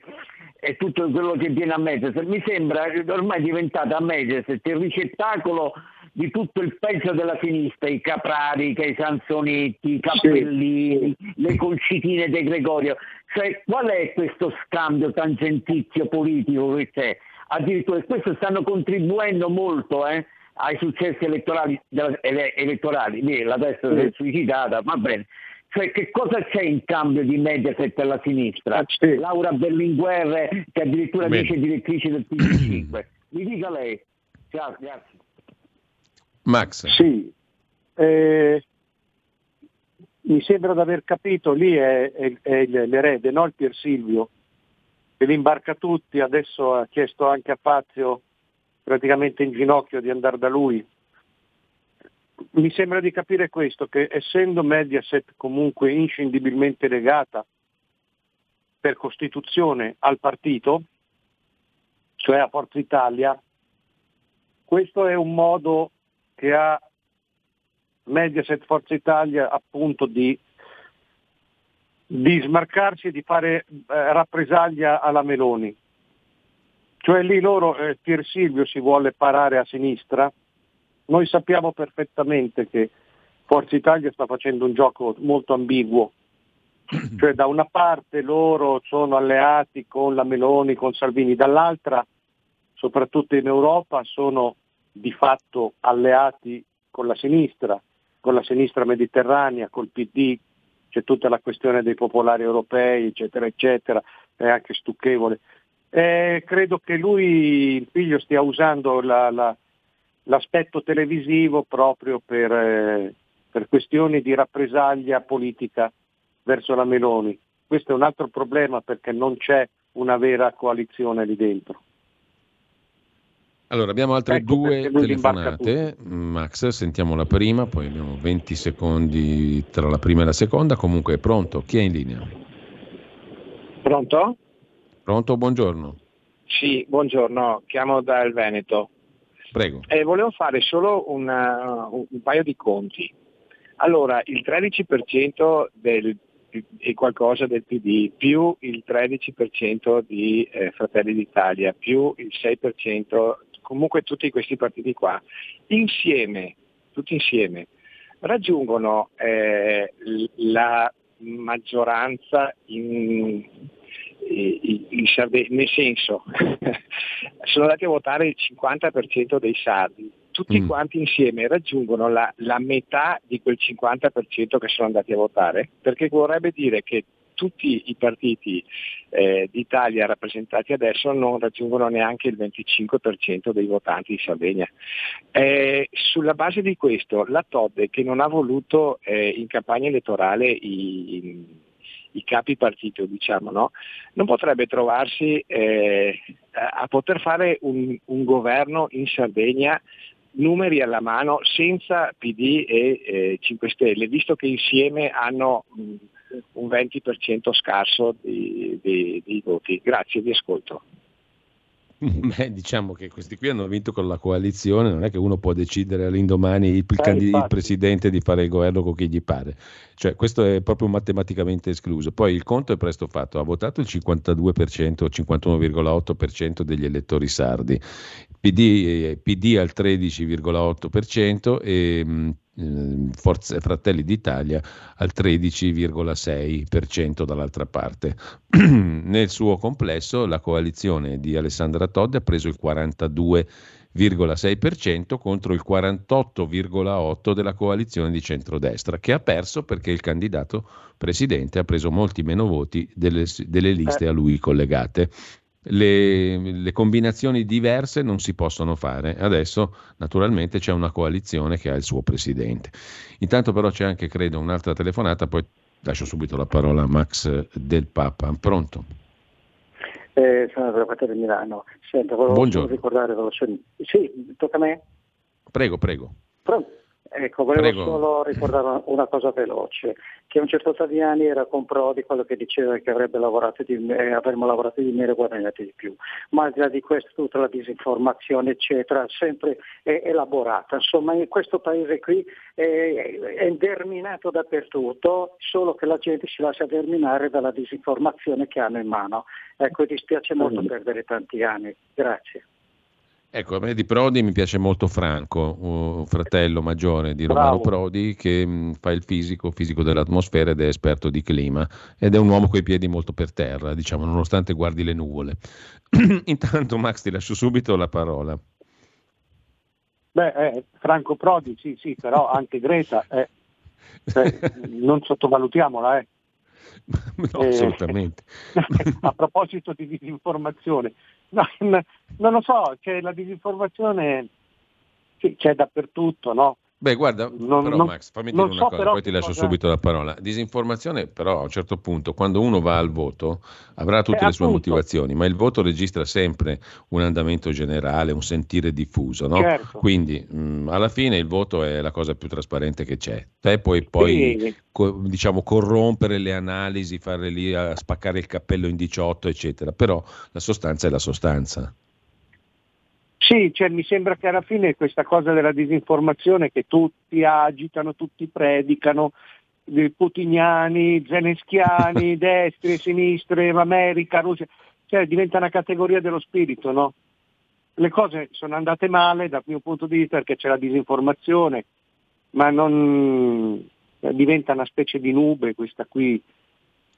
e tutto quello che viene a Mediaset. Mi sembra ormai diventata a Mediaset il ricettacolo di tutto il peggio della sinistra, i Caprari, i Sansonetti, i Cappellini, sì. le concitine di Gregorio. Cioè, qual è questo scambio tangentizio politico che c'è? Addirittura questo stanno contribuendo molto eh, ai successi elettorali, elettorali. la destra si è suicidata, va bene cioè, che cosa c'è in cambio di Mediaset alla sinistra? Ah, sì. Laura Berlinguer, che addirittura Bene. vice direttrice del PD5. Mi dica lei. Ciao, grazie. Max. Sì. Eh, mi sembra di aver capito, lì è, è, è l'erede, no? il Pier Silvio, che li imbarca tutti, adesso ha chiesto anche a Fazio praticamente in ginocchio di andare da lui mi sembra di capire questo, che essendo Mediaset comunque inscindibilmente legata per Costituzione al partito, cioè a Forza Italia, questo è un modo che ha Mediaset Forza Italia appunto di, di smarcarsi e di fare eh, rappresaglia alla Meloni. Cioè lì loro, eh, Pier Silvio si vuole parare a sinistra, noi sappiamo perfettamente che Forza Italia sta facendo un gioco molto ambiguo, cioè da una parte loro sono alleati con la Meloni, con Salvini, dall'altra, soprattutto in Europa, sono di fatto alleati con la sinistra, con la sinistra mediterranea, col PD, c'è tutta la questione dei popolari europei, eccetera, eccetera, è anche stucchevole. Eh, credo che lui, il figlio, stia usando la, la, l'aspetto televisivo proprio per, eh, per questioni di rappresaglia politica verso la Meloni. Questo è un altro problema perché non c'è una vera coalizione lì dentro. Allora, abbiamo altre ecco due telefonate. Max, sentiamo la prima, poi abbiamo 20 secondi tra la prima e la seconda. Comunque è pronto. Chi è in linea? Pronto? Pronto, buongiorno. Sì, buongiorno, chiamo dal Veneto. Prego. Eh, volevo fare solo una, un, un paio di conti. Allora, il 13% del, e qualcosa del PD, più il 13% di eh, Fratelli d'Italia, più il 6%, comunque tutti questi partiti qua, insieme, tutti insieme, raggiungono eh, la maggioranza in, in Sardegna, nel senso sono andati a votare il 50% dei sardi, tutti mm. quanti insieme raggiungono la, la, metà di quel 50% che sono andati a votare, perché vorrebbe dire che tutti i partiti eh, d'Italia rappresentati adesso non raggiungono neanche il 25% dei votanti di Sardegna. Eh, sulla base di questo la Todde che non ha voluto eh, in campagna elettorale i, i capi partito, diciamo, no? non potrebbe trovarsi eh, a poter fare un, un, governo in Sardegna numeri alla mano senza PD e eh, 5 Stelle, visto che insieme hanno mh, un 20% scarso di, di, di voti. Grazie, vi ascolto. Beh, diciamo che questi qui hanno vinto con la coalizione, non è che uno può decidere all'indomani il, il, candid- il presidente di fare il governo con chi gli pare, cioè questo è proprio matematicamente escluso. Poi il conto è presto fatto, ha votato il 52%, 51,8% degli elettori sardi, PD, eh, PD al 13,8% e mh, Ehm, Forza, Fratelli d'Italia al 13,6% dall'altra parte. Nel suo complesso la coalizione di Alessandra Todde ha preso il 42,6% contro il 48,8% della coalizione di centrodestra, che ha perso perché il candidato presidente ha preso molti meno voti delle, delle liste a lui collegate le, le, combinazioni diverse non si possono fare. Adesso naturalmente c'è una coalizione che ha il suo presidente. Intanto però c'è anche, credo, un'altra telefonata, poi lascio subito la parola a Max del Papa. Pronto? Eh, sono avvocato di Milano. Senta, volevo Buongiorno. ricordare velocemente. Sì, tocca a me? Prego, prego. Pronto? Ecco, volevo Prego. solo ricordare una- cosa veloce, che un certo Taviani era con Prodi quello che diceva che avrebbe lavorato di, eh, avremmo lavorato di meno e guadagnato di più, ma al di là di questo tutta la disinformazione eccetera, sempre è elaborata, insomma in questo paese qui è, è derminato dappertutto, solo che la gente si lascia derminare dalla disinformazione che hanno in mano. Ecco, dispiace molto perdere tanti anni, grazie. Ecco, a me di Prodi mi piace molto Franco, un fratello maggiore di Romano Bravo. Prodi, che mh, fa il fisico, fisico dell'atmosfera ed è esperto di clima ed è un uomo coi piedi molto per terra, diciamo, nonostante guardi le nuvole. Intanto Max ti lascio subito la parola. Beh, eh, Franco Prodi, sì, sì, però anche Greta, eh, cioè, non sottovalutiamola, eh. No, Eh, assolutamente. a proposito di disinformazione, no, non lo so, c'è la disinformazione sì, c'è dappertutto, no? Beh, guarda, Non- però non- Max, fammi dire so una cosa, però poi ti lascio cosa- subito la parola. Disinformazione, però a un certo punto, quando uno va al voto, avrà tutte Eh, le sue appunto. motivazioni, ma il voto registra sempre un andamento generale, un sentire diffuso, no? Certo. Quindi mh, alla fine il voto è la cosa più trasparente che c'è. Te puoi poi Sì. co- diciamo corrompere le analisi, farle lì a spaccare il cappello in 18, eccetera, però la sostanza è la sostanza. Sì, cioè, mi sembra che alla fine questa cosa della disinformazione che tutti agitano, tutti predicano, i putiniani, zeneschiani, destri, sinistre, America, Russia, cioè diventa una categoria dello spirito, no? Le cose sono andate male dal mio punto di vista perché c'è la disinformazione, ma non diventa una specie di nube questa qui.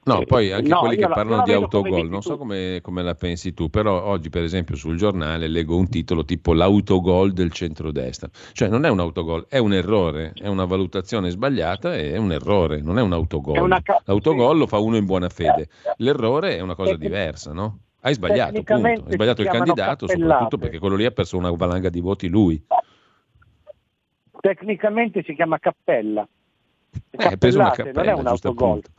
No, Eh, poi anche no, quelli che la- parlano di autogol, non so come, come la pensi tu, però oggi per esempio sul giornale leggo un titolo tipo l'autogol del centrodestra, cioè non è un autogol, è un errore, è una valutazione sbagliata e è un errore, non è un autogol. È una L'autogol lo fa uno in buona fede, l'errore è una cosa diversa, no? Hai sbagliato, punto. Hai sbagliato il candidato, cappellate. soprattutto perché quello lì ha perso una valanga di voti lui. Tecnicamente si chiama cappella. Eh, hai preso una cappella, non è un autogol. appunto.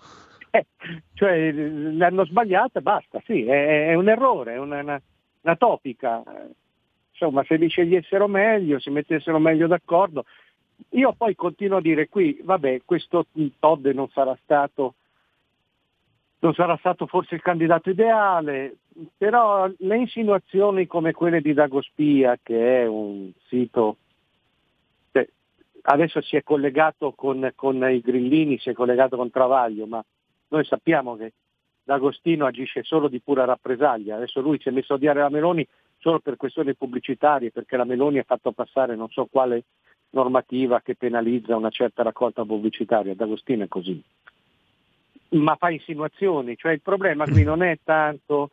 Cioè l'hanno sbagliata e basta, sì, è, è un errore, è una, una- una topica. Insomma, se li scegliessero meglio, si mettessero meglio d'accordo. Io poi continuo a dire qui, vabbè, questo Todd non sarà stato non sarà stato forse il candidato ideale, però le insinuazioni come quelle di Dagospia, che è un sito, cioè, adesso si è collegato con, con i grillini, si è collegato con Travaglio, ma noi sappiamo che D'Agostino agisce solo di pura rappresaglia, adesso lui si è messo a odiare la Meloni solo per questioni pubblicitarie, perché la Meloni ha fatto passare non so quale normativa che penalizza una certa raccolta pubblicitaria, D'Agostino è così. Ma fa insinuazioni, cioè il problema qui non è tanto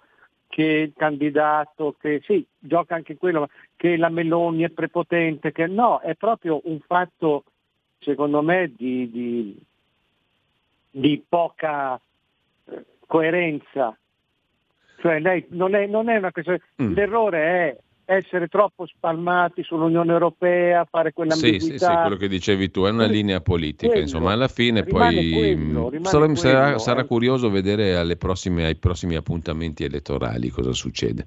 che il candidato, che sì, gioca anche quello, che la Meloni è prepotente, che no, è proprio un fatto, secondo me, di, di- di poca eh, coerenza. Cioè lei non è, non è una questione, Mm. l'errore è essere troppo spalmati sull'Unione Europea, fare Sì, quell'ambiguità. sì, sì, quello che dicevi tu, è una linea politica, quello. insomma, alla fine poi quello, rimane sarà, quello, sarà eh. curioso vedere alle prossime- ai prossimi appuntamenti elettorali cosa succede.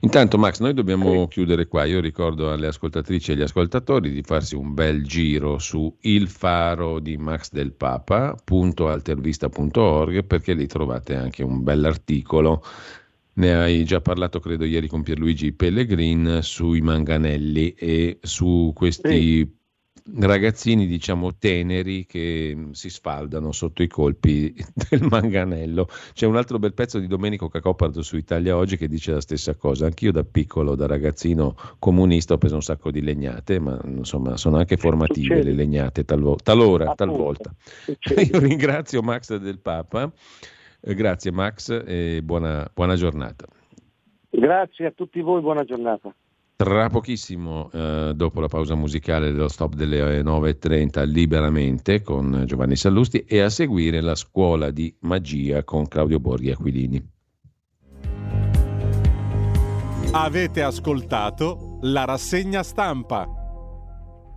Intanto Max, noi dobbiamo chiudere qua, io ricordo alle ascoltatrici e agli ascoltatori di farsi un bel giro su Il Faro di Max del Papa, perché lì trovate anche un bell'articolo ne hai già parlato, credo, ieri con Pierluigi Pellegrin sui manganelli e su questi ragazzini, diciamo, teneri che mh, si sfaldano sotto i colpi del manganello. C'è un altro bel pezzo di Domenico Cacopardo su Italia Oggi che dice la stessa cosa. Anch'io da piccolo, da ragazzino comunista, ho preso un sacco di legnate, ma insomma sono anche formative Succede. le legnate talvo- talora, Appunto. talvolta. Succede. Io ringrazio Max del Papa. Eh, Grazie Max e buona, buona giornata. Grazie a tutti voi, buona giornata. Tra pochissimo, eh, dopo la pausa musicale dello stop delle 9.30, liberamente con Giovanni Sallusti e a seguire la scuola di magia con Claudio Borghi Aquilini. Avete ascoltato la rassegna stampa.